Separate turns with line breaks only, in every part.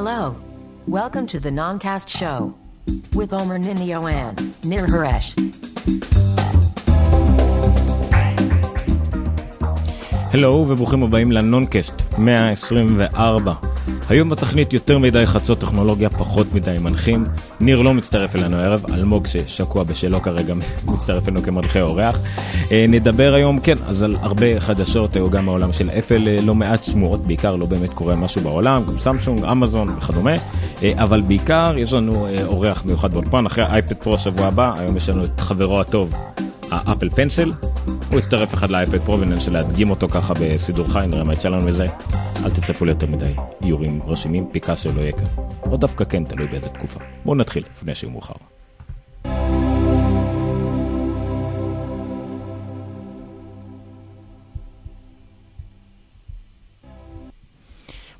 Hello. Welcome to the Noncast Show with Omer Ninio and Nir Haresh.
הלו וברוכים הבאים לנונקאסט 124. היום בתכנית יותר מדי חצות טכנולוגיה, פחות מדי מנחים. ניר לא מצטרף אלינו הערב, אלמוג ששקוע בשלו כרגע מצטרף אלינו כמנחה אורח. אה, נדבר היום, כן, אז על הרבה חדשות, אה, או גם מהעולם של אפל, אה, לא מעט שמועות, בעיקר לא באמת קורה משהו בעולם, גם סמסונג, אמזון וכדומה, אבל בעיקר יש לנו אורח מיוחד באולפן, אחרי האייפד פרו שבוע הבא, היום יש לנו את חברו הטוב, האפל פנסל. הוא יצטרף אחד לאייפד פרו וננסה להדגים אותו ככה בסידור חי, נראה מה יצא לנו מזה. אל תצפו ליותר מדי איורים רשימים, פיקאסו לא יהיה כאן. או דווקא כן, תלוי באיזה תקופה. בואו נתחיל לפני שהוא מאוחר.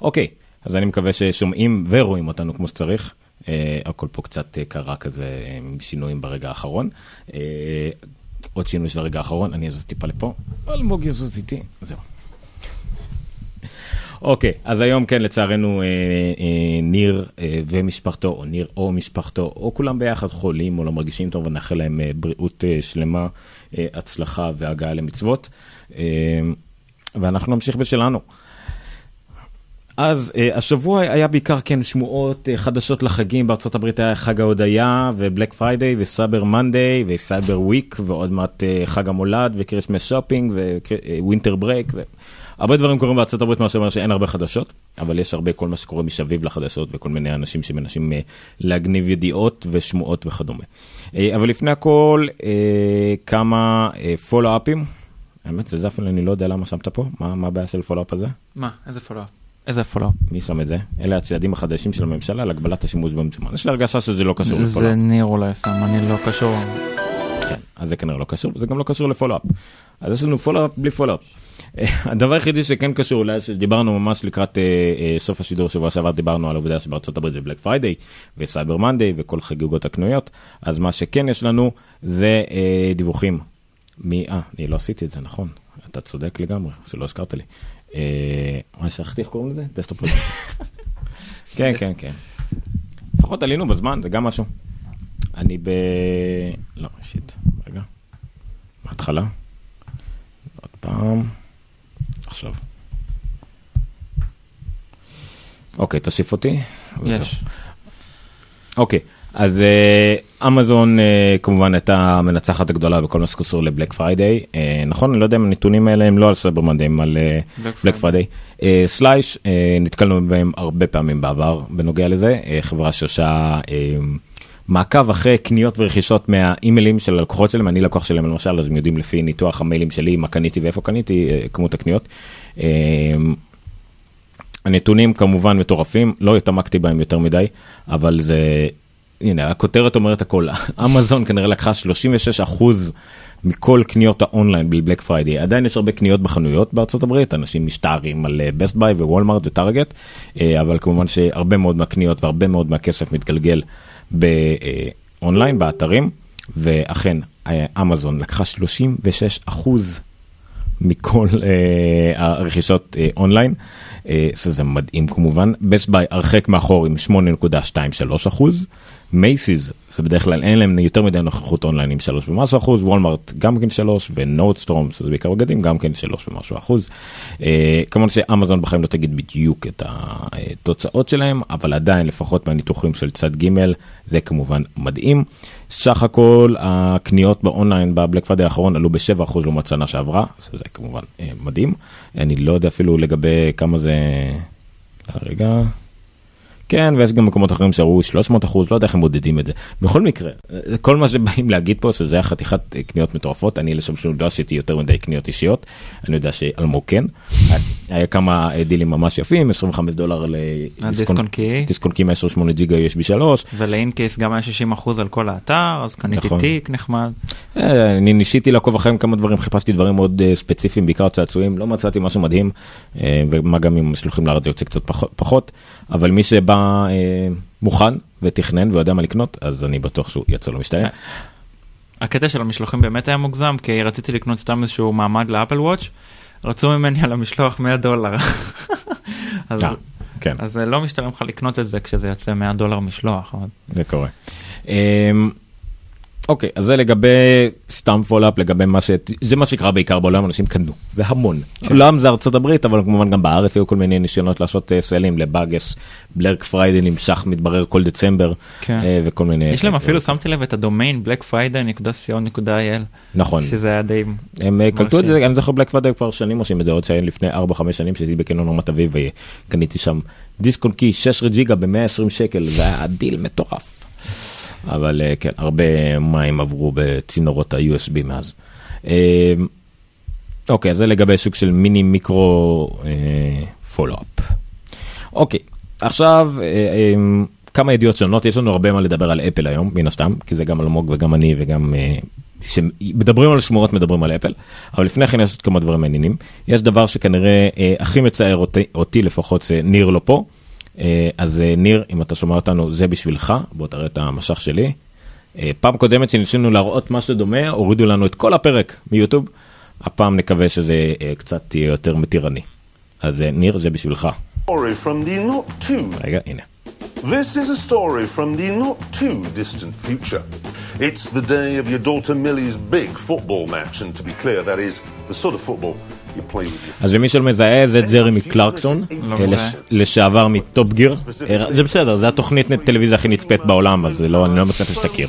אוקיי, אז אני מקווה ששומעים ורואים אותנו כמו שצריך. Uh, הכל פה קצת uh, קרה כזה עם שינויים ברגע האחרון. Uh, עוד שינוי של הרגע האחרון, אני אזוז טיפה לפה, אלמוג יזוז איתי, זהו. אוקיי, אז היום כן, לצערנו, אה, אה, ניר אה, ומשפחתו, או ניר או משפחתו, או כולם ביחד חולים או לא מרגישים טוב, ונאחל להם אה, בריאות אה, שלמה, אה, הצלחה והגעה למצוות. אה, ואנחנו נמשיך בשלנו. אז אה, השבוע היה בעיקר כן שמועות אה, חדשות לחגים בארצות הברית היה חג ההודיה ו Black Friday ו Cyber Monday ו Cyber Week ועוד מעט אה, חג המולד ו Christmas shopping ו winter break. הרבה דברים קורים בארצות הברית מה שאומר שאין הרבה חדשות אבל יש הרבה כל מה שקורה מסביב לחדשות וכל מיני אנשים שמנסים להגניב ידיעות ושמועות וכדומה. אבל לפני הכל כמה follow-up ים. האמת זה אפילו אני לא יודע למה שמת פה מה הבעיה של follow-up הזה?
מה איזה follow-up? איזה follow?
מי שם את זה? אלה הצעדים החדשים של הממשלה להגבלת השימוש במזומן. יש לי הרגשה שזה לא קשור ל follow-up.
זה ניר אולי שם, אני לא קשור.
כן, אז זה כנראה לא קשור, זה גם לא קשור ל follow-up. אז יש לנו follow-up בלי follow-up. הדבר היחידי שכן קשור, אולי שדיברנו ממש לקראת אה, אה, סוף השידור שבוע שעבר, דיברנו על העובדה שבארצות הברית זה Black Friday וסייבר מנדיי וכל חגיגות הקנויות. אז מה שכן יש לנו זה אה, דיווחים. מי, אה, אני לא עשיתי את זה, נכון. אתה צודק לגמרי, שלא הזכרת לי. אה, מה שכחתי איך קוראים לזה? דסטופ כן, כן, כן. לפחות עלינו בזמן, זה גם משהו. אני ב... לא, שיט, רגע. מההתחלה. עוד פעם. עכשיו. אוקיי, תוסיף אותי.
יש.
אוקיי. אז אה, אמזון אה, כמובן הייתה המנצחת הגדולה בכל מה שקשור ל Black Friday. נכון אני לא יודע אם הנתונים האלה הם לא על Cyber Monday הם על Black Friday. Slice אה, נתקלנו בהם הרבה פעמים בעבר בנוגע לזה. אה, חברה שעושה אה, מעקב אחרי קניות ורכישות מהאימיילים של הלקוחות שלהם. אני לקוח שלהם למשל אז הם יודעים לפי ניתוח המיילים שלי מה קניתי ואיפה קניתי אה, כמות הקניות. אה, הנתונים כמובן מטורפים לא התעמקתי בהם יותר מדי אבל זה הנה הכותרת אומרת הכל אמזון כנראה לקחה 36 אחוז מכל קניות האונליין ב Black Friday עדיין יש הרבה קניות בחנויות בארצות הברית אנשים משתערים על Best Buy ו Walmart ו Target אבל כמובן שהרבה מאוד מהקניות והרבה מאוד מהכסף מתגלגל באונליין באתרים ואכן אמזון לקחה 36 אחוז מכל אה, הרכישות אה, אונליין, אה, שזה מדהים כמובן. Best Buy הרחק מאחור עם 8.23 אחוז. Macy's זה בדרך כלל אין להם יותר מדי נוכחות אונליין עם 3 ומשהו אחוז ו Walmart גם כן 3 ו Nordstrom שזה בעיקר בגדים גם כן 3 ומשהו אחוז. אה, כמובן שאמזון בחיים לא תגיד בדיוק את התוצאות שלהם אבל עדיין לפחות מהניתוחים של צד ג' זה כמובן מדהים. סך הכל הקניות באונליין בבלק פריידי האחרון עלו ב-7 אחוז לעומת שנה שעברה זה כמובן אה, מדהים אני לא יודע אפילו לגבי כמה זה. רגע. כן ויש גם מקומות אחרים שהראו 300 אחוז לא יודע איך הם מודדים את זה בכל מקרה כל מה שבאים להגיד פה שזה היה חתיכת קניות מטורפות אני לשם שום דבר שעשיתי יותר מדי קניות אישיות אני יודע שאלמוג כן היה כמה דילים ממש יפים 25 דולר לדיסקונקי 128 ג'יגה USB 3
ולאינקייס גם היה 60 אחוז על כל האתר אז קניתי נכון. תיק נחמד.
אה, אני ניסיתי לעקוב אחריהם כמה דברים חיפשתי דברים מאוד אה, ספציפיים בעיקר צעצועים לא מצאתי משהו מדהים אה, ומה גם אם משלוחים לארץ יוצא קצת פחות אבל מי שבא אה, מוכן ותכנן ויודע מה לקנות אז אני בטוח שהוא יצא לו משתנה.
הקטע של המשלוחים באמת היה מוגזם כי רציתי לקנות סתם איזשהו מעמד לאפל וואץ' רצו ממני על המשלוח 100 דולר. אז,
כן.
אז זה לא משתלם לך לקנות את זה כשזה יוצא 100 דולר משלוח.
זה קורה. אוקיי, אז זה לגבי סתם follow-up, לגבי מה ש... זה מה שקרה בעיקר בעולם, אנשים קנו, והמון. עולם זה ארצות הברית, אבל כמובן גם בארץ היו כל מיני ניסיונות לעשות אה, sale ים לבאגס, Black Friday נמשך, מתברר כל דצמבר,
כן.
אה, וכל מיני...
יש להם אפילו, שמתי לב, את הדומיין blackfriday.co.il.
נכון.
שזה היה די...
הם אה, קלטו את זה. אני זוכר Black Friday כבר שנים עושים את זה, עוד שהיה לפני 4-5 שנים שהייתי בקניון רמת אביב וקניתי שם דיסק און קי 16 ג'יגה ב-120 שקל, זה היה דיל מטורף. אבל אה, כן, הרבה מים עברו בצינורות ה-USB מאז. אה, אוקיי, זה לגבי סוג של מיני מיקרו follow-up. אוקיי, עכשיו אה, אה, כמה ידיעות שונות, יש לנו הרבה מה לדבר על אפל היום, מן הסתם, כי זה גם אלמוג וגם אני וגם... אה, שמדברים על שמורות מדברים על אפל, אבל לפני כן יש עוד כמה דברים מעניינים. יש דבר שכנראה אה, הכי מצער אותי, אותי לפחות, זה ניר לא פה. אה, אז אה, ניר, אם אתה שומע אותנו, זה בשבילך, בוא תראה את המשך שלי. אה, פעם קודמת שניסינו להראות משהו דומה, הורידו לנו את כל הפרק מיוטיוב. הפעם נקווה שזה קצת יהיה יותר מתירני. אז ניר, זה בשבילך. רגע, הנה.
This is a story from the not too distant future. It's the day of your daughter Millie's big football match, and to be clear, that is the sort of football
אז למי שלא מזהה זה ג'רמי קלרקסון,
לא מזהה.
לש- לשעבר מ Top Gear. אה, זה בסדר, זה התוכנית טלוויזיה הכי נצפית בעולם, אז זה לא, אני לא מצפה שתכיר.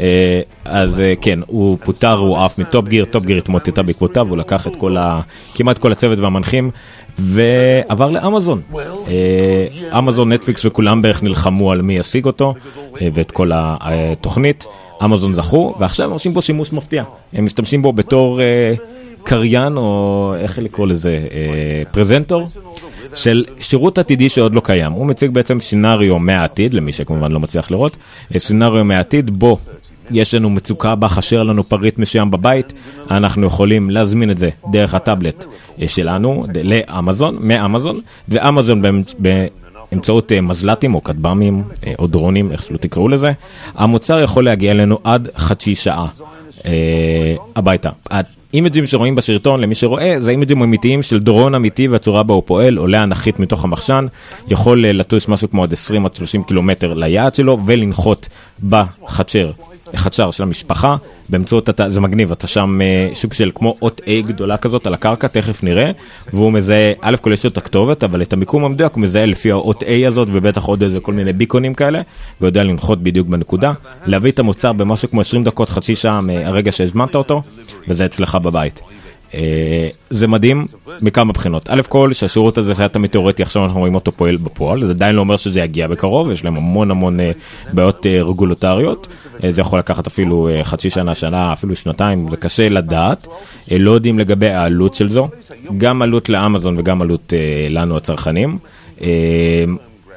אה, אז אה, כן, הוא פוטר, הוא עף מ Top Gear, Top Gear התמוטטה בעקבותיו, הוא לקח את כל ה... כמעט כל הצוות והמנחים, ועבר לאמזון. אמזון, נטפליקס וכולם בערך נלחמו על מי ישיג אותו, ואת כל התוכנית. אמזון זכו, ועכשיו הם עושים בו שימוש מפתיע. הם משתמשים בו בתור אה, קריין, או איך לקרוא לזה, אה, פרזנטור. של שירות עתידי שעוד לא קיים. הוא מציג בעצם סינריו מהעתיד, למי שכמובן לא מצליח לראות, אה, סינריו מהעתיד בו יש לנו מצוקה בה חסר לנו פריט מסוים בבית, אנחנו יכולים להזמין את זה דרך הטאבלט אה, שלנו לאמזון, מאמזון, ואמזון באמצ- באמצעות אה, מזל"טים או כטב"מים אה, או דרונים, איך שלא תקראו לזה, המוצר יכול להגיע אלינו עד חצי שעה. אה, הביתה. האימג'ים שרואים בסרטון, למי שרואה, זה אימג'ים אמיתיים של דרון אמיתי והצורה בה הוא פועל, עולה אנכית מתוך המחשן, יכול אה, לטוס משהו כמו עד 20 עד 30 קילומטר ליעד שלו ולנחות בחצר. חצר של המשפחה באמצעות, הת- זה מגניב, אתה שם אה, סוג של כמו אות A גדולה כזאת על הקרקע, תכף נראה, והוא מזהה, א' כל יש לו את הכתובת, אבל את המיקום המדויק הוא מזהה לפי האות A הזאת, ובטח עוד איזה כל מיני ביקונים כאלה, ויודע לנחות בדיוק בנקודה, להביא את המוצר במשהו כמו 20 דקות, חצי שעה מהרגע שהזמנת אותו, וזה אצלך בבית. אה, זה מדהים מכמה בחינות. א' כל שהשירות הזה שהיה תמיד תיאורטי עכשיו אנחנו רואים אותו פועל בפועל זה עדיין לא אומר שזה יגיע בקרוב יש להם המון המון אה, בעיות אה, רגולטריות זה יכול לקחת אפילו חצי שנה שנה אפילו שנתיים זה קשה לדעת לא יודעים לגבי העלות של זו גם עלות לאמזון וגם עלות לנו הצרכנים.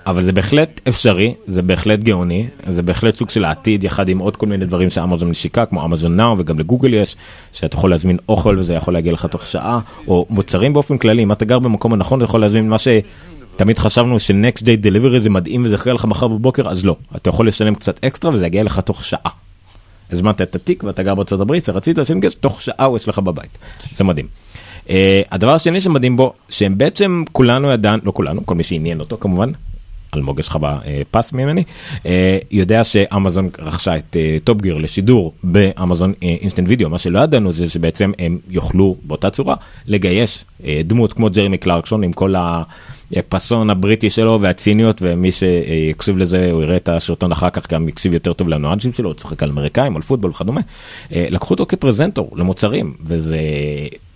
אבל זה בהחלט אפשרי, זה בהחלט גאוני, זה בהחלט סוג של העתיד יחד עם עוד כל מיני דברים שאמזון משיקה, כמו אמזון נאו וגם לגוגל יש, שאתה יכול להזמין אוכל וזה יכול להגיע לך תוך שעה, או מוצרים באופן כללי, אם אתה גר במקום הנכון אתה יכול להזמין מה שתמיד חשבנו ש-next day delivery זה מדהים וזה יגיע לך מחר בבוקר, אז לא, אתה יכול לשלם קצת אקסטרה וזה יגיע לך תוך שעה. הזמנת את התיק ואתה גר בארצות הברית, שרצית שנגש, תוך שעה הוא אצלך בבית, זה מדהים. Uh, הדבר השני שמדהים בו, שהם בעצם כולנו ידענו, לא כולנו, כל מי שעניין אותו כמובן, אלמוג יש לך בפס ממני, אה, יודע שאמזון רכשה את אה, טופ גיר לשידור באמזון אה, אינסטנט וידאו, מה שלא ידענו זה שבעצם הם יוכלו באותה צורה לגייס אה, דמות כמו ג'רמי קלרקסון עם כל הפאסון הבריטי שלו והציניות ומי שיקשיב לזה הוא יראה את הסרטון אחר כך גם יקשיב יותר טוב לנואנג'ים שלו, הוא צוחק על אמריקאים, על פוטבול וכדומה, אה, לקחו אותו כפרזנטור למוצרים וזה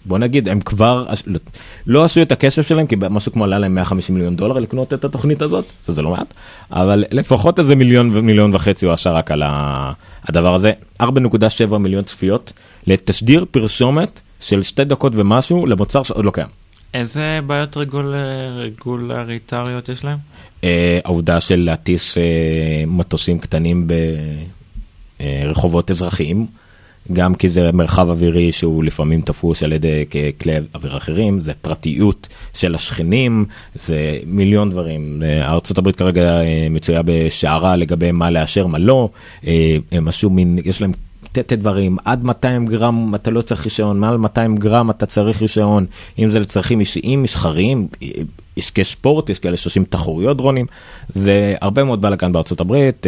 בוא נגיד הם כבר לא- לא עשו את הכסף שלהם כי משהו כמו עלה להם 150 מיליון דולר לקנות את התוכנית הזאת שזה לא מעט אבל לפחות איזה מיליון ומיליון וחצי הוא עשה רק על הדבר הזה 4.7 מיליון צפיות לתשדיר פרשומת של שתי דקות ומשהו למוצר שעוד לא קיים.
איזה בעיות רגול... רגולריטריות יש להם?
אה, העובדה של להטיס אה, מטוסים קטנים ברחובות אזרחיים, גם כי זה מרחב אווירי שהוא לפעמים תפוס על ידי כלי אוויר אחרים, זה פרטיות של השכנים, זה מיליון דברים. אה, הברית כרגע אה, מצויה בשערה לגבי מה לאשר, מה לא, אה, הם משהו מין, יש להם תתי דברים, עד 200 גרם אתה לא צריך רישיון, מעל 200 גרם אתה צריך רישיון, אם זה לצרכים אישיים, מסחריים, עסקי ספורט, יש כאלה שעושים תחרויות דרונים, זה הרבה מאוד בלאגן בארצות הברית.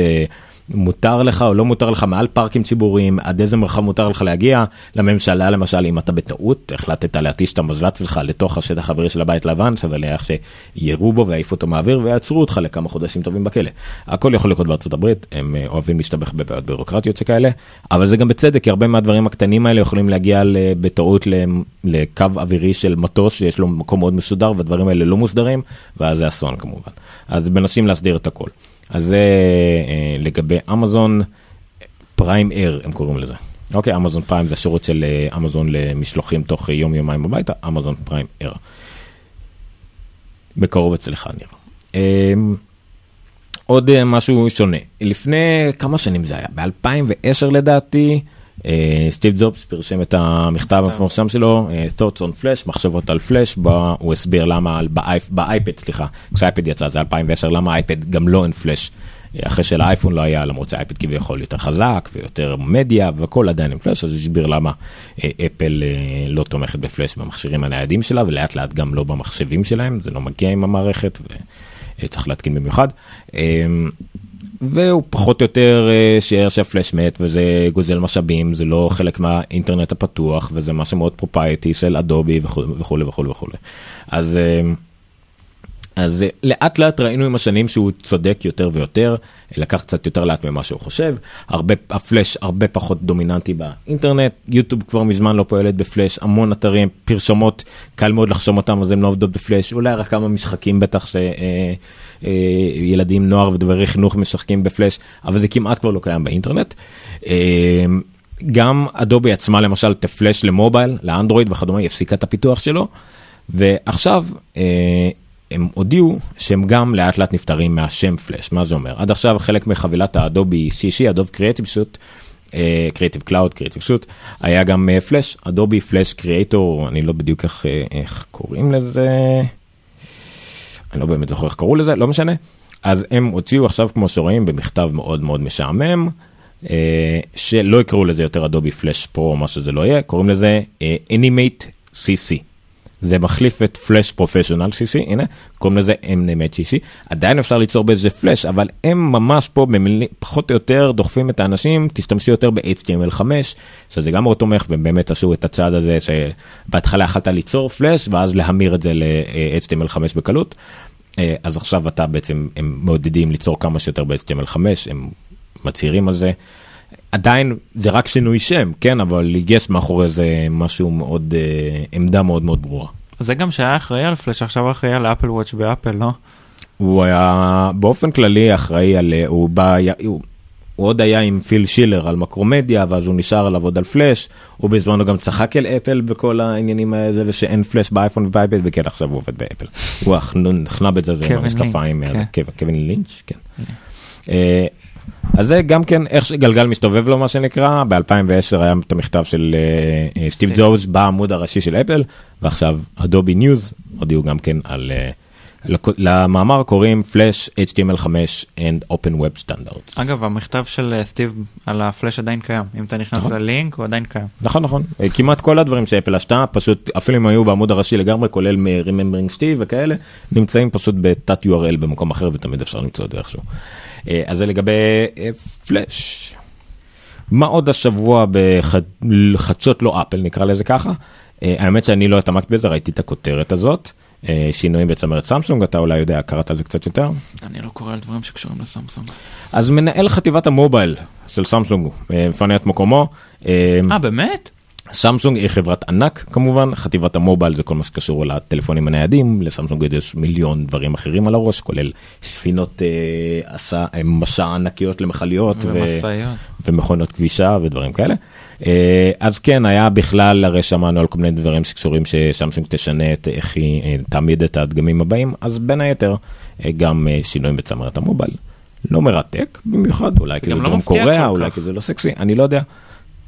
מותר לך או לא מותר לך מעל פארקים ציבוריים, עד איזה מרחב מותר לך להגיע. לממשלה למשל, אם אתה בטעות החלטת להתיש את המזל"ט שלך לתוך השטח האווירי של הבית לבן, סבל איך שירו בו ויעיפו אותו מהאוויר ויעצרו אותך לכמה חודשים טובים בכלא. הכל יכול לקרות בארצות הברית, הם אה, אוהבים להסתבך בבעיות ביורוקרטיות שכאלה, אבל זה גם בצדק, כי הרבה מהדברים הקטנים האלה יכולים להגיע בטעות לקו אווירי של מטוס שיש לו מקום מאוד מסודר והדברים האלה לא מוסדרים, ואז זה אסון כמובן. אז מנסים להסדיר את הכל. אז זה אה, לגבי אמזון פריים אר הם קוראים לזה. אוקיי, אמזון פריים זה שירות של אה, אמזון למשלוחים תוך יום יומיים הביתה, אמזון פריים אר. בקרוב אצלך ניר. אה, עוד משהו שונה, לפני כמה שנים זה היה? ב-2010 לדעתי. אה, סטיב זופס פרשם את המכתב המפורסם שלו, אה, Thoughts on Flash, מחשבות על פלאש, בו הוא הסביר למה באייפד, סליחה, כשהאייפד יצא זה 2010, למה האייפד גם לא אין פלאש, אה, אחרי שלאייפון לא היה, למרות שהאייפד כביכול יותר חזק ויותר מדיה והכל עדיין עם פלאש, אז הוא הסביר למה אפל לא תומכת בפלאש במכשירים הניידים שלה ולאט לאט גם לא במחשבים שלהם, זה לא מגיע עם המערכת וצריך להתקין במיוחד. והוא פחות או יותר אה, שהפלאש מת וזה גוזל משאבים זה לא חלק מהאינטרנט הפתוח וזה משהו מאוד proprietary של אדובי וכולי וכולי וכולי אז אה, אז אה, לאט לאט ראינו עם השנים שהוא צודק יותר ויותר לקח קצת יותר לאט ממה שהוא חושב הרבה הפלאש הרבה פחות דומיננטי באינטרנט יוטיוב כבר מזמן לא פועלת בפלאש המון אתרים פרסומות קל מאוד לחסום אותם אז הם לא עובדות בפלאש אולי רק כמה משחקים בטח שילדים נוער ודברי חינוך משחקים בפלאש אבל זה כמעט כבר לא קיים באינטרנט. אה, גם אדובי עצמה למשל ת'פלאש למובייל לאנדרואיד וכדומה היא הפסיקה את הפיתוח שלו ועכשיו. אה, הם הודיעו שהם גם לאט לאט נפטרים מהשם פלאש מה זה אומר? עד עכשיו חלק מחבילת ה Adobe CC Adobe Creative Suite Creative Cloud Creative Suite היה גם פלאש Adobe Flash Creator אני לא בדיוק איך, אה, איך קוראים לזה. אני לא באמת זוכר איך קראו לזה לא משנה. אז הם הוציאו עכשיו כמו שרואים במכתב מאוד מאוד משעמם. אה, שלא יקראו לזה יותר Adobe Flash Pro או מה שזה לא יהיה קוראים לזה Animate אה, CC זה מחליף את Flash Professional CC, הנה, קוראים לזה Animate CC, עדיין אפשר ליצור באיזה פלאש, אבל הם ממש פה במילים, פחות או יותר דוחפים את האנשים, תשתמשו יותר ב-HTML5, שזה גם מאוד תומך, והם באמת עשו את הצעד הזה שבהתחלה יכלת ליצור פלאש, ואז להמיר את זה ל-HTML5 בקלות. אה, אז עכשיו אתה בעצם, הם מעודדים ליצור כמה שיותר ב-HTML5, הם מצהירים על זה. עדיין זה רק שינוי שם כן אבל יש מאחורי זה משהו מאוד אה, עמדה מאוד מאוד ברורה.
זה גם שהיה אחראי על פלאש עכשיו אחראי על אפל וואץ' באפל לא?
הוא היה באופן כללי אחראי על הוא בא הוא, הוא עוד היה עם פיל שילר על מקרומדיה ואז הוא נשאר לעבוד על פלאש הוא בזמנו גם צחק על אפל בכל העניינים האלה שאין פלאש באייפון ובאייפד וכן עכשיו הוא עובד באפל. הוא החנב את זה עם המשקפיים כן. קווין לינץ' כן. אז זה גם כן איך שגלגל מסתובב לו מה שנקרא ב2010 היה את המכתב של אה, סטיב ג'ובס בעמוד הראשי של אפל ועכשיו Adobe News הודיעו גם כן על אה, למאמר קוראים Flash HTML5 and open web standards.
אגב המכתב של סטיב על הפלאש עדיין קיים אם אתה נכנס נכון. ללינק הוא עדיין קיים.
נכון נכון כמעט כל הדברים שאפל עשתה פשוט אפילו אם היו בעמוד הראשי לגמרי כולל מ-remembering סטיב וכאלה נמצאים פסות בתת url במקום אחר ותמיד אפשר למצוא את זה איכשהו. אה, אז זה לגבי פלאש. אה, מה עוד השבוע בחדשות לא אפל נקרא לזה ככה. אה, האמת שאני לא התעמקתי בזה ראיתי את הכותרת הזאת. שינויים בצמרת סמסונג אתה אולי יודע קראת על זה קצת יותר.
אני לא קורא על דברים שקשורים לסמסונג.
אז מנהל חטיבת המובייל של סמסונג מפנה את מקומו.
אה באמת?
סמסונג היא חברת ענק כמובן חטיבת המובייל זה כל מה שקשור לטלפונים הניידים לסמסונג יש מיליון דברים אחרים על הראש כולל ספינות אה, עשה אה, מסע ענקיות למכליות
ומשאיות
ומכונות כבישה ודברים כאלה. אה, אז כן היה בכלל הרי שמענו על כל מיני דברים שקשורים שסמסונג תשנה את איך היא אה, תעמיד את הדגמים הבאים אז בין היתר אה, גם אה, שינויים בצמרת המובייל. לא מרתק במיוחד אולי כי זה לא דרום קוריאה אולי כי זה לא סקסי אני לא יודע.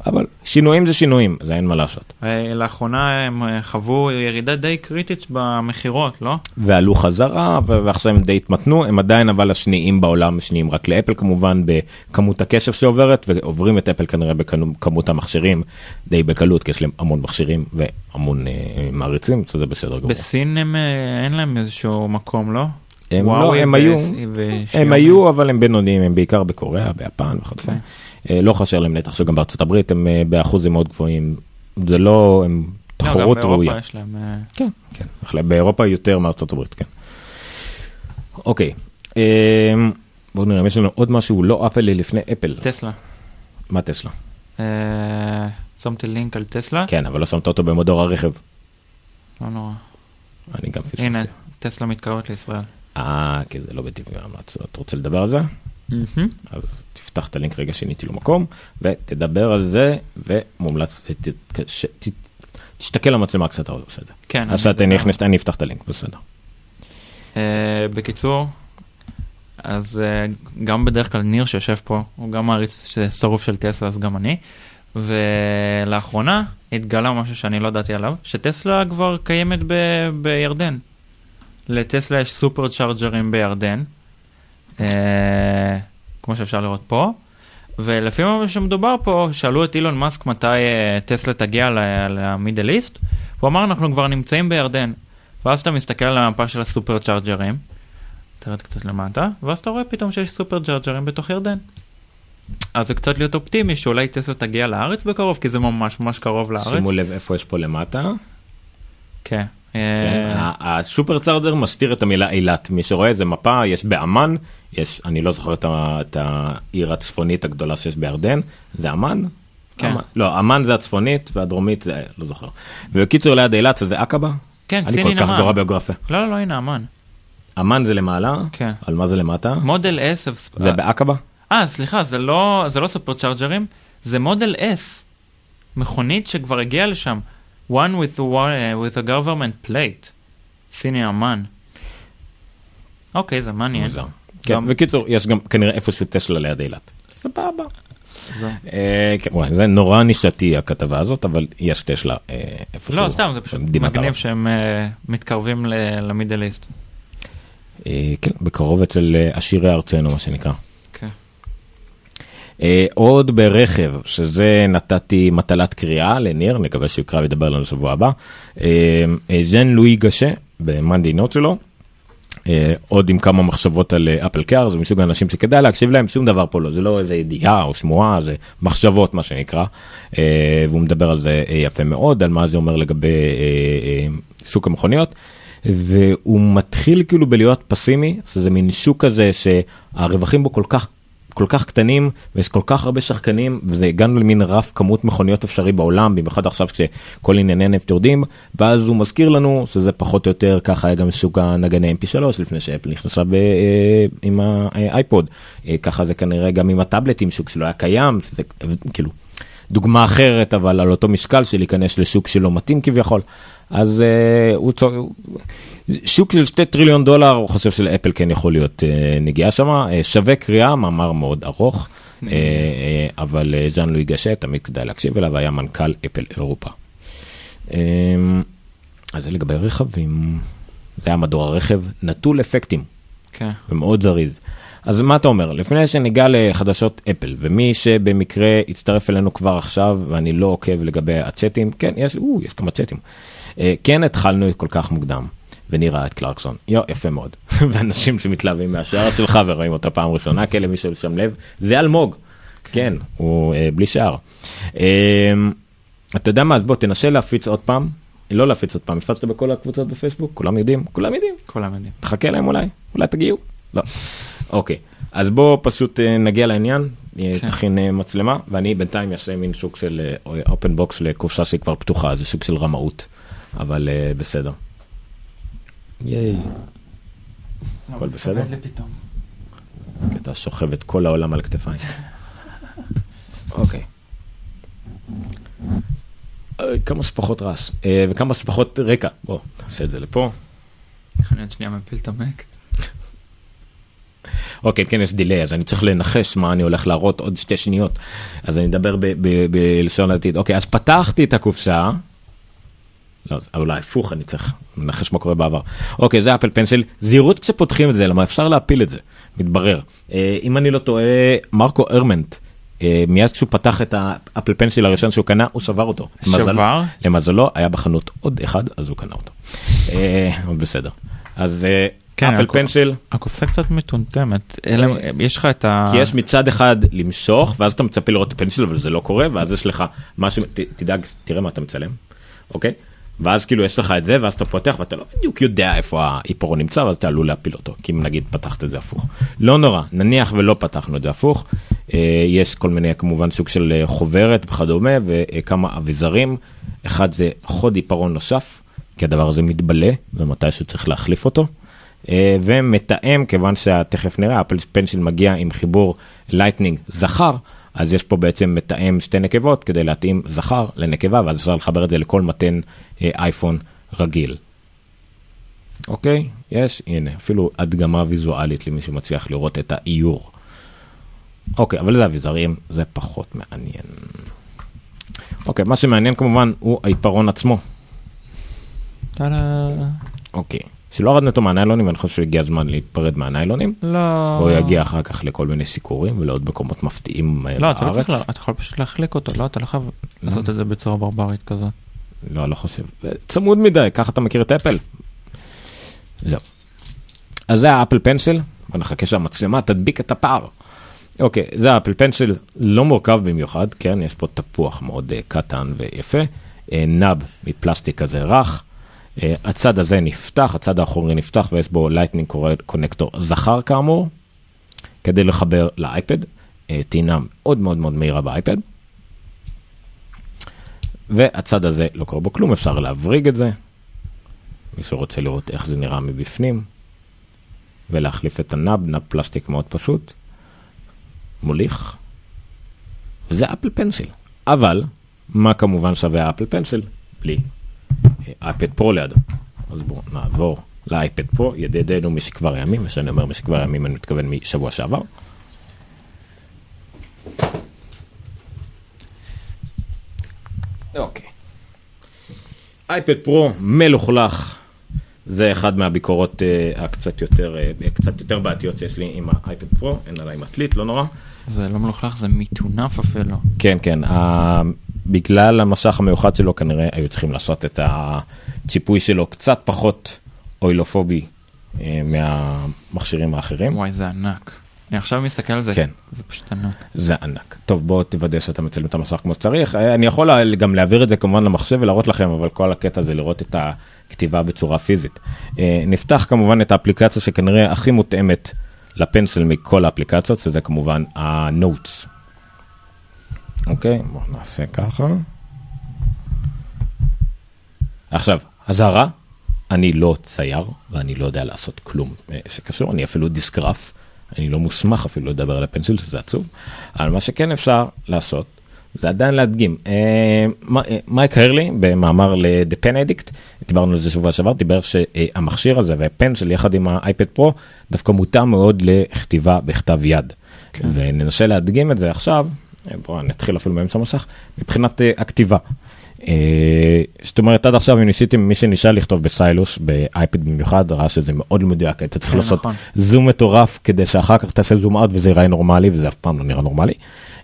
אבל שינויים זה שינויים, זה אין מה לעשות.
אה, לאחרונה הם אה, חוו ירידה די קריטית במכירות, לא?
ועלו חזרה ועכשיו הם די התמתנו הם עדיין אבל השניים בעולם השניים רק לאפל כמובן בכמות הקשב שעוברת ועוברים את אפל כנראה בכמות המכשירים די בקלות כי יש להם המון מכשירים והמון אה, מעריצים שזה בסדר גמור.
בסין הם, אין להם איזשהו מקום, לא?
הם לא, הם היו. הם היו אבל הם בינוניים הם בעיקר בקוריאה ביפן וכדומה.
כן.
אה, לא חסר להם נתח שגם בארצות הברית הם אה, באחוזים מאוד גבוהים זה לא הם
לא, גם
תחרות
באירופה
ראויה.
יש להם... אה,
כן, כן. באירופה יותר מארצות הברית, כן. אוקיי, אמ, בואו נראה, יש לנו עוד משהו לא אפל לפני אפל.
טסלה.
מה טסלה?
שמתי לינק על טסלה.
כן, אבל לא שמת אותו במדור הרכב.
לא נורא.
אני גם פספסתי.
הנה, טסלה מתקרבת לישראל.
אה, כי זה לא בטבעי המלצות. אתה רוצה לדבר על זה? אז תפתח את הלינק רגע שיניתי לו מקום, ותדבר על זה, ומומלץ תסתכל למצלמה כשאתה עושה את זה.
כן.
אז
מדבר.
נכנס, אני אפתח את הלינק, בסדר.
אה, בקיצור, אז אה, גם בדרך כלל ניר שיושב פה, הוא גם מעריץ שרוף של טסלה, אז גם אני. ולאחרונה התגלה משהו שאני לא ידעתי עליו, שטסלה כבר קיימת ב- בירדן. לטסלה יש סופר צ'ארג'רים בירדן, כמו שאפשר לראות פה. ולפי מה שמדובר פה, שאלו את אילון מאסק מתי אה, טסלה תגיע למידל איסט, הוא אמר אנחנו כבר נמצאים בירדן. ואז אתה מסתכל על המפה של הסופר צ'ארג'רים, תרד קצת למטה, ואז אתה רואה פתאום שיש סופר צ'ארג'רים בתוך ירדן. אז זה קצת להיות אופטימי שאולי טסלה תגיע לארץ בקרוב, כי זה ממש ממש קרוב לארץ.
שימו לב איפה יש פה למטה.
כן. אה,
הסופר צארג'ר מסתיר את המילה אילת מי שרואה איזה מפה יש באמ"ן יש אני לא זוכר את העיר הצפונית הגדולה שיש בירדן זה אמ"ן.
כן.
אמ"ן- לא אמ"ן זה הצפונית והדרומית זה לא זוכר. ובקיצור ליד אילת זה עקבה.
כן,
אני כל כך. גרוע ביוגרפיה.
לא, לא, לא, הנה אמן.
אמ"ן זה למעלה
כן.
על מה זה למטה
מודל S.
זה בעקבה.
אה, סליחה, זה לא, זה לא סופר צ'ארג'רים, זה מודל S. מכונית שכבר הגיעה לשם. One with a, wa- with a government plate. סיני אמן. אוקיי, זה מעניין.
מוזר. כן,
גם-
בקיצור יש גם כנראה איפשהו טסלה ליד אילת. סבבה.
זה-
אה, כן, זה נורא נישתי הכתבה הזאת אבל יש טסלה אה, איפשהו.
לא, סתם, זה פשוט מגניב. שהם אה, מתקרבים למידל איסט.
כן, בקרוב אצל עשירי ארצנו מה שנקרא. אה, עוד ברכב, שזה נתתי מטלת קריאה לניר, נקווה שהוא יקרא וידבר לנו שבוע הבא. אה, אה, ז'ן לואי גשה במאנדי נוט שלו. עוד עם כמה מחשבות על אפל קאר, זה מסוג האנשים שכדאי להקשיב להם, שום דבר פה לא, זה לא איזה ידיעה או שמועה, זה מחשבות מה שנקרא. והוא מדבר על זה יפה מאוד, על מה זה אומר לגבי שוק המכוניות. והוא מתחיל כאילו בלהיות פסימי, שזה מין שוק כזה שהרווחים בו כל כך כל כך קטנים ויש כל כך הרבה שחקנים וזה הגענו למין רף כמות מכוניות אפשרי בעולם במיוחד עכשיו כשכל ענייני נפט יורדים ואז הוא מזכיר לנו שזה פחות או יותר ככה היה גם שוק הנגני mp3 לפני שאפל נכנסה ב, אה, עם האייפוד אה, ככה זה כנראה גם עם הטאבלטים שוק שלא היה קיים שזה כאילו דוגמה אחרת אבל על אותו משקל של להיכנס לשוק שלא מתאים כביכול אז אה, הוא צור... שוק של שתי טריליון דולר הוא חושב שלאפל כן יכול להיות אה, נגיעה שם אה, שווה קריאה מאמר מאוד ארוך אה, אה, אבל אה, ז'אן לואי גשה תמיד כדאי להקשיב אליו היה מנכ"ל אפל אירופה. אה, אז זה לגבי רכבים זה היה מדור הרכב נטול אפקטים
כן.
ומאוד זריז. אז מה אתה אומר לפני שניגע לחדשות אפל ומי שבמקרה יצטרף אלינו כבר עכשיו ואני לא עוקב לגבי הצ'אטים כן יש או, יש כמה צ'אטים כן התחלנו כל כך מוקדם ונראה את קלרקסון. יו יפה מאוד. ואנשים שמתלהבים מהשער שלך ורואים אותה פעם ראשונה כאלה מי ששם לב זה אלמוג. כן. הוא אה, בלי שער. אה, אתה יודע מה? בוא תנסה להפיץ עוד פעם. לא להפיץ עוד פעם. הפצת בכל הקבוצות בפייסבוק? כולם יודעים? כולם יודעים.
כולם יודעים.
תחכה להם אולי, אולי תגיעו. לא. אוקיי, אז בוא פשוט אה, נגיע לעניין, אה,
כן.
תכין אה, מצלמה, ואני בינתיים אעשה מין סוג של open box לקופסה שהיא כבר פתוחה, זה סוג של רמאות, אבל אה, בסדר. ייי. הכל בסדר? כי אתה סוחב את כל העולם על כתפיים. אוקיי. אה, כמה שפחות רעש, אה, וכמה שפחות רקע, בוא, נעשה את זה לפה.
אני עוד שנייה מפיל את המק.
אוקיי, כן, יש דיליי, אז אני צריך לנחש מה אני הולך להראות עוד שתי שניות. אז אני אדבר בלשון העתיד. אוקיי, אז פתחתי את הקופסה. לא, אולי הפוך, אני צריך לנחש מה קורה בעבר. אוקיי, זה אפל פנסיל. זהירות כשפותחים את זה, למה אפשר להפיל את זה, מתברר. אה, אם אני לא טועה, מרקו ארמנט, אה, מיד כשהוא פתח את האפל פנסיל הראשון שהוא קנה, הוא שבר אותו. למזל-
שבר?
למזלו, היה בחנות עוד אחד, אז הוא קנה אותו. אה, בסדר. אז אה,
כן,
אפל פנסיל.
הקופסה קצת מטומטמת. אלה- יש לך את ה...
כי יש מצד אחד למשוך ואז אתה מצפה לראות את הפנסיל אבל זה לא קורה ואז יש לך משהו תדאג תראה מה אתה מצלם אוקיי ואז כאילו יש לך את זה ואז אתה פותח ואתה לא בדיוק יודע איפה העיפרון נמצא ואז אתה עלול להפיל אותו. כי אם נגיד פתחת את זה הפוך. לא נורא נניח ולא פתחנו את זה הפוך. אה, יש כל מיני כמובן סוג של אה, חוברת וכדומה וכמה אביזרים. אחד זה חוד עיפרון נוסף כי הדבר הזה מתבלה ומתישהו צריך להחליף אותו. אה, ומתאם כיוון שתכף נראה Apple Pencil מגיע עם חיבור Lightning זכר אז יש פה בעצם מתאם שתי נקבות כדי להתאים זכר לנקבה ואז אפשר לחבר את זה לכל מטען אה, אייפון רגיל. אוקיי יש הנה אפילו הדגמה ויזואלית למי שמצליח לראות את האיור. אוקיי אבל זה אביזרים זה פחות מעניין. אוקיי מה שמעניין כמובן הוא העיפרון עצמו.
טאדה.
אוקיי. שלא הורדנו אותו מהניילונים ואני חושב שהגיע הזמן להיפרד מהניילונים.
לא.
או יגיע אחר כך לכל מיני סיקורים ולעוד מקומות מפתיעים אה,
לא, אתה לא
בארץ.
צריך, אתה יכול פשוט להחליק אותו, לא, אתה לא חייב לעשות את זה בצורה ברברית כזאת.
לא, לא חושב. זה צמוד מדי, ככה אתה מכיר את אפל. זהו. אז זה האפל פנסיל, בוא נחכה שהמצלמה תדביק את הפער. אוקיי, זה ה Apple Pencil, לא מורכב במיוחד, כן, יש פה תפוח מאוד אה, קטן ויפה, אה, nub מפלסטיק כזה רך, אה, הצד הזה נפתח, הצד האחורי נפתח ויש בו Lightning connector זכר כאמור, כדי לחבר לאייפד, אה, טעינה מאוד מאוד מאוד מהירה באייפד. והצד הזה לא קורה בו כלום, אפשר להבריג את זה. מי שרוצה לראות איך זה נראה מבפנים. ולהחליף את ה nub, nub פלסטיק מאוד פשוט. מוליך. זה Apple Pencil. אבל, מה כמובן שווה ה Apple Pencil? בלי אה, iPad Pro לידו. אז בואו נעבור ל iPad Pro, ידידנו משכבר הימים, וכשאני אומר משכבר הימים אני מתכוון משבוע שעבר. אוקיי. iPad Pro מלוכלך. זה אחד מהביקורות uh, הקצת יותר, uh, קצת יותר בעייתיות שיש לי עם האייפד פרו, אין עליי מקליט, לא נורא.
זה לא מלוכלך, זה מטונף אפילו.
כן, כן, uh, בגלל המשך המיוחד שלו כנראה היו צריכים לעשות את הציפוי שלו קצת פחות אוילופובי uh, מהמכשירים האחרים.
וואי, זה ענק. אני עכשיו מסתכל על זה,
כן.
זה פשוט ענק.
זה ענק. טוב בוא תוודא שאתה מצלם את המסך כמו שצריך. אה, אני יכול גם להעביר את זה כמובן למחשב ולהראות לכם אבל כל הקטע זה לראות את הכתיבה בצורה פיזית. אה, נפתח כמובן את האפליקציה שכנראה הכי מותאמת לפנסל מכל האפליקציות שזה כמובן ה Notes. אוקיי בוא נעשה ככה. עכשיו אזהרה אני לא צייר ואני לא יודע לעשות כלום אה, שקשור אני אפילו דיסגרף. אני לא מוסמך אפילו לדבר על ה Pencil שזה עצוב, אבל מה שכן אפשר לעשות זה עדיין להדגים. אה, אה, מייק הרלי במאמר ל-The Pen Addict, דיברנו על זה שבוע שעבר, דיבר שהמכשיר הזה והפנסיל יחד עם האייפד פרו דווקא מותאם מאוד לכתיבה בכתב יד.
כן.
וננסה להדגים את זה עכשיו, אה, בואו נתחיל אפילו באמצע המסך, מבחינת אה, הכתיבה. אה, זאת אומרת עד עכשיו אם ניסיתם מי שנשאל לכתוב בסיילוס באייפד במיוחד ראה שזה מאוד מדויק אתה צריך
כן,
לעשות
נכון.
זום מטורף כדי שאחר כך תעשה זום אאוט וזה ייראה נורמלי וזה אף פעם לא נראה נורמלי.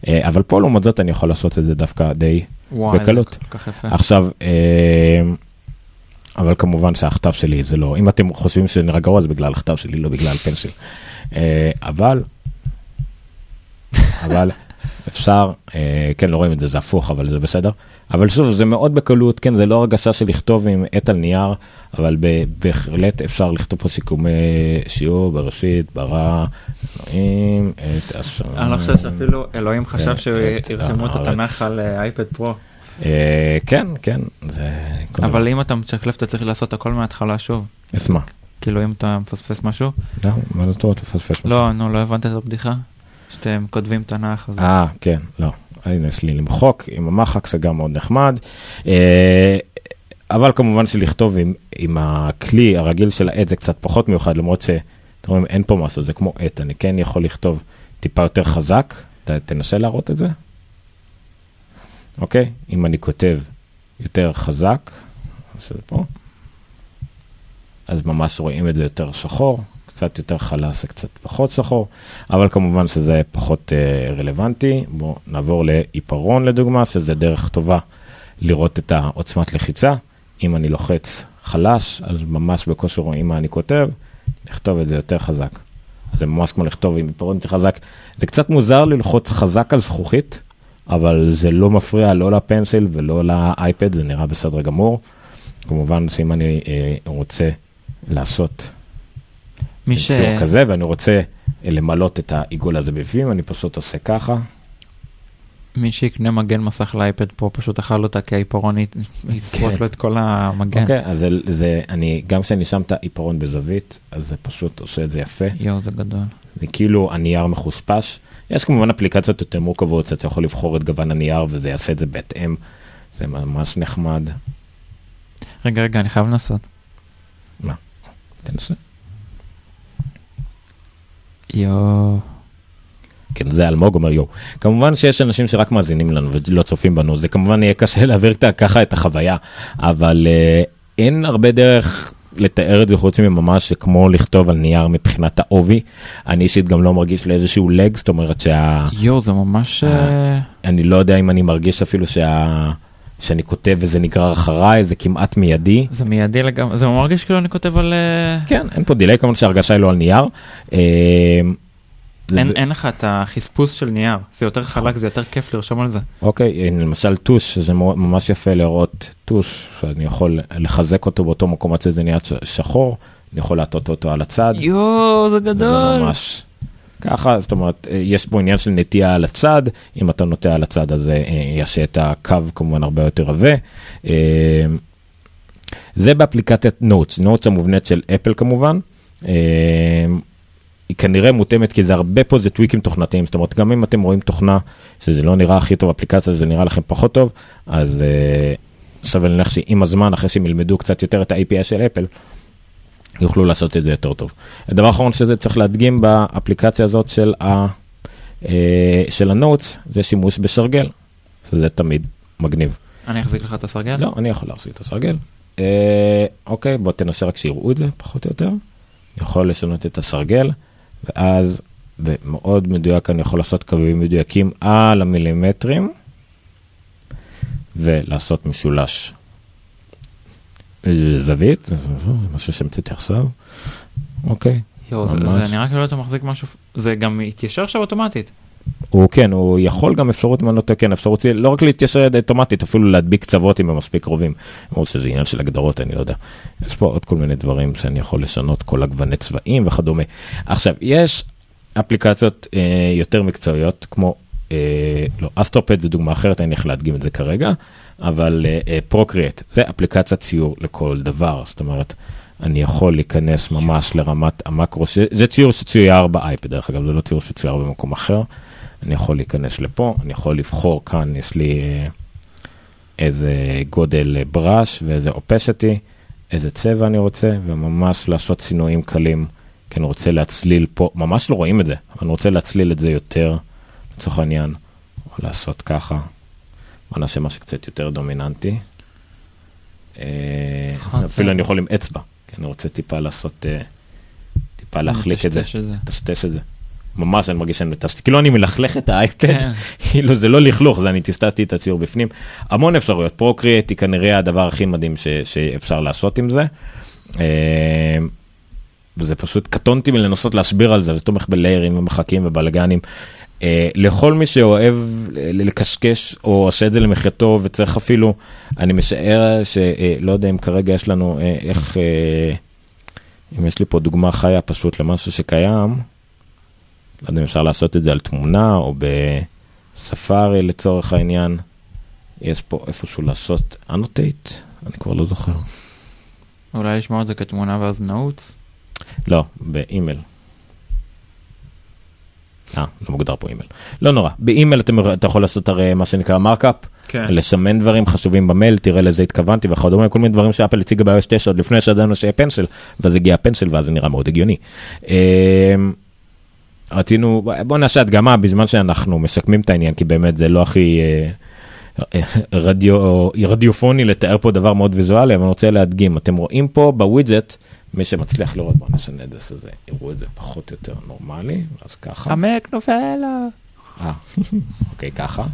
אבל פה לעומת זאת אני יכול לעשות את זה דווקא די בקלות. עכשיו אבל כמובן שהכתב שלי זה לא אם אתם חושבים שזה נראה גרוע זה בגלל הכתב שלי לא בגלל פנסיל. אבל אבל אפשר אה, כן לא רואים את זה זה הפוך אבל זה בסדר אבל שוב זה מאוד בקלות כן זה לא הרגשה של לכתוב עם עט על נייר אבל בהחלט אפשר לכתוב פה סיכומי שיעור בראשית ברא אלוהים את השם.
אני לא חושב שאפילו אלוהים חשב
את
שירשמו את
הארץ.
התנ"ך על אה, אייפד פרו.
אה, כן כן זה
אבל אם אתה משקלף אתה צריך לעשות הכל מההתחלה שוב.
את מה?
כאילו אם אתה מפספס משהו.
לא, מה זאת אומרת לפספס משהו?
לא, נו, לא הבנת את הבדיחה? שאתם כותבים תנ"ך.
אה, כן, לא. הנה, יש לי למחוק עם המחק, זה גם מאוד נחמד. אה, אבל כמובן שלכתוב עם, עם הכלי הרגיל של העט זה קצת פחות מיוחד, למרות שאתה אתם רואים, אין פה משהו, זה כמו עט, אני כן יכול לכתוב טיפה יותר חזק, ת, תנסה להראות את זה. אוקיי, אם אני כותב יותר חזק, אז ממש רואים את זה יותר שחור, קצת יותר חלש וקצת פחות שחור, אבל כמובן שזה פחות uh, רלוונטי. בואו נעבור לעיפרון לדוגמה, שזה דרך טובה לראות את העוצמת לחיצה. אם אני לוחץ חלש, אז ממש בקושי רואים מה אני כותב, לכתוב את זה יותר חזק. זה ממש כמו לכתוב עם עיפרון יותר חזק. זה קצת מוזר ללחוץ חזק על זכוכית, אבל זה לא מפריע לא לפנסיל ולא לאייפד, זה נראה בסדר גמור. כמובן שאם אני אה, רוצה לעשות
מי ש...
ציור כזה ואני רוצה אה, למלות את העיגול הזה בפנים, אני פשוט עושה ככה.
מי שיקנה מגן מסך לאייפד פה פשוט אכל אותה כי העיפרון יסרוק
כן.
לו את כל המגן.
אוקיי, אז זה, זה, אני, גם כשאני שם את העיפרון בזווית, אז זה פשוט עושה את זה יפה.
יואו זה גדול.
זה כאילו הנייר מחושפש. יש כמובן אפליקציות יותר מורכבות, שאתה יכול לבחור את גוון הנייר וזה יעשה את זה בהתאם. זה ממש נחמד.
רגע רגע אני חייב לנסות.
תנסה.
יואו.
כן, זה אלמוג אומר יואו. כמובן שיש אנשים שרק מאזינים לנו ולא צופים בנו, זה כמובן יהיה קשה להעביר ה- ככה את החוויה, אבל אה, אין הרבה דרך לתאר את זה חוץ מממש כמו לכתוב על נייר מבחינת העובי. אני אישית גם לא מרגיש לאיזשהו לג, זאת אומרת שה...
יואו זה ממש...
אה,
אה,
אני לא יודע אם אני מרגיש אפילו שה... שאני כותב וזה נגרר אחריי, זה כמעט מיידי.
זה מיידי לגמרי זה מרגיש כאילו אני כותב על אה,
כן, אין פה delay, כמובן שההרגשה היא לא על נייר. אה, זה
אין אין לך את החספוס של נייר זה יותר חלק זה יותר כיף לרשום על זה.
אוקיי, הנה, למשל טוש, זה ממש יפה לראות טוש, שאני יכול לחזק אותו באותו מקום עד שזה נהיה שחור, אני יכול להטות אותו על הצד.
יואו זה
זה
גדול.
ממש ככה, זאת אומרת, אה, יש פה עניין של נטייה על הצד, אם אתה נוטה על הצד הזה אה, יעשה את הקו כמובן הרבה יותר עבה. אה, זה באפליקציית Notes, Notes המובנית של אפל כמובן. אה, היא כנראה מותאמת כי זה הרבה פה זה טוויקים תוכנתיים, זאת אומרת גם אם אתם רואים תוכנה שזה לא נראה הכי טוב אפליקציה זה נראה לכם פחות טוב, אז אה, שווה להניח שעם הזמן אחרי שהם ילמדו קצת יותר את ה-API של אפל, יוכלו לעשות את זה יותר טוב. הדבר האחרון שזה צריך להדגים באפליקציה הזאת של, ה, אה, של ה Notes זה שימוש בסרגל, שזה תמיד מגניב.
אני אחזיק לך את הסרגל?
לא, אני יכול להחזיק את הסרגל. אה, אוקיי, בוא תנסה רק שיראו את זה פחות או יותר. אני יכול לשנות את הסרגל, ואז ומאוד מדויק אני יכול לעשות קווים מדויקים על המילימטרים, ולעשות משולש. זווית, משהו שהמצאתי עכשיו. אוקיי.
יואו, זה, נראה כאילו אתה מחזיק משהו, זה גם התיישר עכשיו אוטומטית.
הוא כן, הוא יכול גם אפשרות, אם אני לא טועה, כן, אפשרות לא רק להתיישר אוטומטית, אפילו להדביק קצוות אם הם מספיק קרובים. למרות שזה עניין של הגדרות, אני לא יודע. יש פה עוד כל מיני דברים שאני יכול לשנות, כל הגווני צבעים וכדומה. עכשיו, יש אפליקציות אה, יותר מקצועיות, כמו, לא, אסטרופד זה דוגמה אחרת, אין לי איך להדגים את זה כרגע, אבל פרוקריאט, זה אפליקציית ציור לכל דבר, זאת אומרת, אני יכול להיכנס ממש לרמת המקרו, זה ציור שצויר באייפד, דרך אגב, זה לא ציור שצויר במקום אחר. אני יכול להיכנס לפה, אני יכול לבחור כאן, יש לי אה, איזה גודל אה, בראש ואיזה אופשתי, איזה צבע אני רוצה, וממש לעשות צינויים קלים, כי אני רוצה להצליל פה, ממש לא רואים את זה, אבל אני רוצה להצליל את זה יותר, לצורך העניין, או לעשות ככה. בוא נעשה משהו קצת יותר דומיננטי. אה, אפילו. אני יכול עם אצבע, כי אני רוצה טיפה לעשות, אה, טיפה להחליק את זה.
לטשטש את זה.
ממש אני מרגיש שאני מטשטש, כאילו אני מלכלך את האייפד,
כן.
כאילו זה לא לכלוך, זה אני טשטשתי את הציור בפנים. המון אפשרויות, פרוקריאט היא כנראה הדבר הכי מדהים שאפשר לעשות עם זה. אה, וזה פשוט קטונתי מלנסות להסביר על זה, זה תומך בליירים ומחקים ובלאגנים. אה, לכל מי שאוהב ל- לקשקש או עושה את זה למחייתו וצריך אפילו, אני משער שלא יודע אם כרגע יש לנו אה, איך, אה, אם יש לי פה דוגמה חיה פשוט למשהו שקיים, לא יודע אם אפשר לעשות את זה על תמונה או בספארי לצורך העניין. יש פה איפשהו לעשות אנוטייט, אני כבר לא זוכר.
אולי לשמור את זה כתמונה ואז נעוץ.
לא, באימייל. אה, לא מוגדר פה אימייל. לא נורא, באימייל אתם- אתה יכול לעשות הרי מה שנקרא markup,
כן.
לסמן דברים חשובים במייל, תראה לזה התכוונתי וכדומה, כל מיני דברים שאפל הציגה ב-iOS 9 עוד לפני שידענו שיהיה Pencil, ואז הגיע ה Pencil ואז זה נראה מאוד הגיוני. אה, רצינו, בוא נעשה הדגמה בזמן שאנחנו מסכמים את העניין, כי באמת זה לא הכי אה, אה, רדיו, רדיופוני לתאר פה דבר מאוד ויזואלי, אבל אני רוצה להדגים, אתם רואים פה בווידג'ט, מי שמצליח לראות, בוא נשנה את זה, זה, יראו את זה פחות או יותר נורמלי, אז ככה.
עמק נופל.
אה, אוקיי, ככה.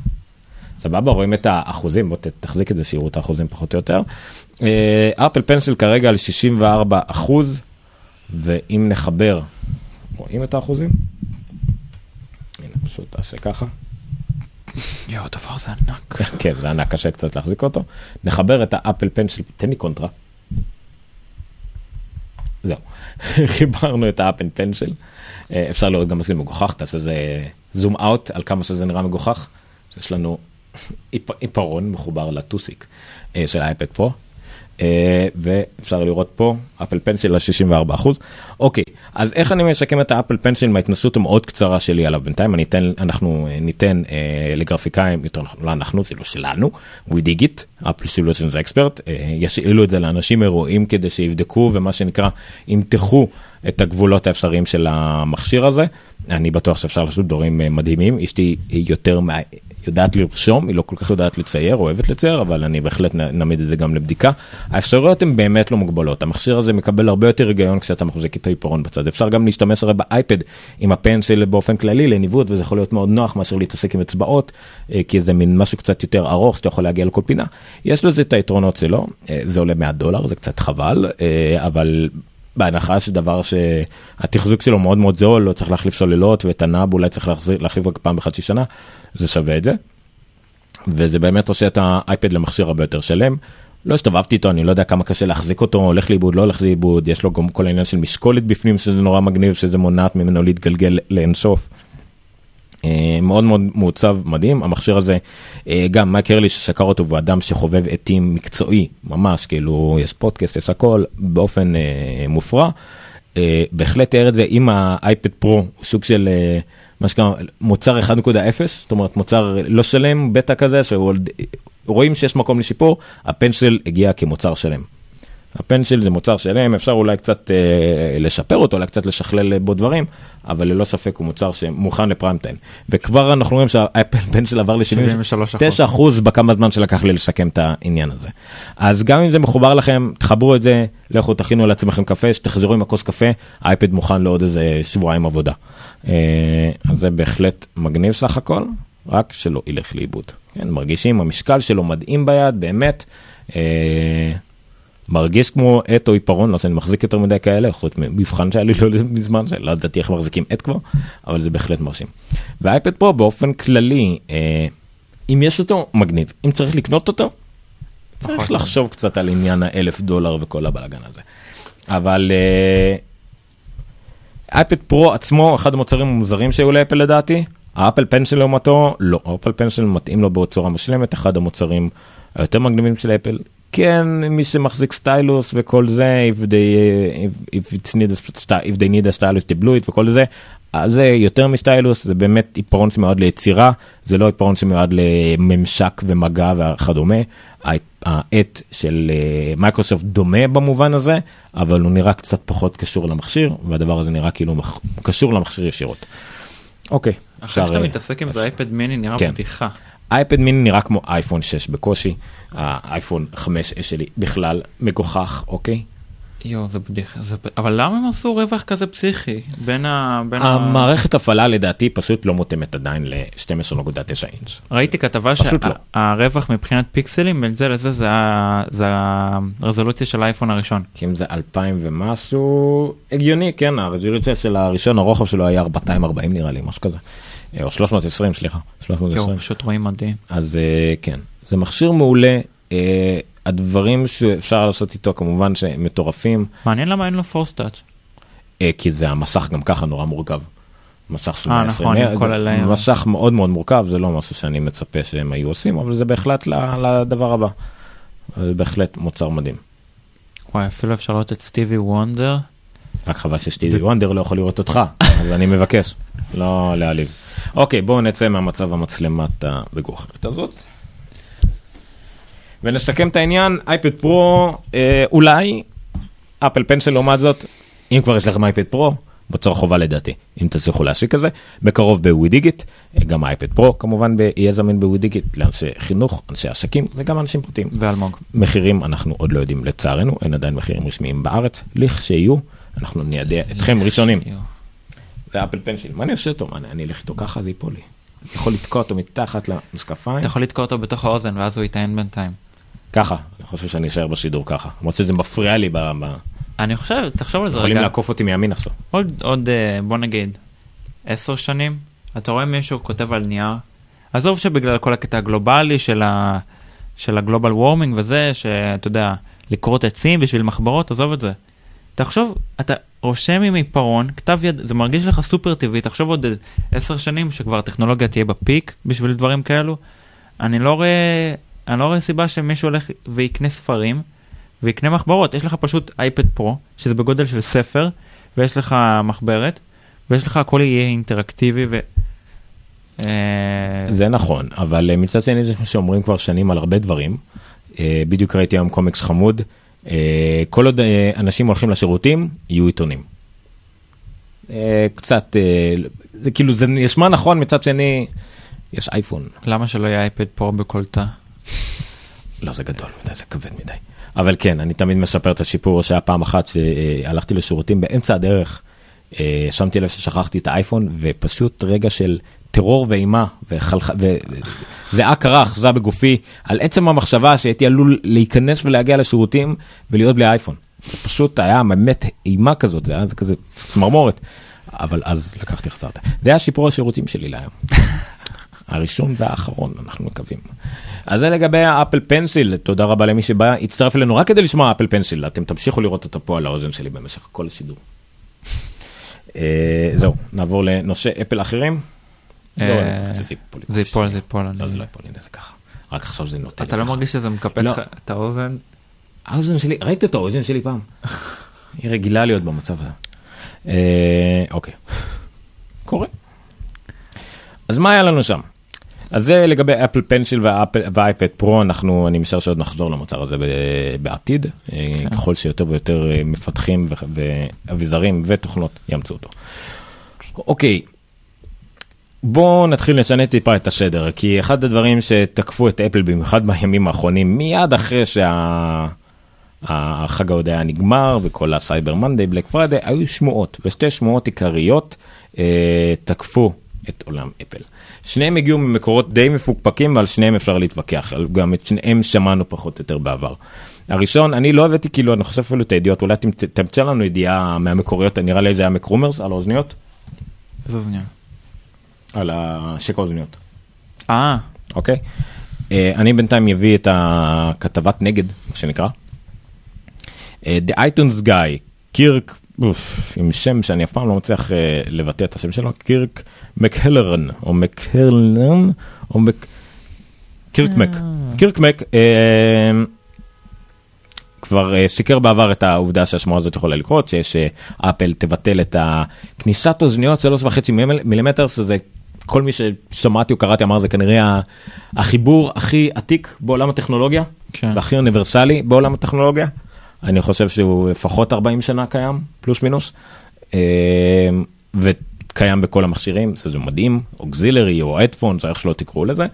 סבבה, רואים את האחוזים, בוא תחזיק את זה שיראו את האחוזים פחות או יותר. אפל פנסל כרגע על 64 אחוז, ואם נחבר, רואים את האחוזים? הנה, פשוט תעשה ככה.
יואו, הדבר הזה ענק.
כן, זה ענק, קשה קצת להחזיק אותו. נחבר את ה Apple Pencil, תן לי קונטרה. זהו, חיברנו את ה Apple Pencil. אה, אפשר לראות גם שזה מגוחך, תעשה איזה zoom out על כמה שזה נראה מגוחך. יש לנו עיפ- עיפרון מחובר לטוסיק אה, של ה iPad Pro. אה, ואפשר לראות פה Apple Pencil ל-64 אחוז. אוקיי, אז איך אני משקם את האפל פנסיל מההתנסות המאוד קצרה שלי עליו בינתיים אני אתן אנחנו אה, ניתן אה, לגרפיקאים יותר נכון לא אנחנו זה לא שלנו we dig it אפל סולושנס אקספרט ישאילו את זה לאנשים אירועים כדי שיבדקו ומה שנקרא ימתחו את הגבולות האפשריים של המכשיר הזה. אני בטוח שאפשר לעשות דברים אה, מדהימים אשתי יותר. יודעת לרשום, היא לא כל כך יודעת לצייר, אוהבת לצייר, אבל אני בהחלט נעמיד את זה גם לבדיקה. האפשרויות הן באמת לא מוגבלות, המכשיר הזה מקבל הרבה יותר היגיון כשאתה מחזיק את העיפרון בצד. אפשר גם להשתמש הרי באייפד עם הפנסל באופן כללי לניווט, וזה יכול להיות מאוד נוח מאשר להתעסק עם אצבעות, אה, כי זה מין משהו קצת יותר ארוך שאתה יכול להגיע לכל פינה. יש לזה את היתרונות שלו, אה, זה עולה 100 דולר, זה קצת חבל, אה, אבל... בהנחה שדבר שהתחזוק שלו מאוד מאוד זול, לא צריך להחליף סוללות ואת הנאב אולי צריך להחזיר, להחליף רק פעם בחצי שנה, זה שווה את זה. וזה באמת עושה את האייפד למכשיר הרבה יותר שלם. לא הסתובבתי איתו, אני לא יודע כמה קשה להחזיק אותו, הולך לאיבוד, לא הולך לאיבוד, יש לו גם כל העניין של משקולת בפנים שזה נורא מגניב, שזה מונעת ממנו להתגלגל לאינסוף. אה, מאוד מאוד מעוצב מדהים המכשיר הזה אה, גם מייק הרלי שסקר אותו והוא אדם שחובב עטים מקצועי ממש כאילו יש פודקאסט יש הכל באופן אה, מופרע. בהחלט תיאר את זה עם האייפד פרו סוג של מה שנקרא מוצר 1.0 זאת אומרת מוצר לא שלם בטא כזה שרואים שיש מקום לשיפור הפנסל הגיע כמוצר שלם. הפנסל זה מוצר שלם אפשר אולי קצת אה, לשפר אותו אולי קצת לשכלל בו דברים אבל ללא ספק הוא מוצר שמוכן לפריים טיים. וכבר אנחנו רואים שהאפל פנסל עבר ל-79 אחוז בכמה זמן שלקח לי לסכם את העניין הזה. אז גם אם זה מחובר לכם תחברו את זה לכו תכינו לעצמכם קפה שתחזרו עם הכוס קפה האייפד מוכן לעוד איזה שבועיים עבודה. אה, אז זה בהחלט מגניב סך הכל רק שלא ילך לאיבוד. כן, מרגישים המשקל שלו מדהים ביד באמת. אה, מרגיש כמו עט או עיפרון, לא שאני מחזיק יותר מדי כאלה, חוץ ממבחן שהיה לי לא מזמן, שלא ידעתי איך מחזיקים עט כבר, אבל זה בהחלט מרשים. וה iPad Pro באופן כללי, אה, אם יש אותו, מגניב. אם צריך לקנות אותו, צריך
נכון.
לחשוב קצת על עניין האלף דולר וכל הבלאגן הזה. אבל אה, iPad Pro עצמו, אחד המוצרים המוזרים שהיו לאפל לדעתי, ה Apple Pencil לעומתו, לא, ה Apple Pencil מתאים לו בצורה מושלמת, אחד המוצרים היותר מגניבים של אפל. כן, מי שמחזיק stylus וכל זה, if they, if, if, it's need a, if they need a stylus they וכל זה, אז זה יותר מסטיילוס, זה באמת עיפרון שמיועד ליצירה, זה לא עיפרון שמיועד לממשק ומגע וכדומה. העט של אה, מייקרוסופט דומה במובן הזה, אבל הוא נראה קצת פחות קשור למכשיר, והדבר הזה נראה כאילו מח- קשור למכשיר ישירות. אוקיי.
אחרי שאתה
אה,
מתעסק עם זה אייפד מיני נראה
כן.
בדיחה.
אייפד מיני נראה כמו אייפון 6 בקושי, האייפון 5 שלי בכלל מגוחך, אוקיי?
יואו זה בדיחה זה... אבל למה הם עשו רווח כזה פסיכי בין ה... בין ה...
המערכת הפעלה לדעתי פסות לא מותאמת עדיין ל-12.9 אינץ'.
ראיתי כתבה
פשוט לא.
שהרווח מבחינת פיקסלים בין זה לזה זה ה- זה הרזולוציה של האייפון הראשון.
כי אם זה 2000 ומשהו הגיוני כן הרזולוציה של הראשון הרוחב שלו היה 240 נראה לי משהו כזה. אה, או 320 סליחה. 320.
יואו פשוט רואים מדהים.
אז אה, כן זה מכשיר מעולה. אה, הדברים שאפשר לעשות איתו כמובן שהם מטורפים
מעניין למה אין לו פורס טאץ'.
כי זה המסך גם ככה נורא מורכב. מסך של
אה,
120
נכון, עם
זה
כל הליירים.
מסך מאוד מאוד מורכב זה לא משהו שאני מצפה שהם היו עושים אבל זה בהחלט לדבר הבא. זה בהחלט מוצר מדהים.
וואי אפילו אפשר לראות את סטיבי וונדר.
רק חבל שסטיבי וונדר לא יכול לראות אותך אז אני מבקש. לא להעליב. אוקיי, בואו נצא מהמצב המצלמת המגוחכת הזאת. ונסכם את העניין, אייפד פרו, אה, אולי, אפל פנסל לעומת זאת, אם כבר יש לכם אייפד פרו, מוצר חובה לדעתי, אם תצליחו להשיק את זה, בקרוב בווי דיגיט, אה, גם אייפד פרו כמובן יהיה זמין בווי דיגיט לאנשי חינוך, אנשי עסקים וגם אנשים פרטיים.
ואלמוג.
מחירים אנחנו עוד לא יודעים לצערנו, אין עדיין מחירים רשמיים בארץ, לכשיהיו, אנחנו ניידע אתכם ראשונים. זה אפל פנסיל, מה אני אעשה איתו? מה, אני- אני אלך איתו ככה, זה ייפול לי. אני יכול לתקוע אותו מתחת למשקפיים,
אתה יכול לתקוע אותו בתוך האוזן ואז הוא יטען בינתיים.
ככה, אני חושב שאני אשאר בשידור ככה, למרות שזה מפריע לי, ב-
אני חושב, תחשוב על זה
יכולים
רגע.
לעקוף אותי מימין עכשיו.
עוד, עוד אה, בוא נגיד, עשר שנים, אתה רואה מישהו כותב על נייר, עזוב שבגלל כל הקטע הגלובלי של, ה, של הגלובל וורמינג וזה, שאתה יודע, לכרות עצים בשביל מחברות, עזוב את זה. תחשוב, אתה רושם עם עיפרון, כתב יד, זה מרגיש לך סופר טבעי, תחשוב עוד עשר שנים שכבר הטכנולוגיה תהיה בפיק בשביל דברים כאלו. אני לא רואה, אני לא רואה סיבה שמישהו הולך ויקנה ספרים ויקנה מחברות, יש לך פשוט אייפד פרו, שזה בגודל של ספר, ויש לך מחברת, ויש לך הכל יהיה אינטראקטיבי ו... אה,
זה נכון, אבל אה, מצד שני זה שאומרים כבר שנים על הרבה דברים. אה, בדיוק ראיתי היום קומיקס חמוד, כל עוד אה, אנשים הולכים לשירותים, יהיו עיתונים. אה, קצת, אה, זה כאילו, זה נשמע נכון, מצד שני, יש אייפון.
למה שלא יהיה אייפד פרו בכל תא?
לא, זה גדול מדי, זה כבד מדי. אבל כן, אני תמיד מספר את השיפור שהיה פעם אחת שהלכתי לשירותים באמצע הדרך, אה, שמתי לב ששכחתי את האייפון, ופשוט רגע של טרור ואימה, וחלח... וזיעה קרה, אחזה בגופי, על עצם המחשבה שהייתי עלול להיכנס ולהגיע לשירותים ולהיות בלי אייפון. זה פשוט היה באמת אימה כזאת, זה היה זה כזה צמרמורת. אבל אז לקחתי חזרת. זה היה שיפור השירותים שלי להיום. הראשון והאחרון אנחנו מקווים. אז זה לגבי האפל פנסיל תודה רבה למי שבא הצטרף אלינו רק כדי לשמוע אפל פנסיל אתם תמשיכו לראות אותה פה על האוזן שלי במשך כל השידור. אה, זהו נעבור לנושא אפל אחרים.
אה,
לא, מפחד שזה ייפול.
זה ייפול, זה ייפול.
לא זה לא ייפול הנה זה ככה. רק עכשיו זה נוטה.
אתה לא. מרגיש שזה מקפץ
לא.
לך את האוזן?
האוזן שלי ראית את האוזן שלי פעם. היא רגילה להיות במצב הזה. אה, אוקיי. קורה. אז מה היה לנו שם? אז זה לגבי אפל פנסיל והאייפד פרו אנחנו אני משער שעוד נחזור למוצר הזה בעתיד אה,
כן.
ככל שיותר ויותר אה, מפתחים ואביזרים ותוכנות יאמצו אותו. אוקיי. בואו נתחיל לשנות טיפה את השדר כי אחד הדברים שתקפו את אפל במיוחד בימים האחרונים מיד אחרי שה... החג ההודיה נגמר וכל ה Cyber Monday Black Friday היו שמועות ושתי שמועות עיקריות אה, תקפו את עולם אפל. שניהם הגיעו ממקורות די מפוקפקים ועל שניהם אפשר להתווכח גם את שניהם שמענו פחות או יותר בעבר. הראשון אני לא הבאתי כאילו אני חושב אפילו את הידיעות אולי תמצא, תמצא לנו ידיעה מהמקוריות נראה לי זה היה מקרומרס על האוזניות
איזה אוזניה?
על השק האוזניות
אה,
אוקיי. אה, אני בינתיים אביא את הכתבת נגד מה שנקרא. אה, The iTunes Guy קירק אוף, עם שם שאני אף פעם לא מצליח אה, לבטא את השם שלו קירק מקהלרן או מקהלרן או מק... קירקמק קירקמק כבר אה, סיקר בעבר את העובדה שהשמועה הזאת יכולה לקרות שיש אה, אפל תבטל את הכניסת אוזניות שלוש וחצי מיל- מילימטר שזה כל מי ששמעתי או קראתי אמר זה כנראה החיבור הכי עתיק בעולם הטכנולוגיה
כן.
והכי אוניברסלי בעולם הטכנולוגיה. אני חושב שהוא לפחות 40 שנה קיים פלוס מינוס אה, וקיים בכל המכשירים זה מדהים auxiliary או headphone זה איך שלא תקראו לזה.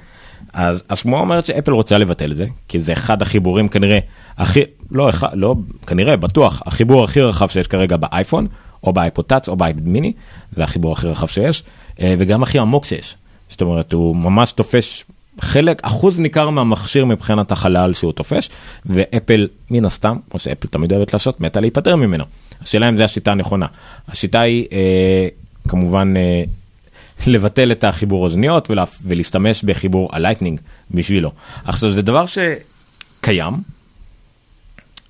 אז השמועה אומרת שאפל רוצה לבטל את זה כי זה אחד החיבורים כנראה הכי לא אחד לא כנראה בטוח החיבור הכי רחב שיש כרגע באייפון או ב iPod Touch או ב iPad mini זה החיבור הכי רחב שיש וגם הכי עמוק שיש. זאת אומרת הוא ממש תופש חלק אחוז ניכר מהמכשיר מבחינת החלל שהוא תופש ואפל מן הסתם כמו שאפל תמיד אוהבת לעשות מתה להיפטר ממנו. השאלה אם זה השיטה הנכונה. השיטה היא אה, כמובן אה, לבטל את החיבור אוזניות ולה, ולהשתמש בחיבור ה Lightning בשבילו. עכשיו זה דבר שקיים.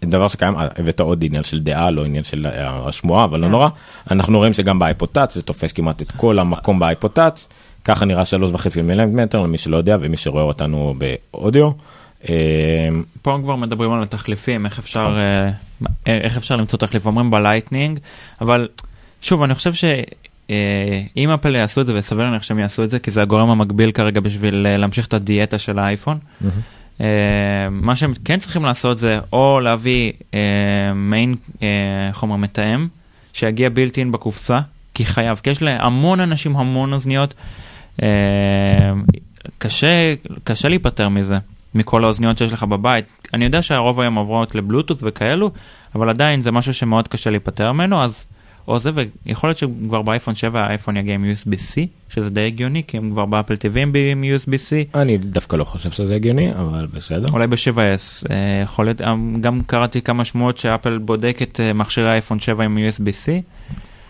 דבר שקיים הבאת עוד עניין של דעה לא עניין של אה, השמועה אבל לא נורא. אנחנו רואים שגם ב iPod Touch זה תופס כמעט את כל המקום ב iPod Touch. ככה נראה שלוש וחצי מילימטר למי שלא יודע ומי שרואה אותנו באודיו. אה,
פה כבר מדברים על התחליפים, איך אפשר, אה, איך אפשר למצוא תחליף, אומרים ב Lightning, אבל שוב, אני חושב אה, אם אפל יעשו את זה וסביר להניח שהם יעשו את זה כי זה הגורם המגביל כרגע בשביל להמשיך את הדיאטה של האייפון. אה, מה שהם כן צריכים לעשות זה או להביא אה, מעין אה, חומר מתאם שיגיע built-in בקופסה כי חייב כי יש להמון אנשים המון אוזניות. אה, קשה קשה להיפטר מזה מכל האוזניות שיש לך בבית אני יודע שהרוב היום עוברות לבלוטות וכאלו אבל עדיין זה משהו שמאוד קשה להיפטר ממנו אז או זה ויכול להיות שכבר באייפון 7 האייפון יגיע עם USB-C שזה די הגיוני כי הם כבר באפל TV עם USB-C
אני דווקא לא חושב שזה הגיוני, אבל בסדר.
אולי ב-7S אה, יכול להיות אה, גם קראתי כמה שמועות שאפל בודק את אה, מכשירי אייפון 7 עם USB-C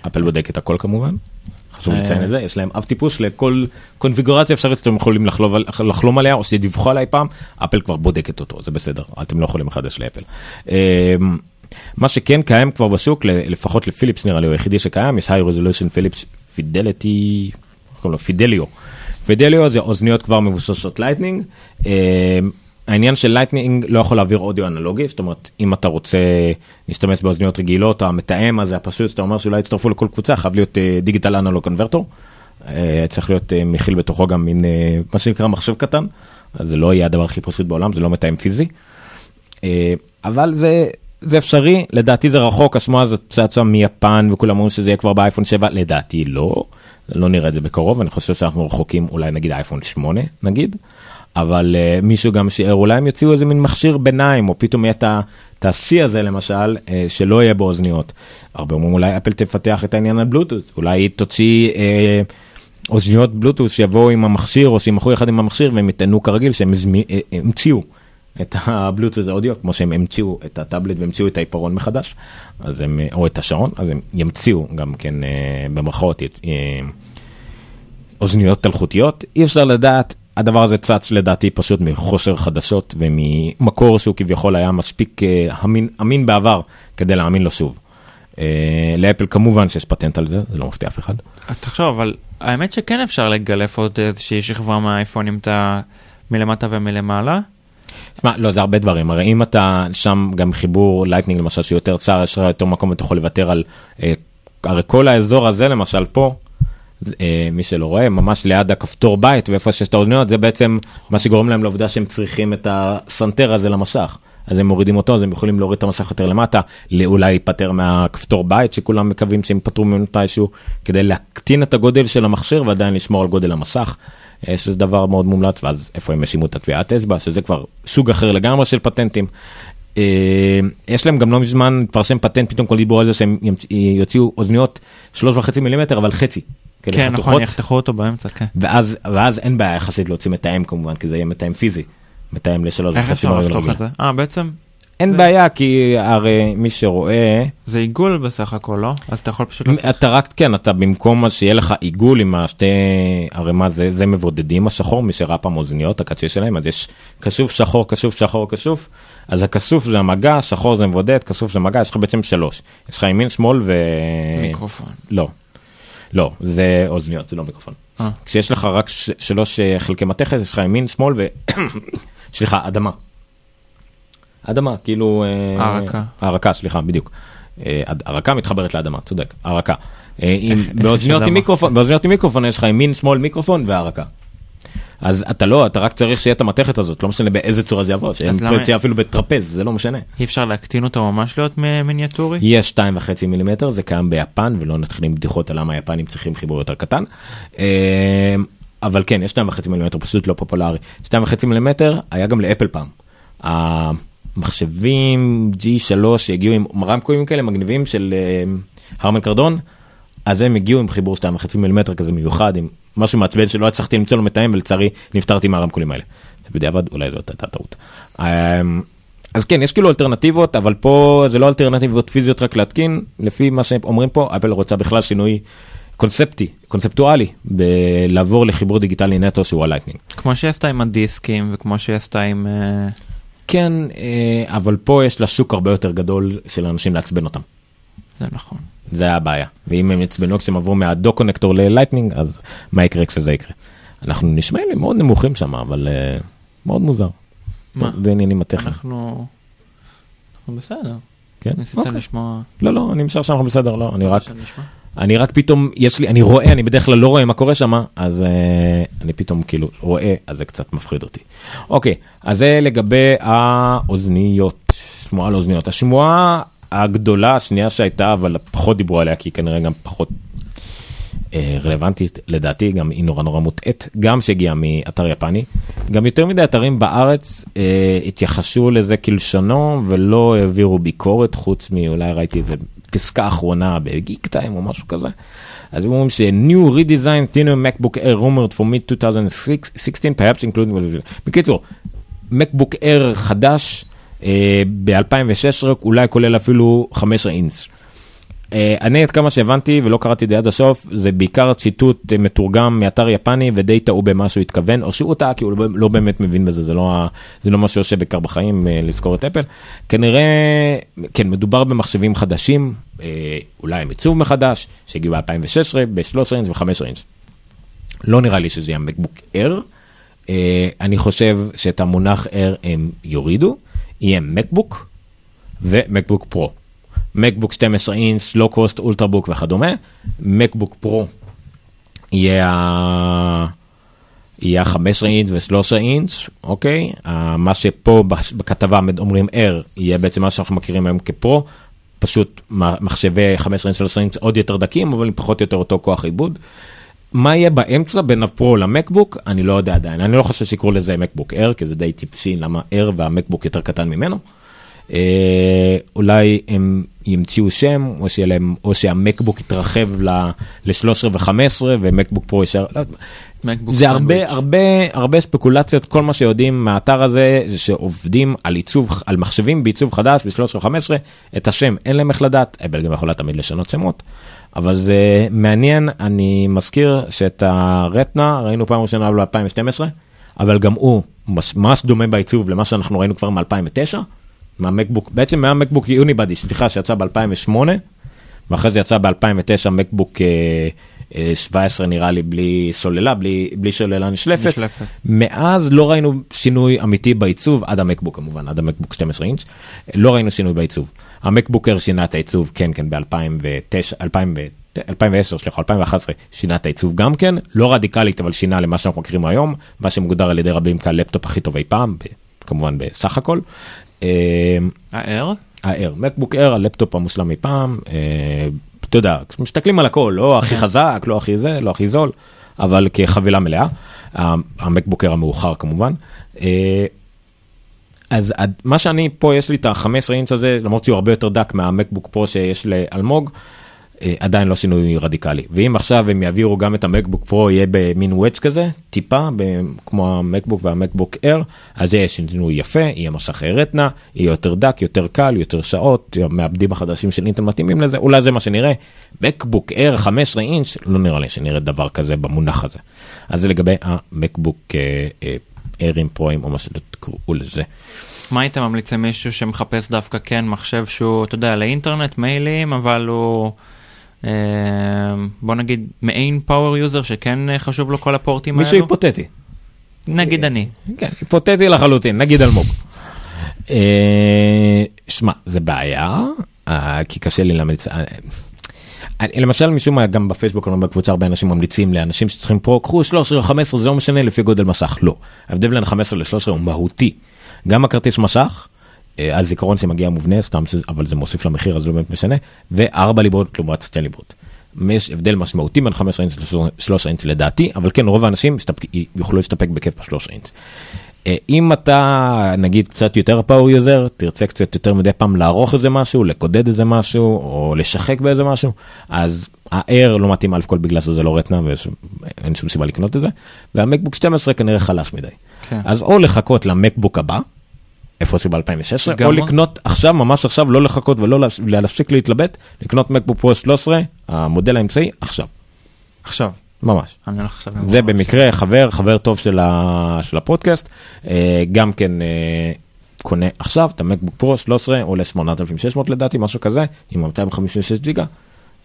אפל בודק את הכל כמובן. חשוב
אה.
לציין את זה, יש להם אב טיפוס לכל קונפיגורציה אפשרית שאתם יכולים לחלום, על- לחלום עליה או שדיווחו עליו פעם, אפל כבר בודקת אותו, זה בסדר, אתם לא יכולים לחדש לאפל. מה שכן קיים כבר בשוק, לפחות לפיליפס נראה לי, הוא היחידי שקיים, יש high resolution Philips Fidelity, איך קוראים לו? Fidelio. Fidelio זה אוזניות כבר מבוססות Lightning. אה, העניין של Lightning לא יכול להעביר אודיו אנלוגי, זאת אומרת אם אתה רוצה להשתמש באוזניות רגילות, המתאם הזה הפשוט, שאתה אומר שאולי יצטרפו לכל קבוצה, חייב להיות דיגיטל אנלוג קונברטור. צריך להיות אה, מכיל בתוכו גם מין אה, מה שנקרא מחשב קטן, זה לא יהיה הדבר הכי פשוט בעולם, זה לא מתאם פיזי. אבל זה זה אפשרי? לדעתי זה רחוק השמועה הזאת צצה מיפן וכולם אומרים שזה יהיה כבר באייפון 7 לדעתי לא. לא נראה את זה בקרוב. אני חושב שאנחנו רחוקים אולי נגיד אייפון 8 נגיד. אבל uh, מישהו גם שיער אולי הם יוציאו איזה מין מכשיר ביניים או פתאום יהיה את השיא הזה למשל uh, שלא יהיה באוזניות. הרבה אומרים אולי אפל תפתח את העניין על בלוטות. אולי היא תוציא. uh, אוזניות בלוטוס שיבואו עם המכשיר או שימכרו יחד עם המכשיר והם יטענו כרגיל שהם המציאו את הבלוטוס האודיו כמו שהם המציאו את הטאבלט והמציאו את העיפרון מחדש אז הם או את השעון אז הם ימציאו גם כן אה, במרכאות אה, אוזניות אלחוטיות אי אפשר לדעת הדבר הזה צץ לדעתי פשוט מחוסר חדשות וממקור שהוא כביכול היה מספיק אה, אמין, אמין בעבר כדי להאמין לו שוב. אה, לאפל כמובן שיש פטנט על זה זה לא מפתיע אף אחד.
תחשוב אבל האמת שכן אפשר לגלף עוד איזושהי שכבה מהאייפונים. מלמטה ומלמעלה.
תשמע, לא זה הרבה דברים הרי אם אתה שם גם חיבור Lightning למשל שהוא יותר צר יש לך יותר מקום ואתה יכול לוותר על אה, הרי כל האזור הזה למשל פה. אה, מי שלא רואה ממש ליד הכפתור בית ואיפה שיש את האוזניות זה בעצם מה שגורם להם לעובדה שהם צריכים את הסנטר הזה למסך. אז הם מורידים אותו אז הם יכולים להוריד את המסך יותר למטה לאולי להיפטר מהכפתור בית שכולם מקווים שהם יפטרו ממנו מתישהו כדי להקטין את הגודל של המכשיר ועדיין לשמור על גודל המסך. אה, שזה דבר מאוד מומלץ ואז איפה הם האשימו את הטביעת אצבע שזה כבר סוג אחר לגמרי של פטנטים. אה, יש להם גם לא מזמן התפרסם פטנט פתאום כל דיבור על זה שהם יוציאו אוזניות שלוש וחצי מילימטר אבל חצי.
כן נכון יחתכו אותו באמצע כן.
ואז ואז אין בעיה יחסית להוציא מתאם כמובן כי זה יהיה מתאם פיזי. מתאם לשלוש
איך
וחצי
אפשר
מילימטר
לחתוך. את זה? אה בעצם
אין
זה-
בעיה כי הרי מי שרואה
זה עיגול בסך הכל לא? אז אתה יכול פשוט...
אתה רק כן אתה במקום שיהיה לך עיגול עם השתי הרי מה זה זה מבודדים השחור מי שראה פעם אוזניות הקצה שלהם אז יש כסוף שחור כסוף שחור כסוף אז הכסוף זה המגע שחור זה מבודד כסוף זה מגע יש לך בעצם שלוש יש לך ימין שמאל ו...
מיקרופון.
לא. לא זה אוזניות זה לא מיקרופון.
אה.
כשיש לך רק שלוש אה, חלקי מתכת יש לך ימין שמאל ו... סליחה אדמה. אדמה כאילו אה,
הערקה.
הערקה סליחה בדיוק. אה, הרקה מתחברת לאדמה צודק הרקה. אה, באוזניות עם? מיקרופון יש לך ימין שמאל מיקרופון והרקה. אז אתה לא אתה רק צריך שיהיה את המתכת הזאת לא משנה באיזה צורה זה יבוא שיהיה אפילו בטרפז זה לא משנה.
אי אפשר להקטין אותו ממש להיות מיניאטורי?
יש 2.5 מילימטר זה קיים ביפן ולא נתחיל עם בדיחות על למה היפנים צריכים חיבור יותר קטן. אבל כן יש 2.5 מילימטר פשוט לא פופולרי 2.5 מילימטר היה גם לאפל פעם. המחשבים G3 שהגיעו עם רמקויים כאלה מגניבים של אה, הרמן קרדון אז הם הגיעו עם חיבור 2.5 מילימטר כזה מיוחד עם משהו מעצבן שלא הצלחתי למצוא לו מתאם ולצערי נפטרתי מהרמקולים האלה. זה בדיעבד אולי זאת הייתה טעות. אה, אז כן יש כאילו אלטרנטיבות אבל פה זה לא אלטרנטיבות פיזיות רק להתקין לפי מה שאומרים פה אפל רוצה בכלל שינוי קונספטי קונספטואלי בלעבור לחיבור דיגיטלי נטו שהוא ה Lightning.
כמו שהיא עשתה עם הדיסקים וכמו שהיא עשתה עם... אה,
כן אה, אבל פה יש לה שוק הרבה יותר גדול של אנשים לעצבן אותם.
זה נכון.
זה הבעיה ואם הם עצבנו כשהם עברו מה dock connector ל Lightning אז מה יקרה כשזה יקרה. אנחנו נשמעים לי מאוד נמוכים שם אבל אה, מאוד מוזר.
מה?
זה עניינים הטכניים.
אנחנו... אנחנו בסדר.
כן?
ניסית
אוקיי.
לשמוע...
לא לא אני משער שאנחנו בסדר לא אני רק? אני רק פתאום, יש לי, אני רואה, אני בדרך כלל לא רואה מה קורה שם, אז uh, אני פתאום כאילו רואה, אז זה קצת מפחיד אותי. אוקיי, אז זה לגבי האוזניות, שמועה על אוזניות. השמועה הגדולה השנייה שהייתה, אבל פחות דיברו עליה, כי כנראה גם פחות אה, רלוונטית, לדעתי גם היא נורא נורא מוטעית, גם שהגיעה מאתר יפני. גם יותר מדי אתרים בארץ אה, התייחסו לזה כלשונו ולא העבירו ביקורת, חוץ מאולי ראיתי איזה פסקה אחרונה בגיק טיים או משהו כזה. אז הם אומרים ש-New Redesign Thinner MacBook Air rumored for mid 2016 perhaps including, בקיצור, MacBook Air חדש אה, ב-2016 אולי כולל אפילו 15 אינץ. אה, אני עד כמה שהבנתי ולא קראתי את זה עד הסוף זה בעיקר ציטוט אה, מתורגם מאתר יפני ודי טעו במה שהוא התכוון או שהוא טעה כי הוא לא, לא באמת מבין בזה זה לא זה לא מה שעושה בעיקר בחיים אה, לזכור את אפל כנראה כן מדובר במחשבים חדשים אולי עם עיצוב מחדש שהגיעו ב2016 ב-13 אינץ' ו-15 אינץ'. לא נראה לי שזה יהיה מקבוק אר אני חושב שאת המונח אר הם יורידו יהיה מקבוק ומקבוק פרו. מקבוק 12 אינס, לא קוסט, אולטרבוק וכדומה, מקבוק פרו יהיה ה... יהיה 15 אינץ ו-13 אינץ, אוקיי? מה שפה בכתבה אומרים R יהיה בעצם מה שאנחנו מכירים היום כפרו, פשוט מחשבי 15 אינץ, 13 אינץ עוד יותר דקים, אבל עם פחות או יותר אותו כוח עיבוד. מה יהיה באמצע בין הפרו למקבוק אני לא יודע עדיין אני לא חושב שיקראו לזה מקבוק R כי זה די טיפשי למה R והמקבוק יותר קטן ממנו. אה, אולי הם ימציאו שם או שיהיה להם או שהמקבוק יתרחב ל-13 ו-15 ומקבוק פרו יישאר. לא, זה הרבה הרבה הרבה ספקולציות כל מה שיודעים מהאתר הזה זה שעובדים על עיצוב על מחשבים בעיצוב חדש ב-13 ו-15 את השם אין להם איך לדעת אפל גם יכולה תמיד לשנות שמות אבל זה מעניין אני מזכיר שאת הרטנה ראינו פעם ראשונה ב-2012 אבל גם הוא ממש דומה בעיצוב למה שאנחנו ראינו כבר מ-2009. מהמקבוק, בעצם מהמקבוק יוניבאדי, סליחה, שיצא ב-2008, ואחרי זה יצא ב-2009 מקבוק 17 נראה לי בלי סוללה, בלי, בלי סוללה נשלפת. נשלפת. מאז לא ראינו שינוי אמיתי בעיצוב, עד המקבוק כמובן, עד המקבוק 12 אינץ', לא ראינו שינוי בעיצוב. המקבוקר שינה את העיצוב, כן, כן, ב-2009, 2010, סליחה, 2011, שינה את העיצוב גם כן, לא רדיקלית, אבל שינה למה שאנחנו מכירים היום, מה שמוגדר על ידי רבים כלפטופ הכי טוב אי פעם, כמובן בסך הכל.
ה-R?
ה-R, מקבוק R, הלפטופ המושלם מפעם, אה, אתה יודע, מסתכלים על הכל, לא הכי כן. חזק, לא הכי זה, לא הכי זול, אבל כחבילה מלאה, המקבוק R המאוחר כמובן. אה, אז מה שאני פה יש לי את ה-15 אינץ הזה למרות שהוא הרבה יותר דק מהמקבוק פרו שיש לאלמוג. אה, עדיין לא שינוי רדיקלי ואם עכשיו הם יעבירו גם את המקבוק פרו יהיה במין וואץ' כזה טיפה כמו המקבוק והמקבוק אר אז יהיה שינוי יפה יהיה מסך רטנה יהיה יותר דק יותר קל יותר שעות המעבדים החדשים של אינטל מתאימים לזה אולי זה מה שנראה MacBook Air 15 אינץ' לא נראה לי שנראה דבר כזה במונח הזה אז זה לגבי ה MacBook Air ים Pro ים או מה שתקראו לזה.
מה היית ממליץ למישהו שמחפש דווקא כן מחשב שהוא אתה יודע לאינטרנט מיילים אבל הוא. אה, בוא נגיד מעין power user שכן אה, חשוב לו כל הפורטים
האלו. מישהו היפותטי.
נגיד אני.
כן, היפותטי לחלוטין, נגיד אלמוג. אה, שמע, זה בעיה, כי קשה לי להמליץ. למשל משום מה גם בפייסבוק אני בקבוצה הרבה אנשים ממליצים לאנשים שצריכים פרו קחו 13 או 15 זה לא משנה לפי גודל מסך לא ההבדל בין 15 ל-13 הוא מהותי גם הכרטיס מסך הזיכרון שמגיע מובנה סתם אבל זה מוסיף למחיר אז לא באמת משנה וארבע ליבות לעומת שתי ליבות. יש הבדל משמעותי בין 15 אינץ' ל-13 אינץ' לדעתי אבל כן רוב האנשים יוכלו להסתפק בכיף ב-13 אינץ'. אם אתה נגיד קצת יותר power user תרצה קצת יותר מדי פעם לערוך איזה משהו לקודד איזה משהו או לשחק באיזה משהו אז ה-Air לא מתאים אלף כל בגלל שזה לא Retina ואין שום סיבה לקנות את זה וה MacBook 12 כנראה חלש מדי כן. אז או לחכות ל MacBook הבא איפה שהוא ב-2016 או לקנות עכשיו ממש עכשיו לא לחכות ולא להפסיק להתלבט לקנות MacBook Pro 13 המודל האמצעי עכשיו.
עכשיו.
ממש. זה במקרה חבר חבר טוב של, ה, של הפודקאסט אה, גם כן אה, קונה עכשיו את המקבוק פרו 13 עולה 8600 לדעתי משהו כזה עם 256 ג'יגה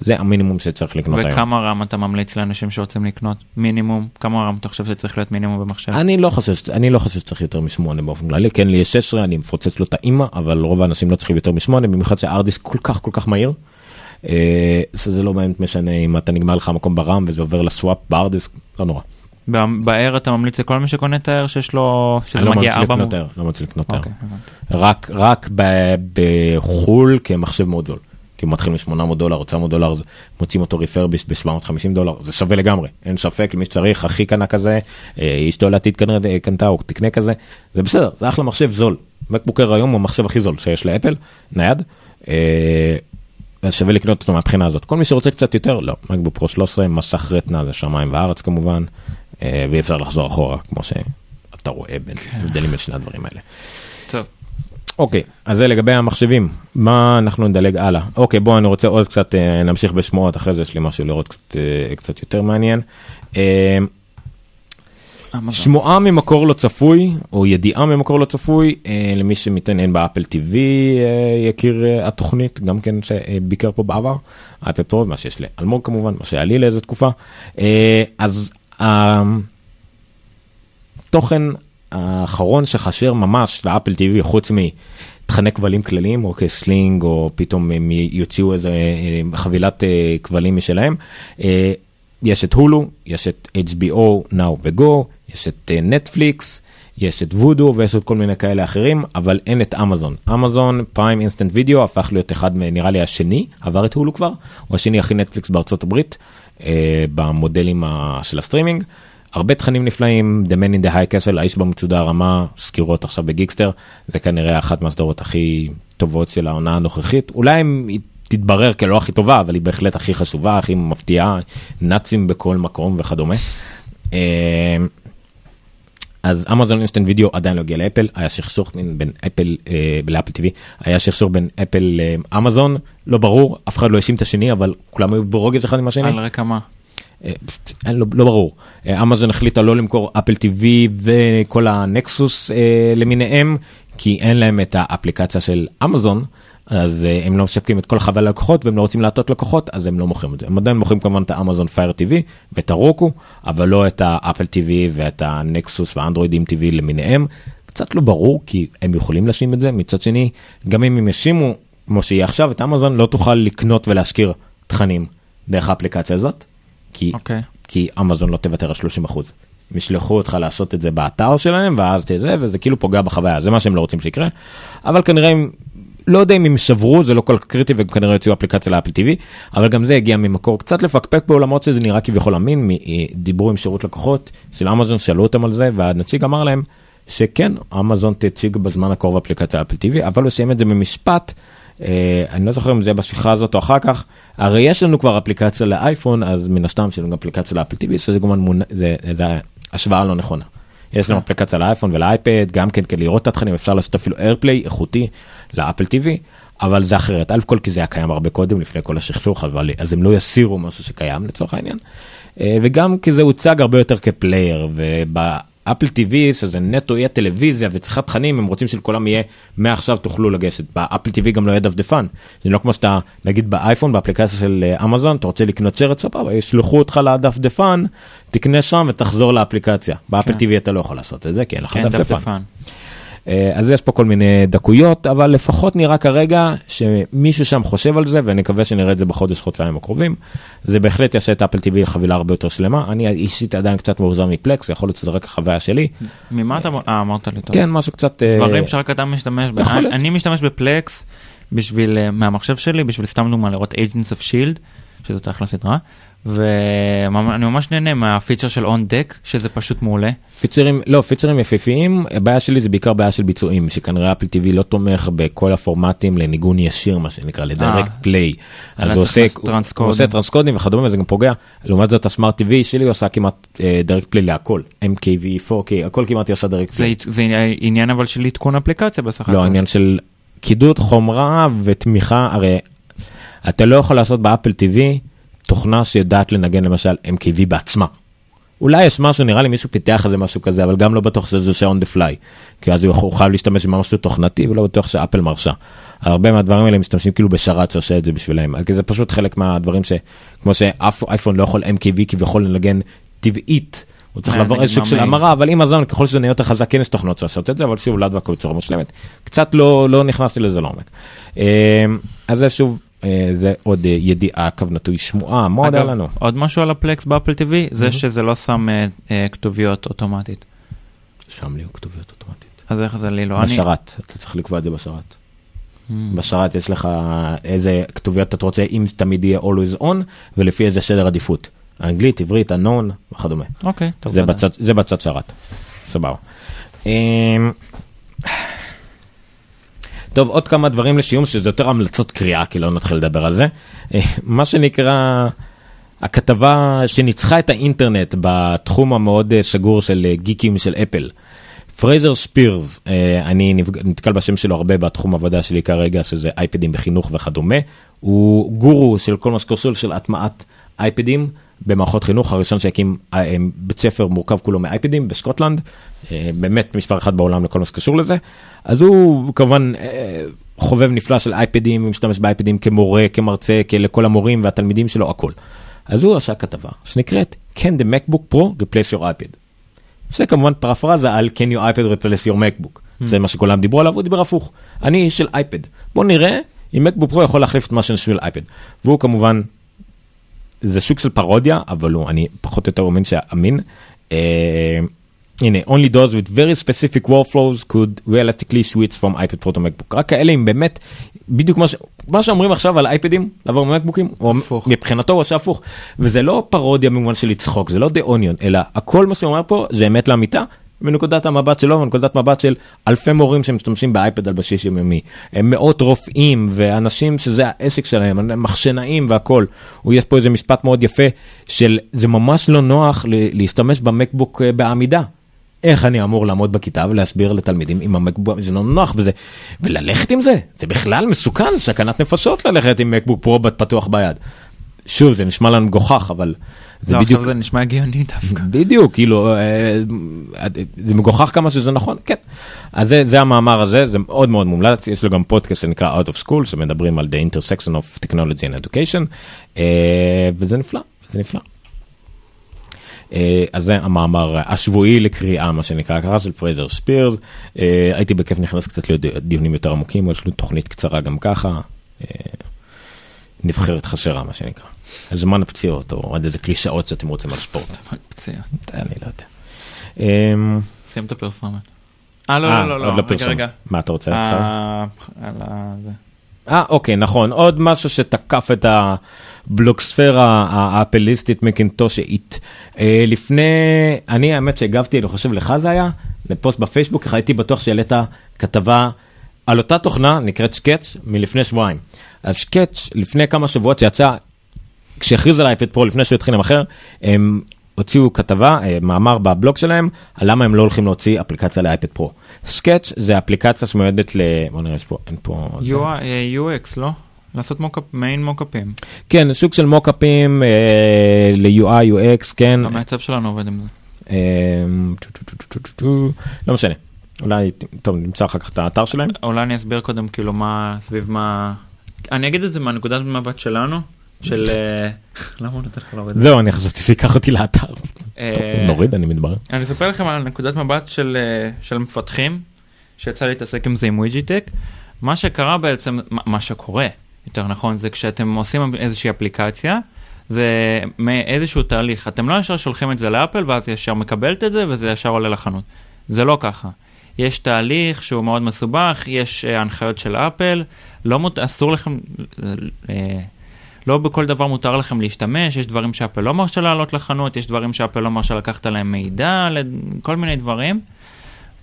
זה המינימום שצריך לקנות
וכמה היום. וכמה רם אתה ממליץ לאנשים שרוצים לקנות מינימום כמה רם אתה חושב שצריך להיות מינימום במחשב?
אני לא חושב אני לא חושב שצריך יותר משמונה באופן כללי כן לי יש 16 אני מפוצץ לו את האימא אבל רוב האנשים לא צריכים יותר משמונה במיוחד שהארדיסק כל כך כל כך מהיר. אה, שזה לא באמת משנה אם אתה נגמר לך מקום ברם וזה עובר לסוואפ בארדיסק, לא נורא.
באר אתה ממליץ לכל מי שקונה את האר שיש לו, שזה
אני לא
מגיע
ממליץ
4
לקנות אר, לא ממליץ לקנות אר.
אוקיי.
רק רק בחול כמחשב מאוד זול. כי הוא מתחיל מ-800 דולר או 900 דולר, מוצאים אותו ריפרביש ב-750 דולר, זה שווה לגמרי, אין ספק, למי שצריך, אחי קנה כזה, אה, אשתו לעתיד כנראה אה, קנתה או תקנה כזה, זה בסדר, זה אחלה מחשב זול. מקבוקר היום הוא המחשב הכי זול שיש לאפל, נייד. אה, אז שווה לקנות אותו מהבחינה הזאת. כל מי שרוצה קצת יותר, לא. מקבוק פרו 13, מסך רטנה זה שמיים וארץ כמובן, אה, ואי אפשר לחזור אחורה, כמו שאתה רואה בין הבדלים בין שני הדברים האלה. אוקיי, אז זה לגבי המחשבים, מה אנחנו נדלג הלאה. אוקיי, בוא אני רוצה עוד קצת אה, נמשיך בשמועות, אחרי זה יש לי משהו לראות קצת, אה, קצת יותר מעניין. אה,
אמזון.
שמועה ממקור לא צפוי, או ידיעה ממקור לא צפוי, אה, למי שמתעניין באפל TV אה, יכיר אה, התוכנית, גם כן שביקר פה בעבר, אפל פרו, מה שיש לאלמוג כמובן, מה שהיה לי לאיזה תקופה. אה, אז התוכן האחרון שחשר ממש לאפל TV, חוץ מתכני כבלים כלליים, או כסלינג, או פתאום הם יוציאו איזה אה, חבילת אה, כבלים משלהם. אה, יש את הולו, יש את HBO Now ו-Go, יש את נטפליקס, יש את Vudu ויש עוד כל מיני כאלה אחרים, אבל אין את אמזון. Amazon Prime Instant Video הפך להיות אחד, נראה לי השני, עבר את הולו כבר, הוא השני הכי נטפליקס בארצות הברית, במודלים של הסטרימינג. הרבה תכנים נפלאים, The Man in the High Castle, האיש במצודה הרמה, סקירות עכשיו בגיקסטר, זה כנראה אחת מהסדרות הכי טובות של העונה הנוכחית. אולי אם היא תתברר כלא הכי טובה, אבל היא בהחלט הכי חשובה, הכי מפתיעה, נאצים בכל מקום וכדומה. אה, אז Amazon Instant Video עדיין לא הגיע לאפל, היה סכסוך בין אפל אה, ל Apple TV, היה סכסוך בין אפל לאמזון, לא ברור, אף אחד לא האשים את השני, אבל כולם היו ברוגז אחד עם השני.
על רקע מה?
אה, אין, לא, לא ברור. אה, אמזון החליטה לא למכור Apple TV וכל ה Nexus אה, למיניהם, כי אין להם את האפליקציה של אמזון, אז אה, הם לא משקים את כל חוויה ללקוחות והם לא רוצים להטעות לקוחות, אז הם לא מוכרים את זה. הם עדיין מוכרים כמובן את ה Amazon Fire TV ואת ה Roku, אבל לא את ה Apple TV ואת ה Nexus והאנדרואידים TV למיניהם. קצת לא ברור, כי הם יכולים להשים את זה, מצד שני, גם אם הם ישימו, כמו שיהיה עכשיו, את אמזון, לא תוכל לקנות ולהשכיר תכנים דרך האפליקציה הזאת. כי
אוקיי.
כי אמזון לא תוותר על 30 אחוז. הם ישלחו אותך לעשות את זה באתר שלהם ואז תזה וזה כאילו פוגע בחוויה זה מה שהם לא רוצים שיקרה. אבל כנראה הם לא יודע אם הם שברו זה לא כל כך קריטי והם כנראה יוציאו אפליקציה ל Apple TV אבל גם זה הגיע ממקור קצת לפקפק בעולמות שזה נראה כביכול אמין מ- דיברו עם שירות לקוחות של אמזון שאלו אותם על זה והנציג אמר להם שכן אמזון תציג בזמן הקרוב אפליקציה לאפל TV אבל הוא סיים את זה במשפט. אה, אני לא זוכר אם זה בשיחה הזאת או אחר כך, הרי יש לנו כבר אפליקציה לאייפון, אז מן הסתם יש לנו גם אפליקציה לאפל TV, שזה כמובן מונ... זה, זה השוואה לא נכונה. יש לנו אפליקציה לאייפון ולאייפד, גם כן כדי לראות את התכנים, אפשר לעשות אפילו איירפליי איכותי ל Apple TV, אבל זה אחרת. א' כל כי זה היה קיים הרבה קודם, לפני כל הסכסוך, אבל אז הם לא יסירו משהו שקיים לצורך העניין. אה, וגם כי זה הוצג הרבה יותר כ player, וב Apple TV, שזה נטו יהיה טלוויזיה וצריכת תכנים, הם רוצים שלכולם יהיה, מעכשיו תוכלו לגשת. ב Apple TV גם לא יהיה דפדפן. זה לא כמו שאתה, נגיד באייפון, באפליקציה של אה, אמזון, אתה רוצה לקנות סרט סבבה, ישלחו אותך לדפדפן, תקנה שם ותחזור לאפליקציה. באפל
כן.
TV אתה לא יכול לעשות את זה, כי אין לך
כן,
דפדפן.
דפדפן.
אה, אז יש פה כל מיני דקויות אבל לפחות נראה כרגע שמישהו שם חושב על זה ואני מקווה שנראה את זה בחודש חודשיים הקרובים. זה בהחלט יעשה את אפל TV לחבילה הרבה יותר שלמה אני אישית עדיין קצת מאוזר מפלקס יכול להיות שזה רק החוויה שלי
ממה אתה אה, אמרת לי טוב.
כן משהו קצת אה,
דברים שרק אתה משתמש בהם. אני משתמש בפלקס בשביל אה, מהמחשב שלי בשביל סתם דוגמה לראות agents of shield שזאת אחלה סדרה ואני ממש נהנה מהפיצ'ר של on deck שזה פשוט מעולה.
פיצ'רים לא פיצ'רים יפיפיים הבעיה שלי זה בעיקר בעיה של ביצועים שכנראה Apple TV לא תומך בכל הפורמטים לניגון ישיר מה שנקרא ל direct play.
אז
הוא עושה הוא. עושה טרנסקודים וכדומה וזה גם פוגע לעומת זאת ה smart TV שלי עושה כמעט direct play להכל MKV 4K הכל כמעט היא עושה direct
זה
play.
זה עניין אבל של עדכון אפליקציה בסך הכל.
לא עניין של קידוד חומרה ותמיכה הרי אתה לא יכול לעשות ב Apple TV תוכנה שיודעת לנגן למשל MKV בעצמה. אולי יש משהו נראה לי מישהו פיתח איזה משהו כזה אבל גם לא בטוח שזה שעון דה פליי כי אז הוא חייב להשתמש במשהו תוכנתי ולא בטוח שאפל מרשה. הרבה מהדברים האלה משתמשים כאילו בשרת שעושה את זה בשבילם כי זה פשוט חלק מהדברים שכמו שאף אייפון לא יכול MKV כביכול לנגן טבעית. הוא צריך
אה,
לעבור איזה סוג של. המרה אבל עם הזמן ככל שזה נהיה יותר חזק כן יש תוכנות שעושות את זה אבל שוב לאו דווקא בצורה מושלמת קצת לא לא נכנסתי לזה לעומק. אה, אז זה שוב זה עוד אה, ידיעה, קו נטוי שמועה, מה עוד היה לנו?
עוד משהו על הפלקס באפל TV, זה שזה לא שם אה, אה, כתוביות אוטומטית.
שם לי כתוביות אוטומטית.
אז איך זה לי לא?
בשרת, אתה צריך לקבוע את זה בשרת.
Mm.
בשרת יש לך איזה כתוביות אתה רוצה, אם תמיד יהיה always on, ולפי איזה סדר עדיפות. אנגלית, עברית, unknown וכדומה.
אוקיי, טוב.
זה. בצד, זה בצד שרת. סבבה. טוב, עוד כמה דברים לסיום, שזה יותר המלצות קריאה, כי לא נתחיל לדבר על זה. אה, מה שנקרא, הכתבה שניצחה את האינטרנט בתחום המאוד אה, סגור של אה, גיקים של אפל. Fraser Speirs, אה, אני נתקל בשם שלו הרבה בתחום העבודה שלי כרגע, שזה אייפדים בחינוך וכדומה. הוא גורו של כל מה שקשור של הטמעת אייפדים במערכות חינוך, הראשון שהקים אה, אה, בית ספר מורכב כולו מאייפדים בסקוטלנד, אה, באמת מספר אחד בעולם לכל מה שקשור לזה. אז הוא כמובן חובב נפלא של אייפדים, משתמש באייפדים כמורה, כמרצה, לכל המורים והתלמידים שלו, הכל. אז הוא עשה כתבה שנקראת Can the MacBook Pro replace your iPad? זה כמובן פרפרזה על Can your iPad replace your MacBook. זה מה שכולם דיברו עליו, הוא דיבר הפוך. אני איש של אייפד. בוא נראה אם MacBook Pro יכול להחליף את מה של אייפד. והוא כמובן, זה סוג של פרודיה, אבל הוא, אני פחות או יותר מאמין שאמין. אה, הנה, only those with very specific workflows could realistically switch from iPad to MacBook. רק כאלה אם באמת, בדיוק מה, ש... מה שאומרים עכשיו על אייפדים, לעבור ממקבוקים, או
הפוך.
מבחינתו הוא עושה הפוך. וזה לא פרודיה במובן של לצחוק, זה לא The Onion, אלא הכל מה שהוא אומר פה זה אמת לאמיתה. מנקודת המבט שלו ונקודת מבט של אלפי מורים שמשתמשים באייפד על בסיס. הם מאות רופאים ואנשים שזה העסק שלהם, מחשנאים והכל. הוא יש פה איזה משפט מאוד יפה של זה ממש לא נוח להשתמש במקבוק אה, בעמידה. איך אני אמור לעמוד בכיתה ולהסביר לתלמידים עם המקבוק, זה לא נוח וזה, וללכת עם זה, זה בכלל מסוכן, סכנת נפשות ללכת עם מקבוק פרו פתוח ביד. שוב, זה נשמע לנו מגוחך, אבל זה
לא,
בדיוק,
עכשיו זה נשמע הגיוני דווקא.
בדיוק, כאילו, אה, זה מגוחך כמה שזה נכון, כן. אז זה, זה המאמר הזה, זה מאוד מאוד מומלץ, יש לו גם פודקאסט שנקרא Out of School, שמדברים על The Intersection of Technology and Education, אה, וזה נפלא, זה נפלא. אה, אז זה המאמר השבועי לקריאה, מה שנקרא, ככה של Fraser Speirs. אה, הייתי בכיף נכנס קצת לדיונים יותר עמוקים, יש לי תוכנית קצרה גם ככה. נבחרת חסרה, מה שנקרא. זמן הפציעות, או עוד איזה קלישאות שאתם רוצים על ספורט.
פציע.
אני לא יודע. אמ,
שים את הפרסומת. אה, לא,
אה,
לא, לא, לא, רגע. רגע.
מה אתה רוצה עכשיו?
אה, על ה... זה.
אה, אוקיי, נכון. עוד משהו שתקף את הבלוקספירה האפליסטית מקינטושאית. אה, לפני, אני האמת שהגבתי, אני חושב לך זה היה, לפוסט בפייסבוק, הייתי בטוח שהעלית כתבה על אותה תוכנה, נקראת שקאץ', מלפני שבועיים. אז שקאץ', לפני כמה שבועות שיצא, כשהכריז על אייפד פרו לפני שהוא התחיל עם אחר, הם הוציאו כתבה, אה, מאמר בבלוג שלהם, על למה הם לא הולכים להוציא אפליקציה לאייפד פרו. סקאץ' זה אפליקציה שמיועדת ל... בוא נראה, יש פה, אין פה...
UI, אה, UX, לא? לעשות מוקאפ, מיין מוקאפים.
כן, סוג של מוקאפים אה, ל-UI, UX, כן.
המעצב שלנו עובד עם זה.
אה. לא משנה. אולי, טוב, נמצא אחר כך את האתר שלהם.
אולי אני אסביר קודם כאילו מה, סביב מה... אני אגיד את זה מהנקודת מבט שלנו, של... אה, למה הוא נותן לך להוריד? את זה?
זהו, אני חשבתי שייקח אותי לאתר.
אה,
נוריד, אני מתברר.
אני אספר לכם על נקודת מבט של, אה, של מפתחים, שיצא להתעסק עם זה עם וויג'יטק. מה שקרה בעצם, מה שקורה, יותר נכון, זה כשאתם עושים איזושהי אפליקציה, זה מאיזשהו תהליך. אתם לא ישר שולחים את זה לאפל ואז ישר מקבלת את זה וזה ישר עולה לחנות. זה לא ככה. יש תהליך שהוא מאוד מסובך, יש אה, הנחיות של אפל, לא מות... אסור לכם, אה, לא בכל דבר מותר לכם להשתמש, יש דברים שאפל לא מרשה לעלות לחנות, יש דברים שאפל לא מרשה לקחת עליהם מידע, כל מיני דברים.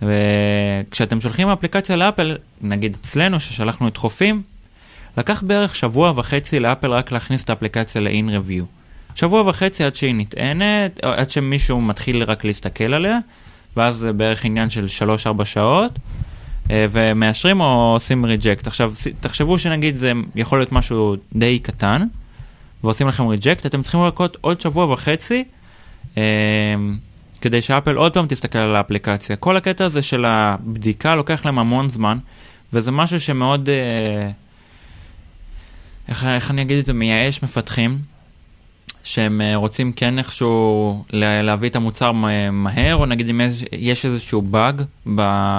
וכשאתם שולחים אפליקציה לאפל, נגיד אצלנו ששלחנו את חופים, לקח בערך שבוע וחצי לאפל רק להכניס את האפליקציה ל-in review. שבוע וחצי עד שהיא נטענת, עד שמישהו מתחיל רק להסתכל עליה, ואז זה בערך עניין של 3-4 שעות, אה, ומאשרים או עושים ריג'קט. עכשיו, תחשבו שנגיד זה יכול להיות משהו די קטן, ועושים לכם ריג'קט, אתם צריכים לחכות עוד שבוע וחצי, אה, כדי שאפל עוד פעם תסתכל על האפליקציה. כל הקטע הזה של הבדיקה לוקח להם המון זמן, וזה משהו שמאוד, אה, איך, איך אני אגיד את זה, מייאש מפתחים, שהם אה, רוצים כן איכשהו לה- להביא את המוצר מה- מהר, או נגיד אם יש- יש איזשהו באג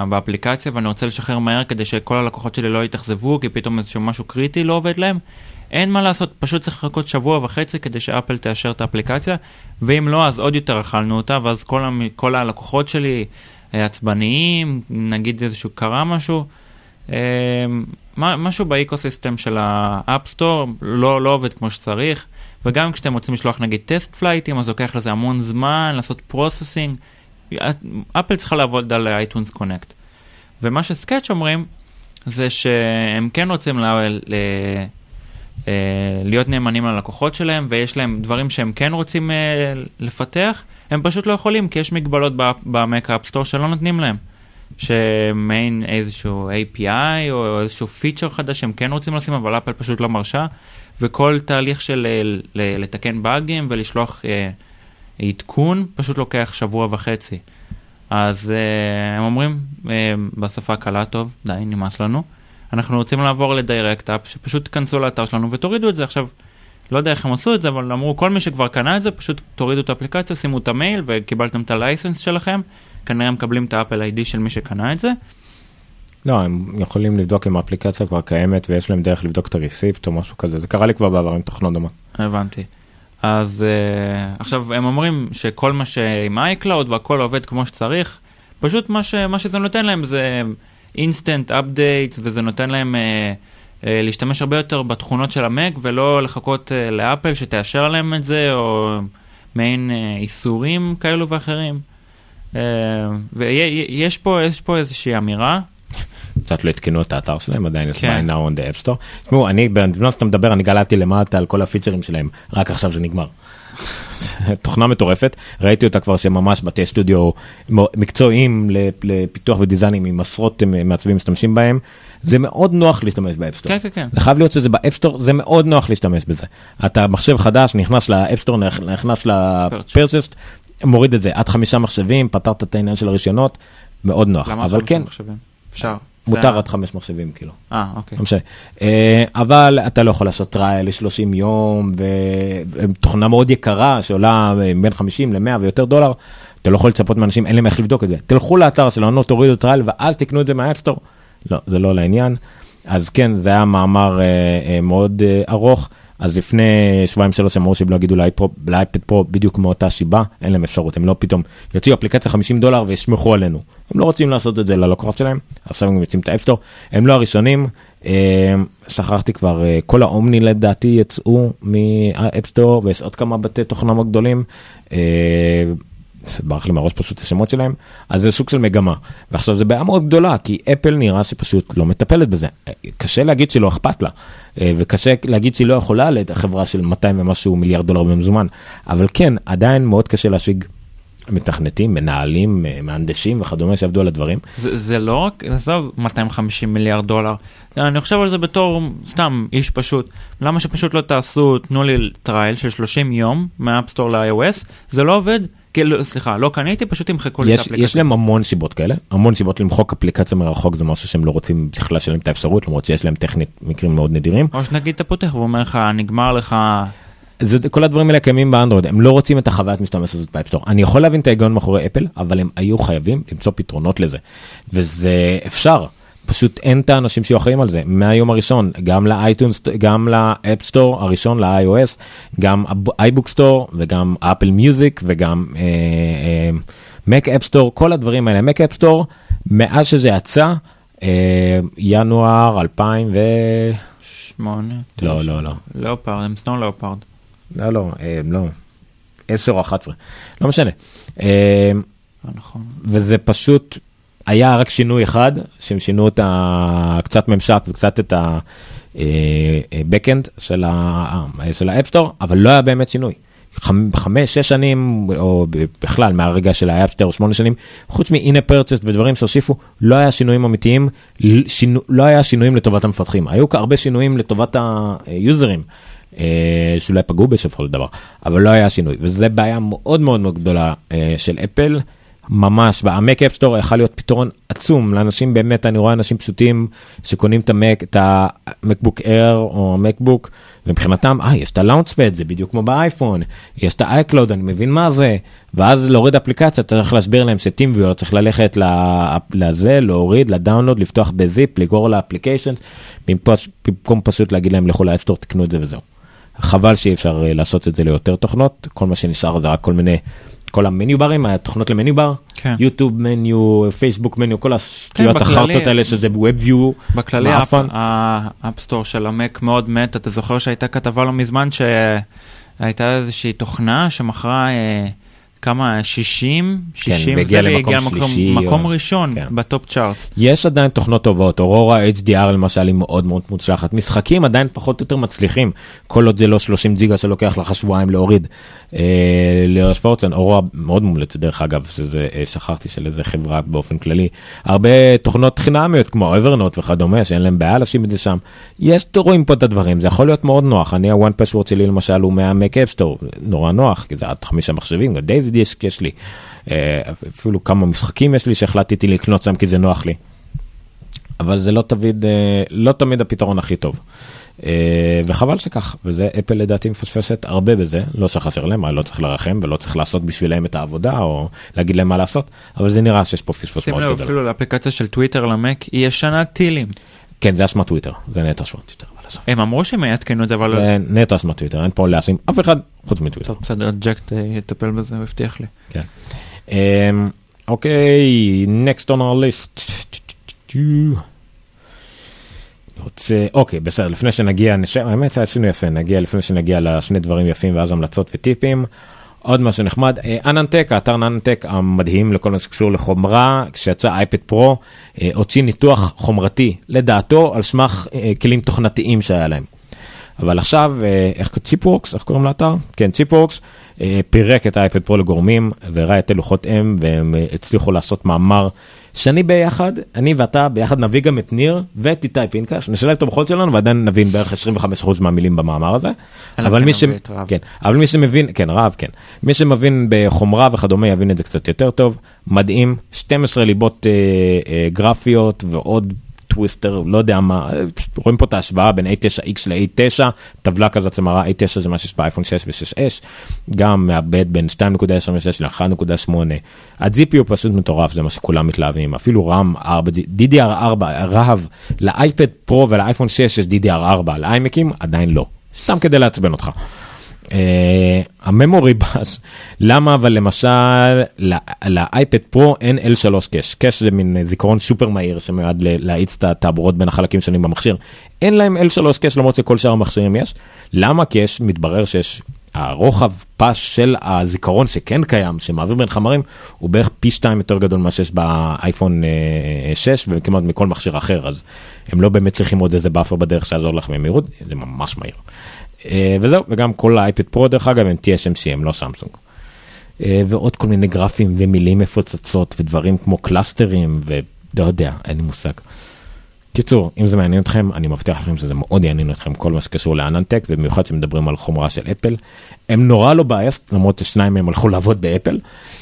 באפליקציה ואני רוצה לשחרר מהר כדי שכל הלקוחות שלי לא יתאכזבו, כי פתאום איזשהו משהו קריטי לא עובד להם, אין מה לעשות, פשוט צריך לחכות שבוע וחצי כדי שאפל תאשר את האפליקציה, ואם לא, אז עוד יותר אכלנו אותה, ואז כל, המ... כל הלקוחות שלי אה, עצבניים, נגיד איזשהו קרה משהו, אה, משהו ב ecosystem של ה App Store לא, לא עובד כמו שצריך, וגם כשאתם רוצים לשלוח נגיד TestFlight ים, אז לוקח לזה המון זמן לעשות processing. אפל צריכה לעבוד על iTunes Connect. ומה ש Sketch אומרים, זה שהם כן רוצים ל... ל... אה, להיות נאמנים ללקוחות שלהם, ויש להם דברים שהם כן רוצים אה, לפתח, הם פשוט לא יכולים, כי יש מגבלות ב Mac App Store שלא נותנים להם. שמעין איזשהו API או איזשהו פיצ'ר חדש שהם כן רוצים לשים, אבל אפל פשוט לא מרשה, וכל תהליך של אה, לתקן באגים ולשלוח עדכון פשוט לוקח שבוע וחצי. אז הם אומרים בשפה קלה טוב, די, נמאס לנו. אנחנו רוצים לעבור לדיירקט אפ, שפשוט תיכנסו לאתר שלנו ותורידו את זה עכשיו. לא יודע איך הם עשו את זה, אבל אמרו כל מי שכבר קנה את זה, פשוט תורידו את האפליקציה, שימו את המייל וקיבלתם את הלייסנס שלכם, כנראה מקבלים את האפל איי-די של מי שקנה את זה.
לא, הם יכולים לבדוק אם האפליקציה כבר קיימת ויש להם דרך לבדוק את הריסיפט או משהו כזה, זה קרה לי כבר בעבר עם תוכנות דומות.
הבנתי. אז uh, עכשיו הם אומרים שכל מה שעם iCloud והכל עובד כמו שצריך, פשוט מה, ש, מה שזה נותן להם זה instant updates וזה נותן להם uh, uh, להשתמש הרבה יותר בתכונות של המק ולא לחכות uh, לאפל שתאשר להם את זה או מעין uh, איסורים כאלו ואחרים. Uh, ויש פה, פה איזושהי אמירה.
קצת לא עדכנו את האתר שלהם עדיין יש כן. now on the app store. תשמעו אני בזמן שאתה מדבר אני גללתי למטה על כל הפיצ'רים שלהם רק עכשיו זה נגמר. תוכנה מטורפת ראיתי אותה כבר שממש בתי סטודיו מקצועיים לפיתוח ודיזיינים עם עשרות מעצבים משתמשים בהם זה מאוד נוח להשתמש ב App Store.
כן כן כן.
זה חייב להיות שזה ב App Store זה מאוד נוח להשתמש בזה. אתה מחשב חדש נכנס ל App Store נכנס ל purchased מוריד את זה עד חמישה מחשבים פתרת את העניין של הרישיונות מאוד נוח אבל כן.
אפשר.
מותר עד חמש מחשבים כאילו.
אה אוקיי.
לא משנה. אה, אבל אתה לא יכול לעשות trial ל-30 יום ותוכנה מאוד יקרה שעולה אה, בין 50 ל-100 ויותר דולר. אתה לא יכול לצפות מאנשים אין להם איך לבדוק את זה. תלכו לאתר שלנו תורידו trial ואז תקנו את זה מה App Store. לא זה לא לעניין. אז כן זה היה מאמר אה, מאוד ארוך. אז לפני שבועיים שלוש אמרו שהם לא יגיעו ל iPad Pro בדיוק מאותה סיבה אין להם אפשרות הם לא פתאום יוציאו אפליקציה 50 דולר ויסמכו עלינו הם לא רוצים לעשות את זה ללקוחות שלהם עכשיו הם יוצאים את ה App Store הם לא הראשונים אה, שכחתי כבר אה, כל ה Omni לדעתי יצאו מה App Store ויש עוד כמה בתי תוכנה גדולים. ברח לי מהראש פשוט השמות שלהם אז זה סוג של מגמה. ועכשיו זה בעיה מאוד גדולה כי אפל נראה שפשוט לא מטפלת בזה. קשה להגיד שלא אכפת לה אה, וקשה להגיד שהיא לא יכולה לחברה של 200 ומשהו מיליארד דולר במזומן. אבל כן עדיין מאוד קשה להשיג מתכנתים מנהלים אה, מהנדסים וכדומה שעבדו על הדברים.
זה, זה לא רק עזוב 250 מיליארד דולר. אני חושב על זה בתור סתם איש פשוט. למה שפשוט לא תעשו תנו לי trial של 30 יום מ App Store ל-iOS? זה לא עובד כאילו, סליחה, לא קניתי, פשוט תמחקו לי את
האפליקציה. יש להם המון סיבות כאלה, המון סיבות למחוק אפליקציה מרחוק זה משהו שהם לא רוצים בכלל לשלם את האפשרות, למרות שיש להם טכנית מקרים מאוד נדירים.
או שנגיד אתה פותח ואומר לך, נגמר לך...
זה, כל הדברים האלה קיימים באנדרואיד, הם לא רוצים את החוויית משתמש הזאת ב App Store. אני יכול להבין את ההיגיון מאחורי אפל, אבל הם היו חייבים למצוא פתרונות לזה. וזה אפשר. פשוט אין את האנשים שיהיו אחראים על זה מהיום הראשון גם ל iTunes גם ל App Store הראשון ל-iOS גם iBook Store וגם Apple Music וגם Mac App Store כל הדברים האלה Mac App Store מאז שזה יצא אה, ינואר 2008 לא לא לא
Leopard הם Snow Leopard.
לא לא אה, לא 10 או 11 לא משנה. אה, נכון. וזה פשוט היה רק שינוי אחד שהם שינו את ה... קצת ממשק וקצת את ה Backend של, ה... של ה App Store אבל לא היה באמת שינוי. חמש שש שנים או בכלל מהרגע של ה App Store שמונה שנים חוץ מ-in purchase ודברים שהוסיפו לא היה שינויים אמיתיים שינו, לא היה שינויים לטובת המפתחים היו הרבה שינויים לטובת ה user ים. אה, שאולי פגעו בסופו של דבר אבל לא היה שינוי וזה בעיה מאוד מאוד מאוד גדולה אה, של אפל ממש, ה Mac App Store יכול להיות פתרון עצום לאנשים באמת, אני רואה אנשים פשוטים שקונים את המק, את ה MacBook Air או ה MacBook, ומבחינתם, אה, יש את ה Launchpad, זה בדיוק כמו באייפון, יש את ה iCloud, אני מבין מה זה, ואז להוריד אפליקציה, אתה צריך להסביר להם שטימוויר צריך ללכת לזה, להוריד, ל download, לפתוח ב zip, לגרור ל application, במקום פשוט להגיד להם לכו ל App Store, תקנו את זה וזהו. חבל שאי אפשר אה, לעשות את זה ליותר תוכנות, כל מה שנשאר זה רק כל מיני כל ה menu bar ים, התוכנות ל menu bar,
כן.
יוטיוב menu, פייסבוק menu, כל השטויות
כן,
החרטות האלה שזה WebView,
בכללי
מעפן.
ה App Store של המק מאוד מת, אתה זוכר שהייתה כתבה לא מזמן שהייתה איזושהי תוכנה שמכרה אה, כמה 60, 60,
והגיע
זה
למקום
והגיע
שלישי,
מקום
או-
ראשון
כן.
ב top charts.
יש עדיין תוכנות טובות, אורורה HDR למשל היא מאוד מאוד מוצלחת, משחקים עדיין פחות או יותר מצליחים, כל עוד זה לא 30 ג'יגה שלוקח לך שבועיים להוריד. אה, להשוואותן, אורורה מאוד מומלצת דרך אגב, שזה, אה, שכחתי של איזה חברה באופן כללי, הרבה תוכנות חינמיות כמו Evernote וכדומה שאין להם בעיה לשים את זה שם. יש, רואים פה את הדברים, זה יכול להיות מאוד נוח, אני ה 1Password שלי למשל הוא מה Mac App Store, נורא נוח, כי זה עד חמישה מחשבים, DaisyDisk יש לי, אה, אפילו כמה משחקים יש לי שהחלטתי לקנות שם כי זה נוח לי. אבל זה לא תמיד, אה, לא תמיד הפתרון הכי טוב. אה, וחבל שכך, וזה אפל לדעתי מפספסת הרבה בזה, לא שחסר להם, לא צריך לרחם ולא צריך לעשות בשבילם את העבודה או להגיד להם מה לעשות, אבל זה נראה שיש פה פספוס
שים
מאוד
לב
גדול.
אפילו לאפליקציה של טוויטר למק היא ישנה טילים.
כן, זה אשמת טוויטר, זה נטו אשמת טוויטר. עזוב.
הם אמרו שהם יעדכנו את זה אבל
נטו אשמת טוויטר, אין פה להאשים אף אחד חוץ מטוויטר.
טוב בסדר ג'קט אה, יטפל בזה הוא הבטיח לי.
כן. אמ, אוקיי, next on our list. רוצה, אוקיי, בסדר, לפני שנגיע, האמת שעשינו יפה, נגיע לפני שנגיע לשני דברים יפים ואז המלצות וטיפים. עוד משהו נחמד, אה, אננטק, האתר אננטק המדהים לכל מה שקשור לחומרה, כשיצא אייפד פרו, אה, הוציא ניתוח חומרתי, לדעתו, על סמך אה, כלים תוכנתיים שהיה להם. אבל עכשיו, אה, איך ציפוורקס, איך קוראים לאתר? כן, ציפוורקס, אה, פירק את האייפד פרו לגורמים והראה את הלוחות אם והם אה, הצליחו לעשות מאמר שאני ביחד, אני ואתה ביחד נביא גם את ניר ואת איתי פינקש, נשלב את המוחות שלנו ועדיין נבין בערך 25% מהמילים במאמר הזה. אבל מי, ש... כן, אבל מי שמבין, כן רב, כן, מי שמבין בחומרה וכדומה יבין את זה קצת יותר טוב, מדהים, 12 ליבות אה, אה, גרפיות ועוד טוויסטר, לא יודע מה, רואים פה את ההשוואה בין A9X ל-A9, טבלה כזאת שמראה A9 זה מה שיש באייפון 6 ו-6S, גם מאבד בין 2.26 ל-1.8, ה-GPU פשוט מטורף, זה מה שכולם מתלהבים, אפילו רם 4, DDR4, רהב, לאייפד פרו ולאייפון 6 יש DDR4, לאיימקים עדיין לא, סתם כדי לעצבן אותך. Uh, הממורי בס, למה אבל למשל לא- ל iPad Pro אין L3 cache, cache זה מין זיכרון סופר מהיר שמיועד להאיץ את התעבורות בין החלקים שונים במכשיר, אין להם L3 cache למרות שכל שאר המכשירים יש, למה? יש, מתברר שיש, הרוחב פס של הזיכרון שכן קיים, שמעביר בין חומרים, הוא בערך פי שתיים יותר גדול ממה שיש באייפון אה, 6 וכמעט מכל מכשיר אחר, אז הם לא באמת צריכים עוד איזה buffer בדרך שיעזור לך במהירות, זה ממש מהיר. אה, וזהו, וגם כל ה iPad Pro דרך אגב הם TSMC הם לא סמסונג. אה, ועוד כל מיני גרפים ומילים מפוצצות ודברים כמו cluster ים ולא יודע, אין לי מושג. קיצור, אם זה מעניין אתכם, אני מבטיח לכם שזה מאוד יעניין אתכם כל מה שקשור ל AnandTech, ובמיוחד שמדברים על חומרה של אפל. הם נורא לא biased, למרות ששניים מהם הלכו לעבוד באפל.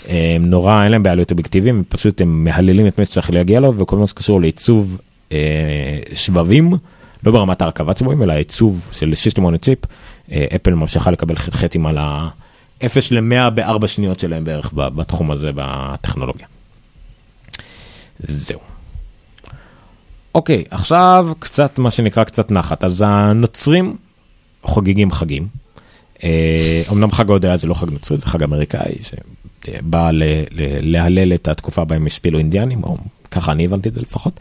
הם נורא, אין להם בעלויות אובייקטיביים, פשוט הם מהללים את מי שצריך להגיע לו, וכל מה שקשור לעיצוב אה, שבבים, לא ברמת הרכבת שבבים, אלא עיצוב של system on chip, אה, אפל ממשיכה לקבל חטחטים על ה-0 ל-100 בארבע שניות שלהם בערך בתחום הזה בטכנולוגיה. זהו. אוקיי, עכשיו קצת מה שנקרא קצת נחת. אז הנוצרים חוגגים חגים. אה, אמנם חג ההודיה זה לא חג נוצרי, זה חג אמריקאי שבא להלל את התקופה בהם השפילו אינדיאנים, או ככה אני הבנתי את זה לפחות.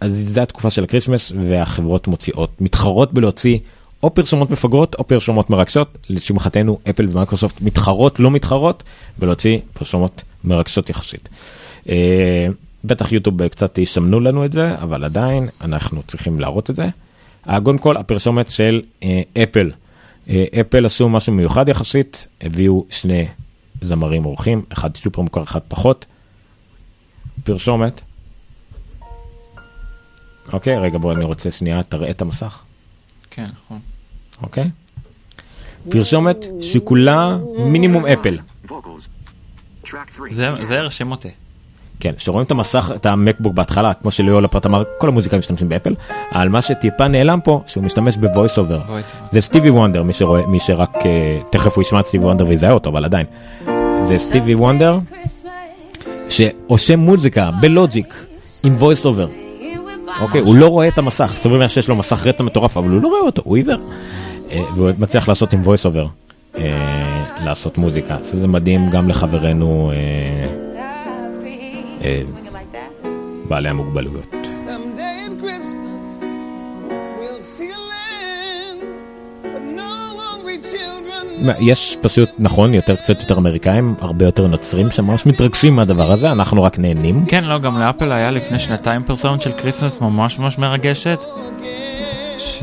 אז זה התקופה של ה Christmas והחברות מוציאות, מתחרות בלהוציא או פרסומות מפגרות או פרסומות מרגשות. לשמחתנו אפל ומייקרוסופט מתחרות לא מתחרות ולהוציא פרסומות מרגשות יחסית. אה, בטח יוטיוב קצת יסמנו לנו את זה אבל עדיין אנחנו צריכים להראות את זה. אה, קודם כל הפרסומת של אה, אפל. אפל עשו משהו מיוחד יחסית הביאו שני זמרים אורחים אחד סופר מוכר אחד פחות. פרסומת. אוקיי רגע בוא אני רוצה שנייה תראה את המסך.
כן נכון.
אוקיי? פרסומת שכולה מינימום אפל.
Vocals.
זה זה הרשים אותי.
כן, שרואים את המסך, את ה MacBook בהתחלה, כמו שליאור לפרט אמר, כל המוזיקאים משתמשים באפל, אלא מה שטיפה נעלם פה, שהוא משתמש
ב VoiceOver.
זה סטיבי וונדר, מי שרואה, מי שרק, אה, תכף הוא ישמע את סטיבי וונדר ויזהה אותו, אבל עדיין. זה סטיבי וונדר, שעושה מוזיקה ב Logic, עם VoiceOver. אוקיי, הוא לא רואה את המסך, זוכרים מה שיש לו מסך רטינה מטורף, אבל הוא לא רואה אותו, הוא עיוור. אה, והוא מצליח לעשות עם VoiceOver, לעשות מוזיקה. זה מדהים גם לחברינו אה, אה, בעלי המוגבלויות. יש פשוט, נכון, יותר קצת יותר אמריקאים, הרבה יותר נוצרים שממש מתרגשים מהדבר הזה, אנחנו רק נהנים.
כן, לא, גם לאפל היה לפני שנתיים פרסומת של כריסמס ממש ממש מרגשת. ש...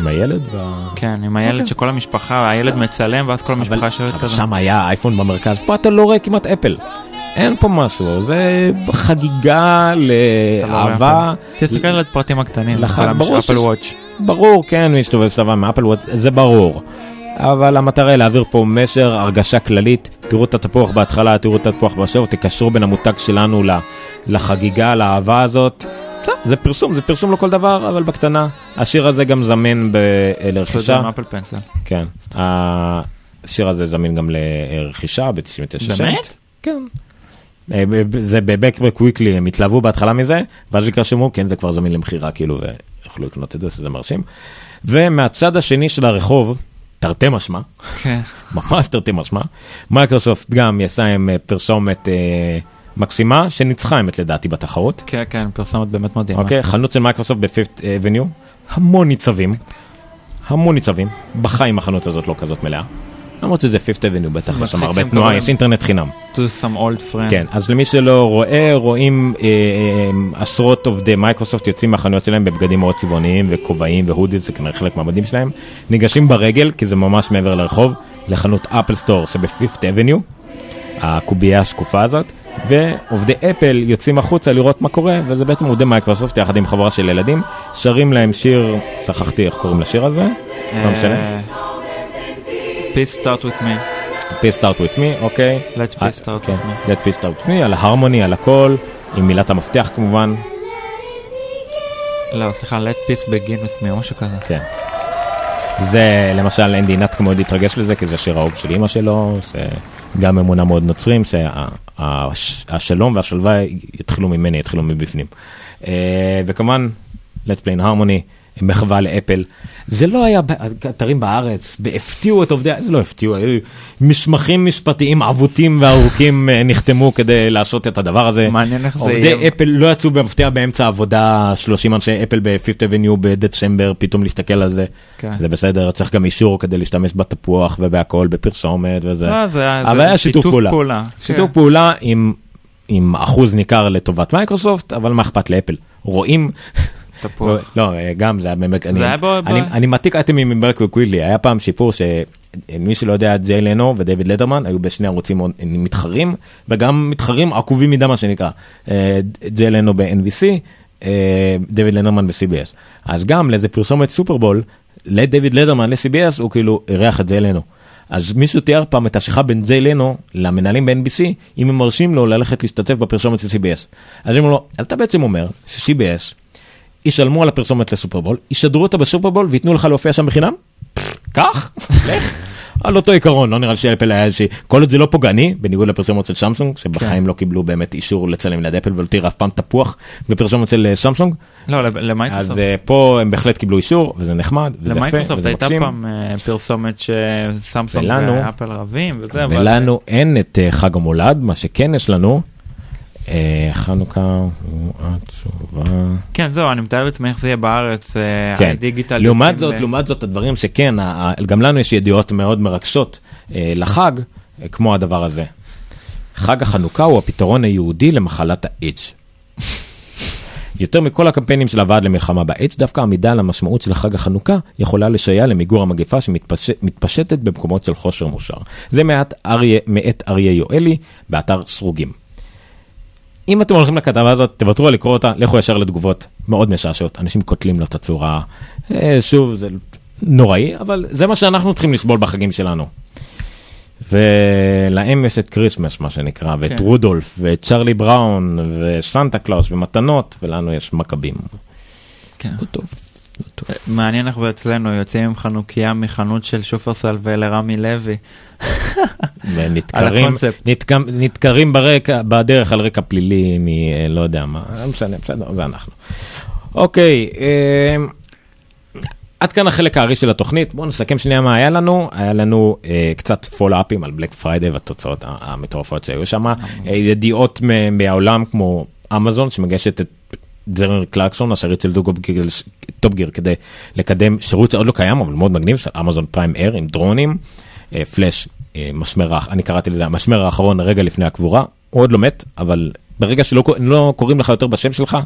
עם הילד וה...
כן, עם הילד
אוקיי.
שכל המשפחה, הילד מצלם ואז כל המשפחה
אבל
כזה.
שם היה אייפון במרכז, פה אתה לא רואה כמעט אפל. אין פה משהו, זה חגיגה
לא
לאהבה.
תסתכל על הפרטים הקטנים,
ברור. ברור, כן, מסתובב סבבה מאפל וואט, זה ברור. אבל המטרה היא להעביר פה מסר, הרגשה כללית, תראו את התפוח בהתחלה, תראו את התפוח בשבוע, תקשרו בין המותג שלנו לחגיגה, לאהבה הזאת. זה פרסום, זה פרסום לכל דבר, אבל בקטנה. השיר הזה גם זמין לרכישה. כן. השיר הזה זמין גם לרכישה ב-99
באמת?
כן. אה, זה בבקבק וויקלי, הם התלהבו בהתחלה מזה, ואז לקראת שמעו, כן, זה כבר זמין למכירה, כאילו, ויכולו לקנות את זה, שזה מרשים. ומהצד השני של הרחוב, תרתי משמע,
כן.
ממש תרתי משמע, מייקרוסופט גם יצא עם אה, פרסומת אה, מקסימה, שניצחה האמת לדעתי בתחרות.
כן, כן, פרסומת באמת מדהימה.
אוקיי, חנות של מייקרוסופט ב Fifth Avenue, המון ניצבים, המון ניצבים, בחיים החנות הזאת לא כזאת מלאה. למרות שזה Fifth Avenue, בטח יש שם הרבה תנועה, יש אינטרנט חינם.
To some old friend.
כן, אז למי שלא רואה, רואים אה, אה, עשרות עובדי מייקרוסופט יוצאים מהחנויות שלהם בבגדים מאוד צבעוניים וכובעים ו hoodies, זה כנראה חלק מהמדים שלהם, ניגשים ברגל, כי זה ממש מעבר לרחוב, לחנות Apple Store שב Fifth Avenue, הקובייה השקופה הזאת, ועובדי אפל יוצאים החוצה לראות מה קורה, וזה בעצם עובדי מייקרוסופט יחד עם חבורה של ילדים, שרים להם שיר, שכחתי איך קוראים לשיר הזה, לא משנה,
אה, Peace start with me.
Peace start with me, אוקיי.
Let's
אה,
peace start
כן,
with me.
Let's peace start with me, על ההרמוני, על הכל, עם מילת המפתח כמובן,
לא, סליחה, let peace begin with me או משהו כזה.
כן. זה למשל אנדי נתק מאוד התרגש לזה כי זה השיר האהוב של אמא שלו, שגם אמונה מאוד נוצרים שהשלום והשלווה יתחילו ממני, יתחילו מבפנים. אה, וכמובן, Let's Play in Harmony, מחווה לאפל. זה לא היה אתרים בארץ, הפתיעו את עובדי, זה לא הפתיעו, היו מסמכים משפטיים עבותים וארוכים אה, נחתמו כדי לעשות את הדבר הזה.
מעניין איך זה
עובדי
יהיה.
אפל לא יצאו במפתיע באמצע העבודה 30 אנשי אפל בפיפט אבניו בדצמבר פתאום להסתכל על זה
כן.
זה בסדר צריך גם אישור כדי להשתמש בתפוח ובהכל בפרסומת וזה
לא, זה
אבל
זה
היה שיתוף פעולה שיתוף
כן.
פעולה עם עם אחוז ניכר לטובת מייקרוסופט אבל מה אכפת לאפל רואים.
תפוח.
לא גם זה היה באמת אני,
היה בו-
אני, אני מעתיק אייטמים מברק וקווידלי היה פעם שיפור שמי שלא יודע ג'יי לנו ודייוויד לדרמן היו בשני ערוצים מתחרים וגם מתחרים עקובים מדם מה שנקרא אה, ג'יי לנו ב-NVC אה, דיוויד לדרמן ב-CBS אז גם לאיזה פרסומת סופרבול לדיוויד לדרמן ל-CBS הוא כאילו אירח את ג'יי לנו. אז מישהו תיאר פעם את השיחה בין ג'יי לנו למנהלים ב-NBC אם הם מרשים לו ללכת להשתתף בפרסומת של CBS. אז הם אמרו לו אתה בעצם אומר ש-CBS ישלמו על הפרסומת לסופרבול, ישדרו אותה בסופרבול וייתנו לך להופיע שם בחינם? קח, לך. על אותו עיקרון, לא נראה לי שאפל היה איזושהי, כל עוד זה לא פוגעני, בניגוד לפרסומות של סמסונג, שבחיים לא קיבלו באמת אישור לצלם ליד אפל ולא תראה אף פעם תפוח בפרסומות של אה, סמסונג,
לא, ל-
אז
למייקרוסופט.
אה, פה הם בהחלט קיבלו אישור, וזה נחמד, וזה יפה,
למייקרוסופט
וזה
הייתה
מקסים.
פעם אה, פרסומת שסמסונג
ולנו-
ואפל רבים וזה, אבל...
ולנו אין את חג המולד, מה שכן יש לנו, חנוכה הוא התשובה.
כן, זהו, אני מתאר לעצמי איך זה יהיה בארץ, אה,
כן.
הדיגיטל
לעומת זאת,
ל-
לעומת זאת הדברים שכן, גם לנו יש ידיעות מאוד מרגשות אה, לחג, אה, כמו הדבר הזה. חג החנוכה הוא הפתרון היהודי למחלת האיידס. יותר מכל הקמפיינים של הוועד למלחמה באיידס, דווקא עמידה על המשמעות של חג החנוכה יכולה לסייע למיגור המגפה שמתפשטת במקומות של חושר מושר. זה מאת אריה, מאת אריה יואלי באתר סרוגים. אם אתם הולכים לכתבה הזאת, תוותרו על לקרוא אותה, לכו ישר לתגובות מאוד משעשעות, אנשים קוטלים לו את הצורה, אה, שוב, זה נוראי, אבל זה מה שאנחנו צריכים לסבול בחגים שלנו. ולהם יש את כריסמס מה שנקרא, ואת
כן.
רודולף, ואת צ'רלי בראון, וסנטה קלאוס, ומתנות, ולנו יש מכבים.
כן.
לא טוב. טוב.
מעניין איך זה אצלנו, יוצאים עם חנוכיה מחנות של שופרסל ולרמי לוי. על
ונדקרים
הקונספט.
נדק- נדקרים ברקע, בדרך על רקע פלילי מ... אה, לא יודע מה, לא משנה, בסדר, זה אנחנו. אוקיי, אה, עד כאן החלק הארי של התוכנית, בואו נסכם שנייה מה היה לנו, היה לנו אה, קצת follow-ups על Black Friday והתוצאות המטורפות שהיו שם, אה, ידיעות מהעולם כמו אמזון שמגשת את ג'רמי קלרקסון אשר אצל Top Gear כדי לקדם שירות שעוד לא קיים אבל מאוד מגניב של Amazon Prime Air עם דרונים, אה, פלאש, אה, משמר, אני קראתי לזה המשמר האחרון רגע לפני הקבורה, הוא עוד לא מת אבל ברגע שלא לא קוראים לך יותר בשם שלך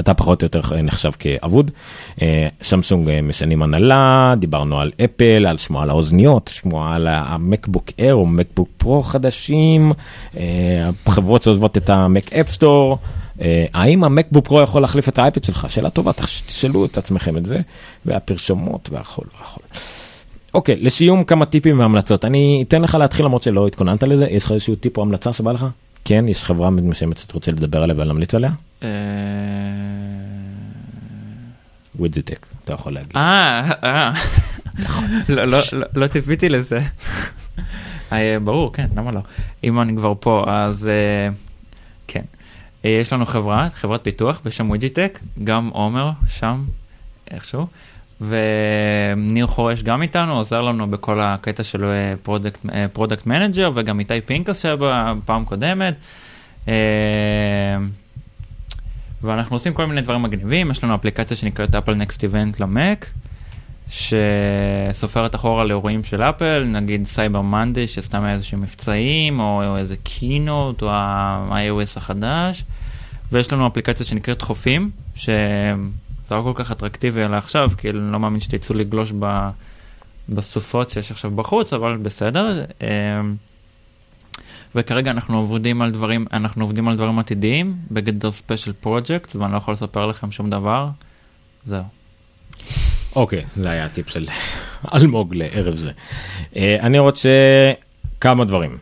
אתה פחות או יותר נחשב כאבוד. סמסונג אה, משנים הנהלה, דיברנו על אפל, על שמועה על האוזניות, שמועה על המקבוק אייר או מקבוק פרו חדשים, חברות שעוזבות את המק אפסטור. אה, האם המקבוק פרו יכול להחליף את האייפד שלך? שאלה טובה, תש- תשאלו את עצמכם את זה, והפרסומות והכל והכל. אוקיי, לסיום כמה טיפים והמלצות. אני אתן לך להתחיל למרות שלא התכוננת לזה, יש לך איזשהו טיפ או המלצה שבא לך? כן, יש חברה מסוימת שאתה רוצה לדבר עליה ולהמליץ עליה?
אה,
וויג'יטק, אתה יכול להגיד.
אה, אה, לא, לא, לא- לא ציפיתי לזה. אה, ברור, כן, למה לא? אם אני כבר פה, אז אה, כן. אה, יש לנו חברה, חברת פיתוח בשם וויג'יטק, גם עומר שם, איכשהו, וניר חורש גם איתנו, עוזר לנו בכל הקטע של product manager, וגם איתי פינקס שהיה בפעם קודמת. אה, ואנחנו עושים כל מיני דברים מגניבים, יש לנו אפליקציה שנקראת Apple Next Event ל Mac, שסופרת אחורה לאירועים של אפל, נגיד Cyber Monday, שסתם היה איזשהם מבצעים, או, איזה keynote, או ה-iOS החדש, ויש לנו אפליקציה שנקראת חופים, שזה לא כל כך אטרקטיבי על עכשיו, כי אני לא מאמין שתצאו לגלוש ב... בסופות שיש עכשיו בחוץ, אבל בסדר. אמ, וכרגע אנחנו עובדים על דברים, אנחנו עובדים על דברים עתידיים בגדר ספיישל פרויקט, ואני לא יכול לספר לכם שום דבר. זהו.
אוקיי, זה היה הטיפ של אלמוג לערב זה. אה, אני רוצה כמה דברים.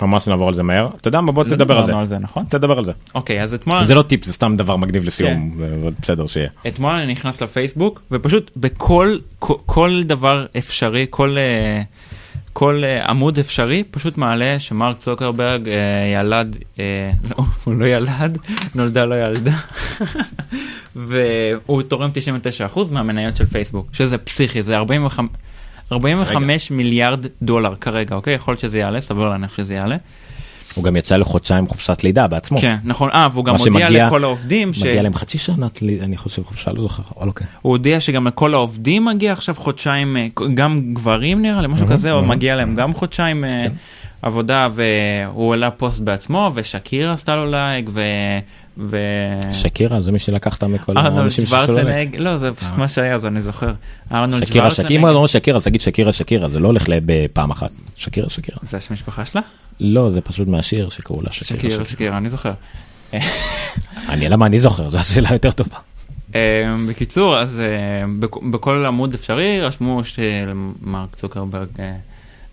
ממש נעבור על זה מהר. אתה יודע מה? בוא
לא
תדבר על זה.
על זה, נכון?
תדבר על זה.
אוקיי, אז אתמול...
זה לא טיפ, זה סתם דבר מגניב לסיום,
כן.
אבל בסדר שיהיה.
אתמול אני נכנס לפייסבוק ופשוט בכל כל, כל דבר אפשרי כל אה, כל אה, עמוד אפשרי פשוט מעלה שמרק צוקרברג אה, ילד אה, לא, הוא לא ילד נולדה לו ילדה והוא תורם 99% מהמניות של פייסבוק שזה פסיכי זה 45. 45 מיליארד דולר כרגע אוקיי יכול להיות שזה יעלה סביר להניח שזה יעלה
הוא גם יצא לחודשיים חופשת לידה בעצמו.
כן נכון אה והוא גם הודיע
שמגיע-
לכל העובדים ש...
מגיע להם חצי שנה, אני חושב חופשה, לא זוכר, אבל אוקיי.
הוא הודיע שגם לכל העובדים מגיע עכשיו חודשיים, אה, גם גברים נראה לי, משהו כזה, או מגיע להם גם חודשיים אה, עבודה, והוא העלה פוסט בעצמו, ושקירה עשתה לו לייק, ו...
שקירה זה מי שלקחת מכל האנשים.
שוורצנג, לא זה פשוט מה שהיה אז אני זוכר. ארנולד
שקירה, שקירה, אומר שקירה אז תגיד שקירה, שקירה, זה לא הולך בפעם אחת. שקירה, שקירה.
זה השם המשפחה שלה?
לא, זה פשוט מהשיר שקראו לה שקירה.
שקירה, שקירה, אני זוכר.
אני, למה אני זוכר? זו השאלה יותר טובה.
אה, בקיצור אז אה, בכ- בכל עמוד אפשרי רשמו שלמרק צוקרברג אה,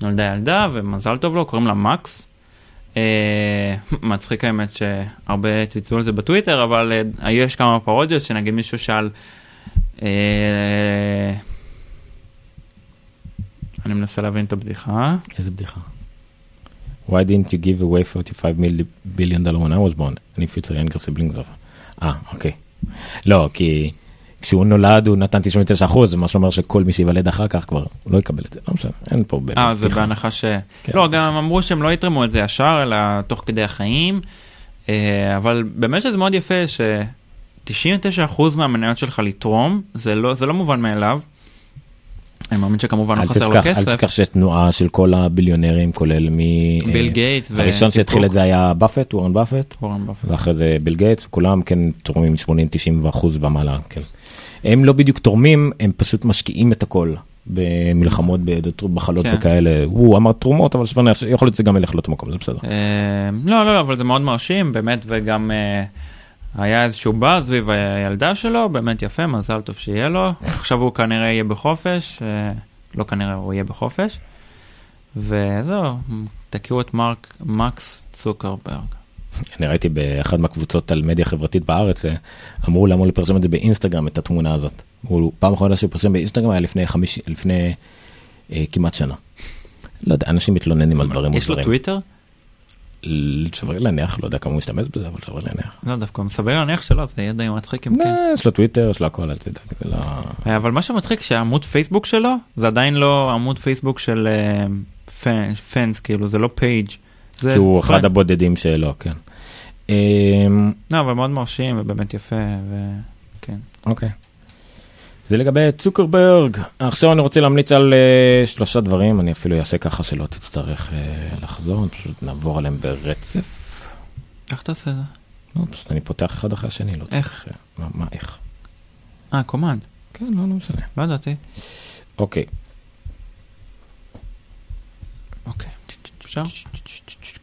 נולדה ילדה ומזל טוב לו קוראים לה מקס. אה, מצחיק האמת שהרבה צייצו על זה בטוויטר אבל אה, יש כמה פרודיות שנגיד מישהו שאל. אה, אני מנסה להבין את הבדיחה.
איזה בדיחה. Why didn't you give away 45 mil- billion dollar when I was born? אני younger siblings of... אה, אוקיי. לא, כי כשהוא נולד הוא נתן 99 אחוז, מה שאומר שכל מי שייוולד אחר כך כבר לא יקבל את זה. לא משנה, אין פה באמת
אה, זה. בהנחה ש...
כן.
לא, גם הם אמרו שהם לא יתרמו את זה ישר, אלא תוך כדי החיים. אה, אבל באמת שזה מאוד יפה ש-99% מהמניות שלך לתרום, זה לא, זה לא מובן מאליו. אני מאמין שכמובן לא חסר לו
תשכח, אל
כסף.
תשכח שיש תנועה של כל הביליונרים כולל מ...
ביל
אה,
גייטס
הראשון שהתחיל. את זה היה באפט, וורן באפט,
וורן באפט.
ואחרי זה ביל גייטס, כולם כן תורמים 80-90 אחוז ומעלה, כן. הם לא בדיוק תורמים, הם פשוט משקיעים את הכל במלחמות בחלות
כן.
וכאלה. הוא אמר תרומות, אבל שווה, יכול להיות שזה גם ילך לאותו מקום, זה בסדר.
אה, לא, לא, לא, אבל זה מאוד מרשים, באמת, וגם אה, היה איזשהו באז סביב הילדה שלו, באמת יפה, מזל טוב שיהיה לו. עכשיו הוא כנראה יהיה בחופש, אה, לא כנראה, הוא יהיה בחופש. וזהו, תכירו את מרק, מקס צוקרברג.
אני ראיתי באחד מהקבוצות על מדיה חברתית בארץ, אה, אמרו למה הוא לפרסם את זה באינסטגרם, את התמונה הזאת. הוא פעם אחרונה שהוא פרסם באינסטגרם היה לפני חמיש, לפני אה, כמעט שנה. לא יודע, אנשים מתלוננים על דברים
יש לו
מוזרים.
טוויטר?
שווה להניח, לא יודע כמה הוא משתמש בזה, אבל שווה להניח.
לא, דווקא מסביר להניח שלא, זה יהיה די מצחיק אם כן.
לא, יש לו טוויטר, יש לו הכל, אל תדאג, זה לא...
אה, אבל מה שמצחיק שהעמוד פייסבוק שלו זה עדיין לא עמוד פייסבוק של fans כאילו זה לא page. זה
כי הוא אחד. הבודדים שלו, כן. אמ,
לא אבל מאוד מרשים ובאמת יפה וכן.
אוקיי. זה לגבי צוקרברג. עכשיו אני רוצה להמליץ על uh, שלושה דברים, אני אפילו אעשה ככה שלא תצטרך uh, לחזור, פשוט נעבור עליהם ברצף.
איך אתה עושה את זה?
לא, פשוט אני פותח אחד אחרי השני, לא
איך?
צריך... אה, מה, מה, איך?
אה קומנד.
כן, לא, לא משנה.
לא ידעתי.
אוקיי.
אוקיי. אפשר?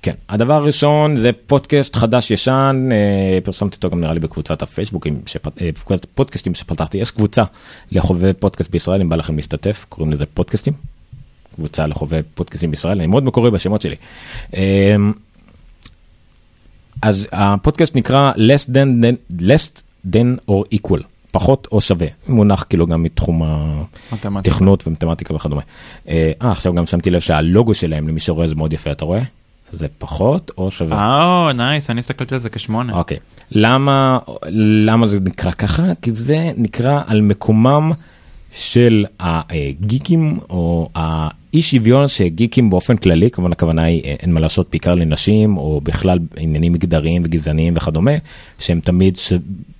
כן, הדבר הראשון זה פודקאסט חדש ישן, אה, פרסמתי אותו גם נראה לי בקבוצת הפייסבוקים, אה, בקבוצת פודקאסטים שפתחתי, יש קבוצה לחובבי פודקאסט בישראל, אם בא לכם להשתתף, קוראים לזה פודקאסטים. קבוצה לחובבי פודקאסטים בישראל, אני מאוד מקורי בשמות שלי. אה, אז הפודקאסט נקרא less than, than, less than or equal, פחות או שווה, מונח כאילו גם מתחום ה...
מתמטיקה.
תכנות ומתמטיקה וכדומה. אה, אה, עכשיו גם שמתי לב שהלוגו שלהם למי שרואה זה מאוד יפה, אתה רואה? זה פחות או שווה?
אה נייס אני הסתכלתי על זה כשמונה.
אוקיי. למה, למה זה נקרא ככה? כי זה נקרא על מקומם של הגיקים או האי שוויון שגיקים באופן כללי, כמובן הכוונה היא אה, אין מה לעשות בעיקר לנשים או בכלל עניינים מגדריים וגזעניים וכדומה, שהם תמיד ש...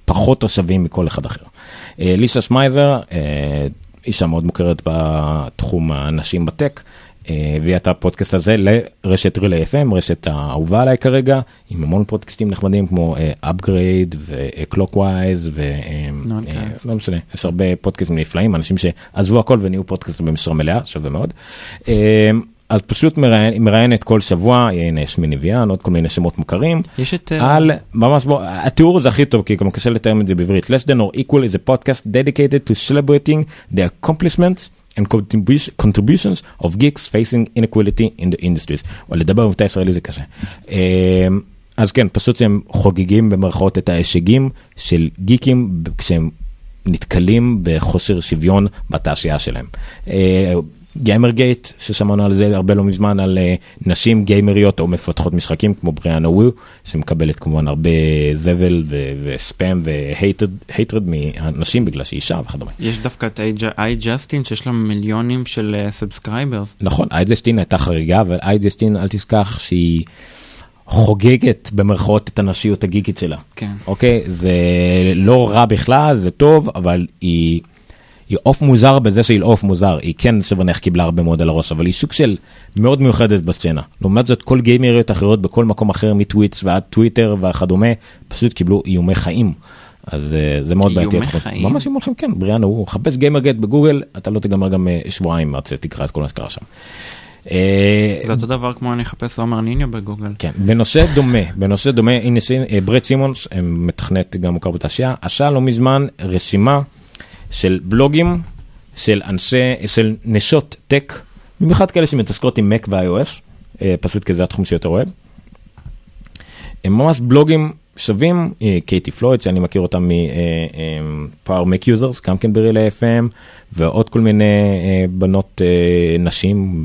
פחות או שווים מכל אחד אחר. אה, לישה שמייזר, אישה מאוד מוכרת בתחום הנשים בטק, הביאה את הפודקאסט הזה לרשת רילי FM, רשת האהובה עליי כרגע, עם המון פודקאסטים נחמדים כמו upgrade ו-clockwise ו... אה, לא משנה, יש הרבה פודקאסטים נפלאים, אנשים שעזבו הכל ונהיו פודקאסטים במשרה מלאה, שווה מאוד. אה, אז פשוט מראיין- מראיינת כל שבוע, הנה יש מניביאן, עוד כל מיני שמות מוכרים.
יש את... אה,
על ממש בוא התיאור זה הכי טוב כי גם קשה לתאם את זה בעברית less than or equal is a podcast dedicated to celebrating the accomplishments and contribu- contributions of geeks facing inequality in the industries. או לדבר במבטא ישראלי זה קשה. אמ, אז כן פשוט שהם חוגגים במרכאות את ההישגים של גיקים כשהם נתקלים בחוסר שוויון בתעשייה שלהם. אה, גיימרגייט ששמענו על זה הרבה לא מזמן על אה, נשים גיימריות או מפתחות משחקים כמו בריאנה וו שמקבלת כמובן הרבה זבל ו- וספאם ו hatred מהנשים בגלל שהיא אישה וכדומה.
יש דווקא את iJustine שיש לה מיליונים של subscribers.
נכון iJustine הייתה חריגה אבל iJustine אל תשכח שהיא חוגגת במרכאות את הנשיות הגיקית שלה.
כן.
אוקיי זה לא רע בכלל זה טוב אבל היא. היא עוף מוזר בזה שהיא עוף מוזר היא כן נניח קיבלה הרבה מאוד על הראש אבל היא סוג של מאוד מיוחדת בסצנה לעומת זאת כל גיימריות אחרות בכל מקום אחר מטוויץ ועד טוויטר וכדומה פשוט קיבלו איומי חיים. אז אה, זה מאוד בעייתי.
איומי. חיים?
ממש איומי חיים כן בריאנו הוא חפש גיימרגט בגוגל אתה לא תגמר גם אה, שבועיים עד שתקרא את כל מה שקרה שם. אה,
זה אותו דבר כמו אני אחפש עומר ניניו בגוגל.
כן, בנושא דומה, בנושא דומה, הנה ברד סימונס, מתכנת גם מוכר בתעשייה, עשה לא מזמן רשימה של בלוגים של אנשי, של נשות tech, במיוחד כאלה שמתעסקות עם Mac ו-iOS, אה, פשוט כי זה התחום שיותר אוהב. הם ממש בלוגים שווים, אה, קייטי פלויד שאני מכיר אותם מ Mac Power Users, גם כן ב Relay FM, ועוד כל מיני אה, בנות אה, נשים,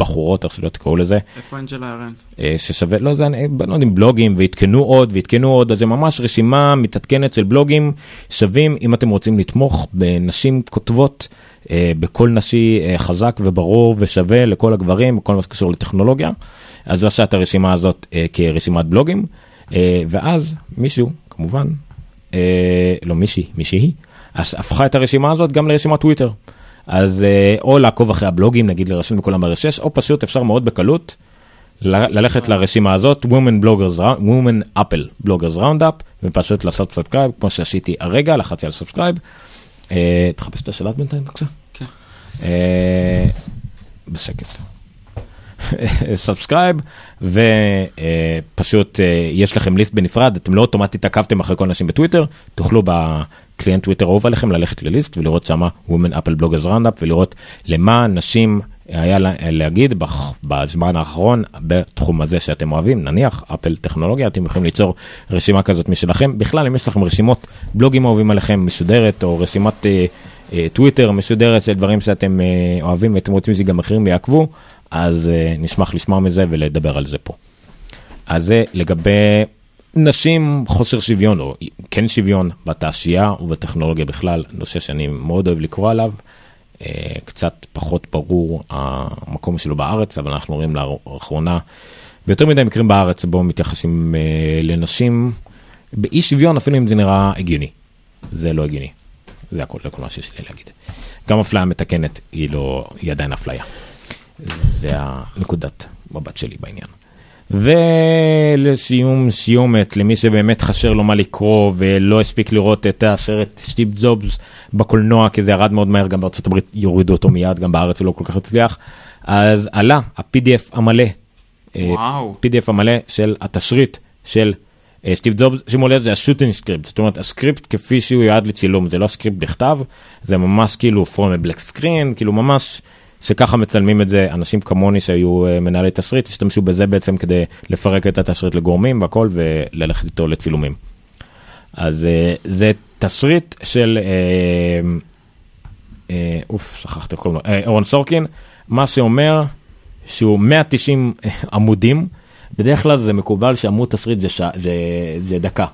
בחורות, איך שלא תקראו לזה.
איפה אנג'לה
ארנדטס? ששווה, לא זה, לא יודע, בלוגים ועדכנו עוד ועדכנו עוד, אז זה ממש רשימה מתעדכנת של בלוגים שווים אם אתם רוצים לתמוך בנשים כותבות, בקול נשי חזק וברור ושווה לכל הגברים, בכל מה שקשור לטכנולוגיה. אז הוא עשה את הרשימה הזאת כרשימת בלוגים, ואז מישהו, כמובן, אה, לא מישהי, מישהי, הפכה את הרשימה הזאת גם לרשימת טוויטר. אז אה, או לעקוב אחרי הבלוגים, נגיד להירשם בכולם ה RSS, או פשוט אפשר מאוד בקלות ללכת לרשימה הזאת women bloggers women apple bloggers roundup ופשוט לעשות subscribe כמו שעשיתי הרגע לחצתי על subscribe. אה, תחפש את השלט בינתיים בבקשה.
כן.
אה, בשקט. subscribe ופשוט אה, יש לכם list בנפרד אתם לא אוטומטית עקבתם אחרי כל אנשים בטוויטר תוכלו ב client טוויטר אהוב עליכם ללכת ל list ולראות שמה women apple bloggers roundup ולראות למה נשים היה לה- להגיד בזמן האחרון בתחום הזה שאתם אוהבים, נניח אפל טכנולוגיה, אתם יכולים ליצור רשימה כזאת משלכם. בכלל, אם יש לכם רשימות בלוגים אוהבים עליכם משודרת, או רשימת אה, אה, טוויטר משודרת של דברים שאתם אוהבים ואתם רוצים שגם אחרים יעקבו, אז אה, נשמח לשמוע מזה ולדבר על זה פה. אז זה לגבי נשים חוסר שוויון או כן שוויון בתעשייה ובטכנולוגיה בכלל, נושא שאני מאוד אוהב לקרוא עליו. אה, קצת פחות ברור המקום שלו בארץ, אבל אנחנו רואים לאחרונה ביותר מדי מקרים בארץ בו מתייחסים אה, לנשים באי שוויון אפילו אם זה נראה הגיוני. זה לא הגיוני. זה הכל, זה כל מה שיש לי להגיד. גם אפליה מתקנת היא לא, היא עדיין אפליה. זה הנקודת מבט שלי בעניין. ולסיום סיומת למי שבאמת חסר לו מה לקרוא ולא הספיק לראות את הסרט סטיב ג'ובס בקולנוע כי זה ירד מאוד מהר גם בארצות הברית יורידו אותו מיד גם בארץ הוא לא כל כך הצליח אז עלה ה-PDF המלא. אה,
וואו.
PDF המלא של התשריט של אה, סטיב ג'ובס שימו לב זה ה shooting script זאת אומרת ה script כפי שהוא יועד לצילום זה לא script בכתב זה ממש כאילו from a black screen כאילו ממש שככה מצלמים את זה אנשים כמוני שהיו אה, מנהלי תסריט השתמשו בזה בעצם כדי לפרק את התסריט לגורמים והכל וללכת איתו לצילומים. אז אה, זה תסריט של אה, אוף שכחתי קוראים לו אהרון סורקין מה שאומר שהוא 190 עמודים בדרך כלל זה מקובל שעמוד תסריט זה, שע, זה, זה דקה.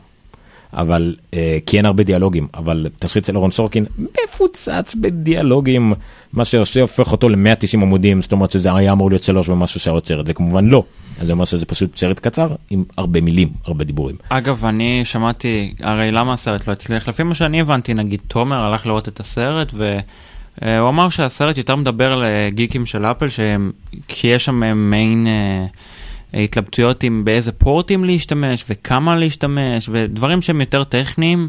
אבל אה, כי אין הרבה דיאלוגים אבל תסריט של אהרון סורקין מפוצץ בדיאלוגים מה שעושה הופך אותו ל-190 עמודים זאת אומרת שזה היה אמור להיות שלוש ומשהו שעות סרט זה כמובן לא זה אומר שזה פשוט סרט קצר עם הרבה מילים הרבה דיבורים.
אגב, אני שמעתי, הרי למה הסרט לא הצליח? לפי מה שאני הבנתי, נגיד תומר הלך לראות את הסרט והוא אמר שהסרט יותר מדבר לגיקים של אפל, שהם, כי יש שם מיין אה, התלבטויות עם באיזה פורטים להשתמש וכמה להשתמש ודברים שהם יותר טכניים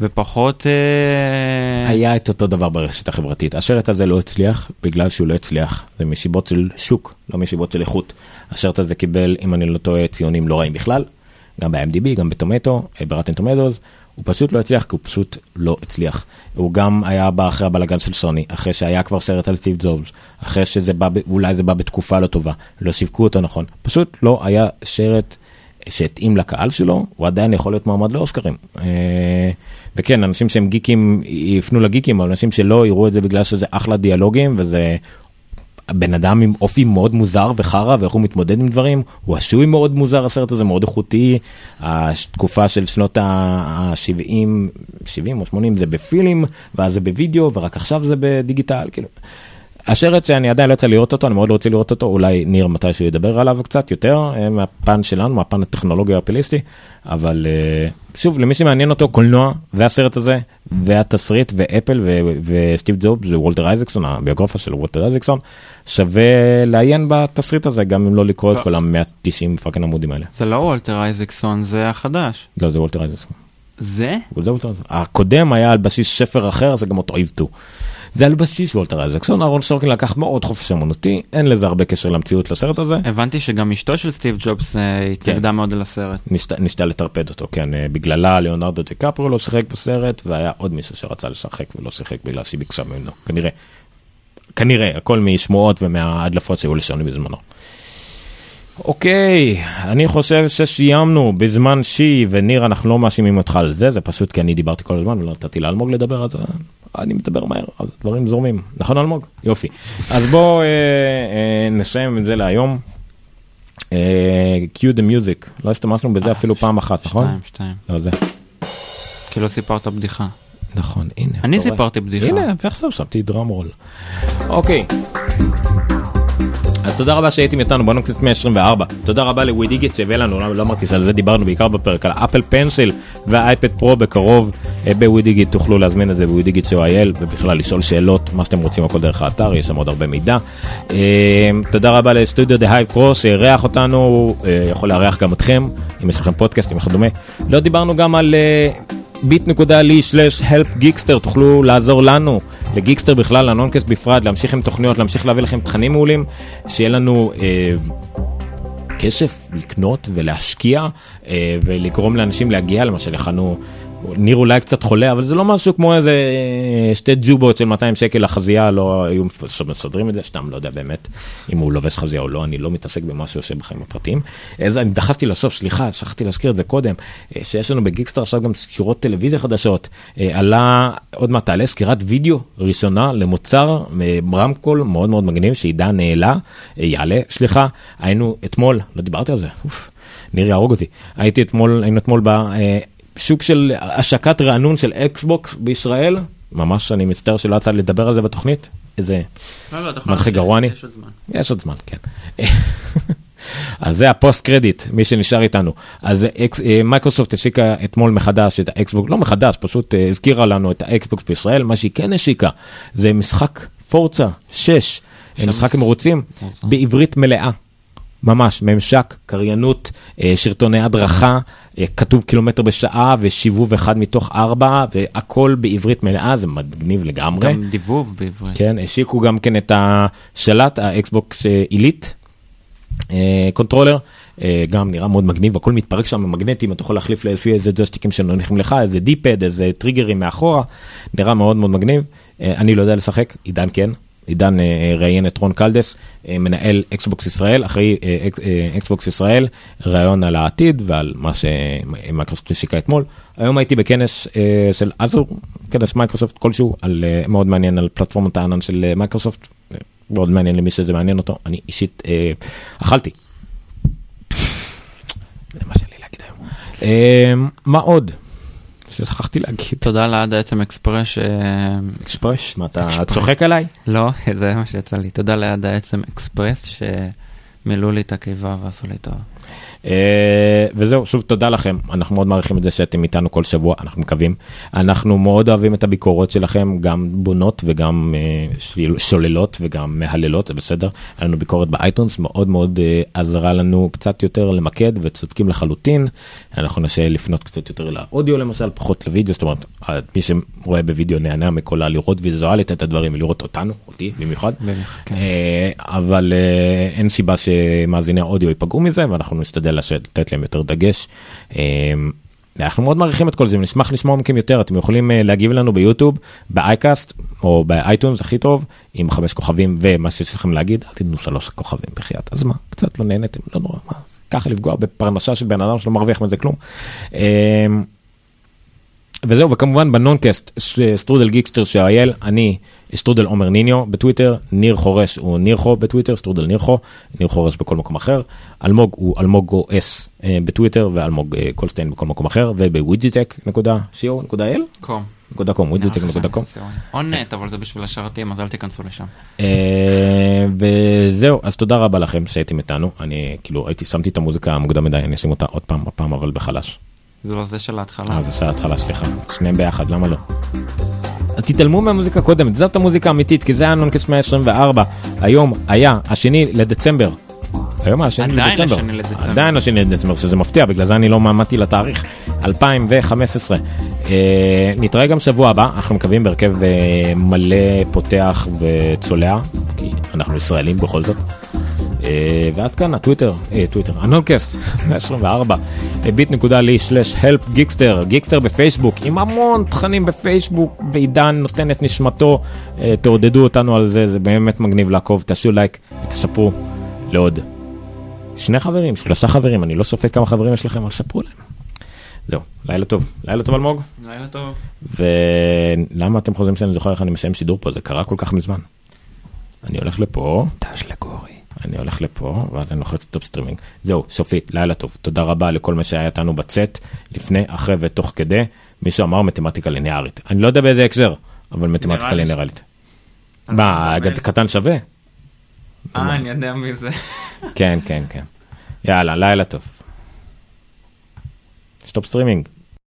ופחות... אה,
היה את אותו דבר ברשת החברתית. השרט הזה לא הצליח בגלל שהוא לא הצליח. זה מסיבות של שוק לא מסיבות של איכות. השרט הזה קיבל אם אני לא טועה ציונים לא רעים בכלל. גם ב-MDB גם בטומטו ברטן טומטוס הוא פשוט לא הצליח כי הוא פשוט לא הצליח. הוא גם היה בא אחרי הבלאגן של סוני אחרי שהיה כבר סרט על סטיב ג'ובס אחרי שזה בא אולי זה בא בתקופה לא טובה לא שיווקו אותו נכון פשוט לא היה שרט שהתאים לקהל שלו הוא עדיין יכול להיות מועמד לאוסקרים. אה, וכן אנשים שהם גיקים יפנו לגיקים אבל אנשים שלא יראו את זה בגלל שזה אחלה דיאלוגים וזה בן אדם עם אופי מאוד מוזר וחרא ואיך הוא מתמודד עם דברים הוא עשוי מאוד מוזר הסרט הזה מאוד איכותי התקופה של שנות ה-70 70 או 80 זה בפילם ואז זה בווידאו ורק עכשיו זה ב digital כאילו. הסרט שאני עדיין לא יצא לראות אותו אני מאוד רוצה לראות אותו אולי ניר מתישהו ידבר עליו קצת יותר אה, מהפן שלנו מהפן הטכנולוגי האפליסטי אבל אה, שוב למי שמעניין אותו קולנוע והסרט הזה והתסריט ואפל וסטיב ג'ובס ווולטר אייזקסון הביוגרפיה של וולטר אייזקסון שווה לעיין בתסריט הזה גם אם לא לקרוא את
לא.
כל ה-190 fucking עמודים האלה.
זה לא וולטר אייזקסון, זה החדש.
לא זה וולטר אייזקסון.
זה?
זה וולטר אייזקסון. הקודם היה על בסיס ספר אחר זה גם אותו עיבדו. זה על בסיס וולטר אייזקסון אהרון סורקין לקח מאוד חופש אמנותי אין לזה הרבה קשר למציאות לסרט הזה.
הבנתי שגם אשתו של סטיב ג'ובס אה, התנגדה מאוד על הסרט.
ניסתה, לטרפד אותו, כן, אה, בגללה ליאונרדו דיקפרו לא שיחק בסרט, והיה עוד מישהו שרצה לשחק ולא שיחק בגלל שהיא ביקשה ממנו, כנראה. כנראה, הכל משמועות ומההדלפות שהיו לסוני בזמנו. אוקיי, אני חושב שסיימנו בזמן שי, וניר, אנחנו לא מאשימים אותך על זה, זה פשוט כי אני דיברתי כל הזמן ולא נתתי לאלמוג לדבר, אז אה, אני מדבר מהר, אז דברים זורמים. נכון אלמוג? יופי. אז בואו אה, אה, נסיים עם זה להיום. אה, cue the music, לא השתמשנו בזה אפילו פעם אחת, נכון?
שתיים, שתיים.
לא זה.
כי לא סיפרת בדיחה.
נכון, הנה.
אני? סיפרתי בדיחה.
הנה, ועכשיו שמתי דראם רול. אוקיי. אז תודה רבה שהייתם איתנו בנונקאסט 124 תודה רבה לווידיגיט שהביא לנו לא, לא אמרתי שעל זה דיברנו בעיקר בפרק על Apple Pencil וה iPad Pro בקרוב אה, בווידיגיט תוכלו להזמין את זה בווידיגיט co.il ובכלל לשאול שאלות מה שאתם רוצים הכל דרך האתר יש שם עוד הרבה מידע. אה, תודה רבה לסטודיו The Hive Pro שאירח אותנו אה, יכול לארח גם אתכם אם יש לכם פודקאסטים וכדומה לא דיברנו גם על bit.ly/helpgeekster תוכלו לעזור לנו לגיקסטר בכלל לנונקאסט בפרט להמשיך עם תוכניות להמשיך להביא לכם תכנים מעולים שיהיה לנו אה, כסף לקנות ולהשקיע אה, ולגרום לאנשים להגיע למשל יכלנו ניר אולי קצת חולה, אבל זה לא משהו כמו איזה אה, שתי ג'ובות של 200 שקל לחזייה, לא היו מסדרים את זה, סתם לא יודע באמת אם הוא לובש חזייה או לא, אני לא מתעסק במה שעושה בחיים הפרטיים. אז אני דחסתי לסוף, סליחה, שכחתי להזכיר את זה קודם, אה, שיש לנו בגיקסטר עכשיו גם סקירות טלוויזיה חדשות. אה, עלה, עוד מעט תעלה סקירת וידאו ראשונה למוצר רמקול מאוד מאוד מגניב שעידן העלה, אה, יעלה, סליחה, היינו אתמול, לא דיברתי על זה, אוף, ניר יהרוג אותי, הייתי אתמול, היינו אתמול בשוק של השקת רענון של אקסבוקס בישראל, ממש אני מצטער שלא יצא לי לדבר על זה בתוכנית, איזה
להמשיך,
גרוע אני?
יש עוד זמן.
יש עוד זמן, כן. אז זה ה post credit, מי שנשאר איתנו. אז אה, מייקרוסופט השיקה אתמול מחדש את האקסבוקס, לא מחדש, פשוט אה, הזכירה לנו את האקסבוקס בישראל, מה שהיא כן השיקה זה משחק Forza 6, אה, משחק מרוצים בעברית מלאה. ממש, ממשק, קריינות, סרטוני הדרכה, כתוב קילומטר בשעה וסיבוב אחד מתוך ארבע, והכל בעברית מלאה, זה מגניב לגמרי.
גם דיבוב בעברית.
כן, השיקו גם כן את השלט, האקסבוקס אה, Elite, אה, controller, אה, גם נראה מאוד מגניב, הכל מתפרק שם מגנטים, אתה יכול להחליף לפי איזה ג'ויסטיקים שנוחים לך, איזה D-pad, איזה טריגרים מאחורה, נראה מאוד מאוד מגניב. אה, אני לא יודע לשחק, עידן כן. עידן אה, אה, ראיין את רון קלדס, אה, מנהל אקסבוקס ישראל, אחרי אק- אקסבוקס ישראל, ראיון על העתיד ועל מה שמייקרוסופט השיקה אתמול. היום הייתי בכנס של Azure, כנס מייקרוסופט כלשהו, על, מאוד מעניין על פלטפורמת הענן של מייקרוסופט, מאוד מעניין למי שזה מעניין אותו, אני אישית אכלתי. זה מה שלי להגיד היום. מה עוד? ששכחתי להגיד.
תודה לעד העצם אקספרס, ש...
אקספרש? מה אתה צוחק עליי?
לא, זה מה שיצא לי. תודה לעד העצם אקספרס, שמילאו לי את הקיבה ועשו לי טוב.
אה, וזהו, שוב תודה לכם, אנחנו מאוד מעריכים את זה שאתם איתנו כל שבוע, אנחנו מקווים. אנחנו מאוד אוהבים את הביקורות שלכם, גם בונות וגם אה, שוללות וגם מהללות, זה בסדר. היה לנו ביקורת באייטונס, מאוד מאוד אה, עזרה לנו קצת יותר למקד וצודקים לחלוטין. אנחנו ננסה לפנות קצת יותר לאודיו למשל, פחות לוידאו, זאת אומרת, מי שרואה בווידאו נהנה מכל הלראות ויזואלית את הדברים ולראות אותנו, אותי במיוחד.
כן.
אבל אין סיבה שמאזיני האודיו ייפגעו מזה ואנחנו נשתדל לש- לתת להם יותר דגש. אה, אנחנו מאוד מעריכים את כל זה ונשמח לשמוע מכם יותר. אתם יכולים אה, להגיב לנו ביוטיוב ב iCast או ב iTunes הכי טוב עם חמש כוכבים ומה שיש לכם להגיד. אל תיתנו שלוש כוכבים בחייאת. אז מה? קצת לא נהנתם לא נורא. מה? ככה לפגוע בפרנסה של בן אדם שלא מרוויח מזה כלום. אה, וזהו וכמובן בנונקאסט סטרודל גיקסטר שאייל אני סטרודל עומר ניניו בטוויטר ניר חורש הוא נירחו בטוויטר סטרודל נירחו ניר חורש בכל מקום אחר אלמוג הוא אלמוג גו אס אה, בטוויטר ואלמוג אה, קולשטיין בכל מקום אחר ובווידג'יטק נקודה com. com ווידג'יטק נקודה com
או net, אבל זה בשביל השרתים, אז אל תיכנסו לשם.
אה, וזהו אז תודה רבה לכם שהייתם איתנו אני כאילו הייתי שמתי את המוזיקה המוקדם מדי אני אשים אותה עוד פעם הפעם אבל בחלש.
זה לא זה של ההתחלה.
אה, זה של ההתחלה, סליחה. שניהם ביחד, למה לא? תתעלמו מהמוזיקה הקודמת, זאת המוזיקה האמיתית, כי זה היה נונקאסט 124. היום היה השני לדצמבר. היום היה השני
עדיין
לדצמבר.
השני לדצמבר.
עדיין השני לדצמבר, שזה מפתיע, בגלל זה אני לא האמנתי לתאריך. 2015. אה, נתראה גם שבוע הבא, אנחנו מקווים בהרכב אה, מלא פותח וצולע, כי אנחנו ישראלים בכל זאת. אה, ועד כאן הטוויטר, אה, טוויטר, הנונקאסט, 124, bit.ly slash help גיקסטר, גיקסטר בפייסבוק, עם המון תכנים בפייסבוק, ועידן נותן את נשמתו, אה, תעודדו אותנו על זה, זה באמת מגניב לעקוב, תעשו לייק, תספרו לעוד שני חברים, שלושה חברים, אני לא סופר כמה חברים יש לכם, אבל ספרו להם. זהו, לילה טוב, לילה טוב אלמוג,
לילה טוב.
ולמה אתם חושבים שאני זוכר איך אני מסיים שידור פה, זה קרה כל כך מזמן. אני הולך לפה,
תש לגורי.
אני הולך לפה ואז אני לוחץ stop streaming. זהו, סופית, לילה טוב. תודה רבה לכל מי שהיה איתנו בצאת, לפני, אחרי ותוך כדי. מישהו אמר מתמטיקה ליניארית. אני לא יודע באיזה הקשר, אבל מתמטיקה
לי
ליניארית. מה,
מה?
קטן שווה?
אה, אני יודע מי זה.
כן, כן, כן. יאללה, לילה טוב. Stop streaming.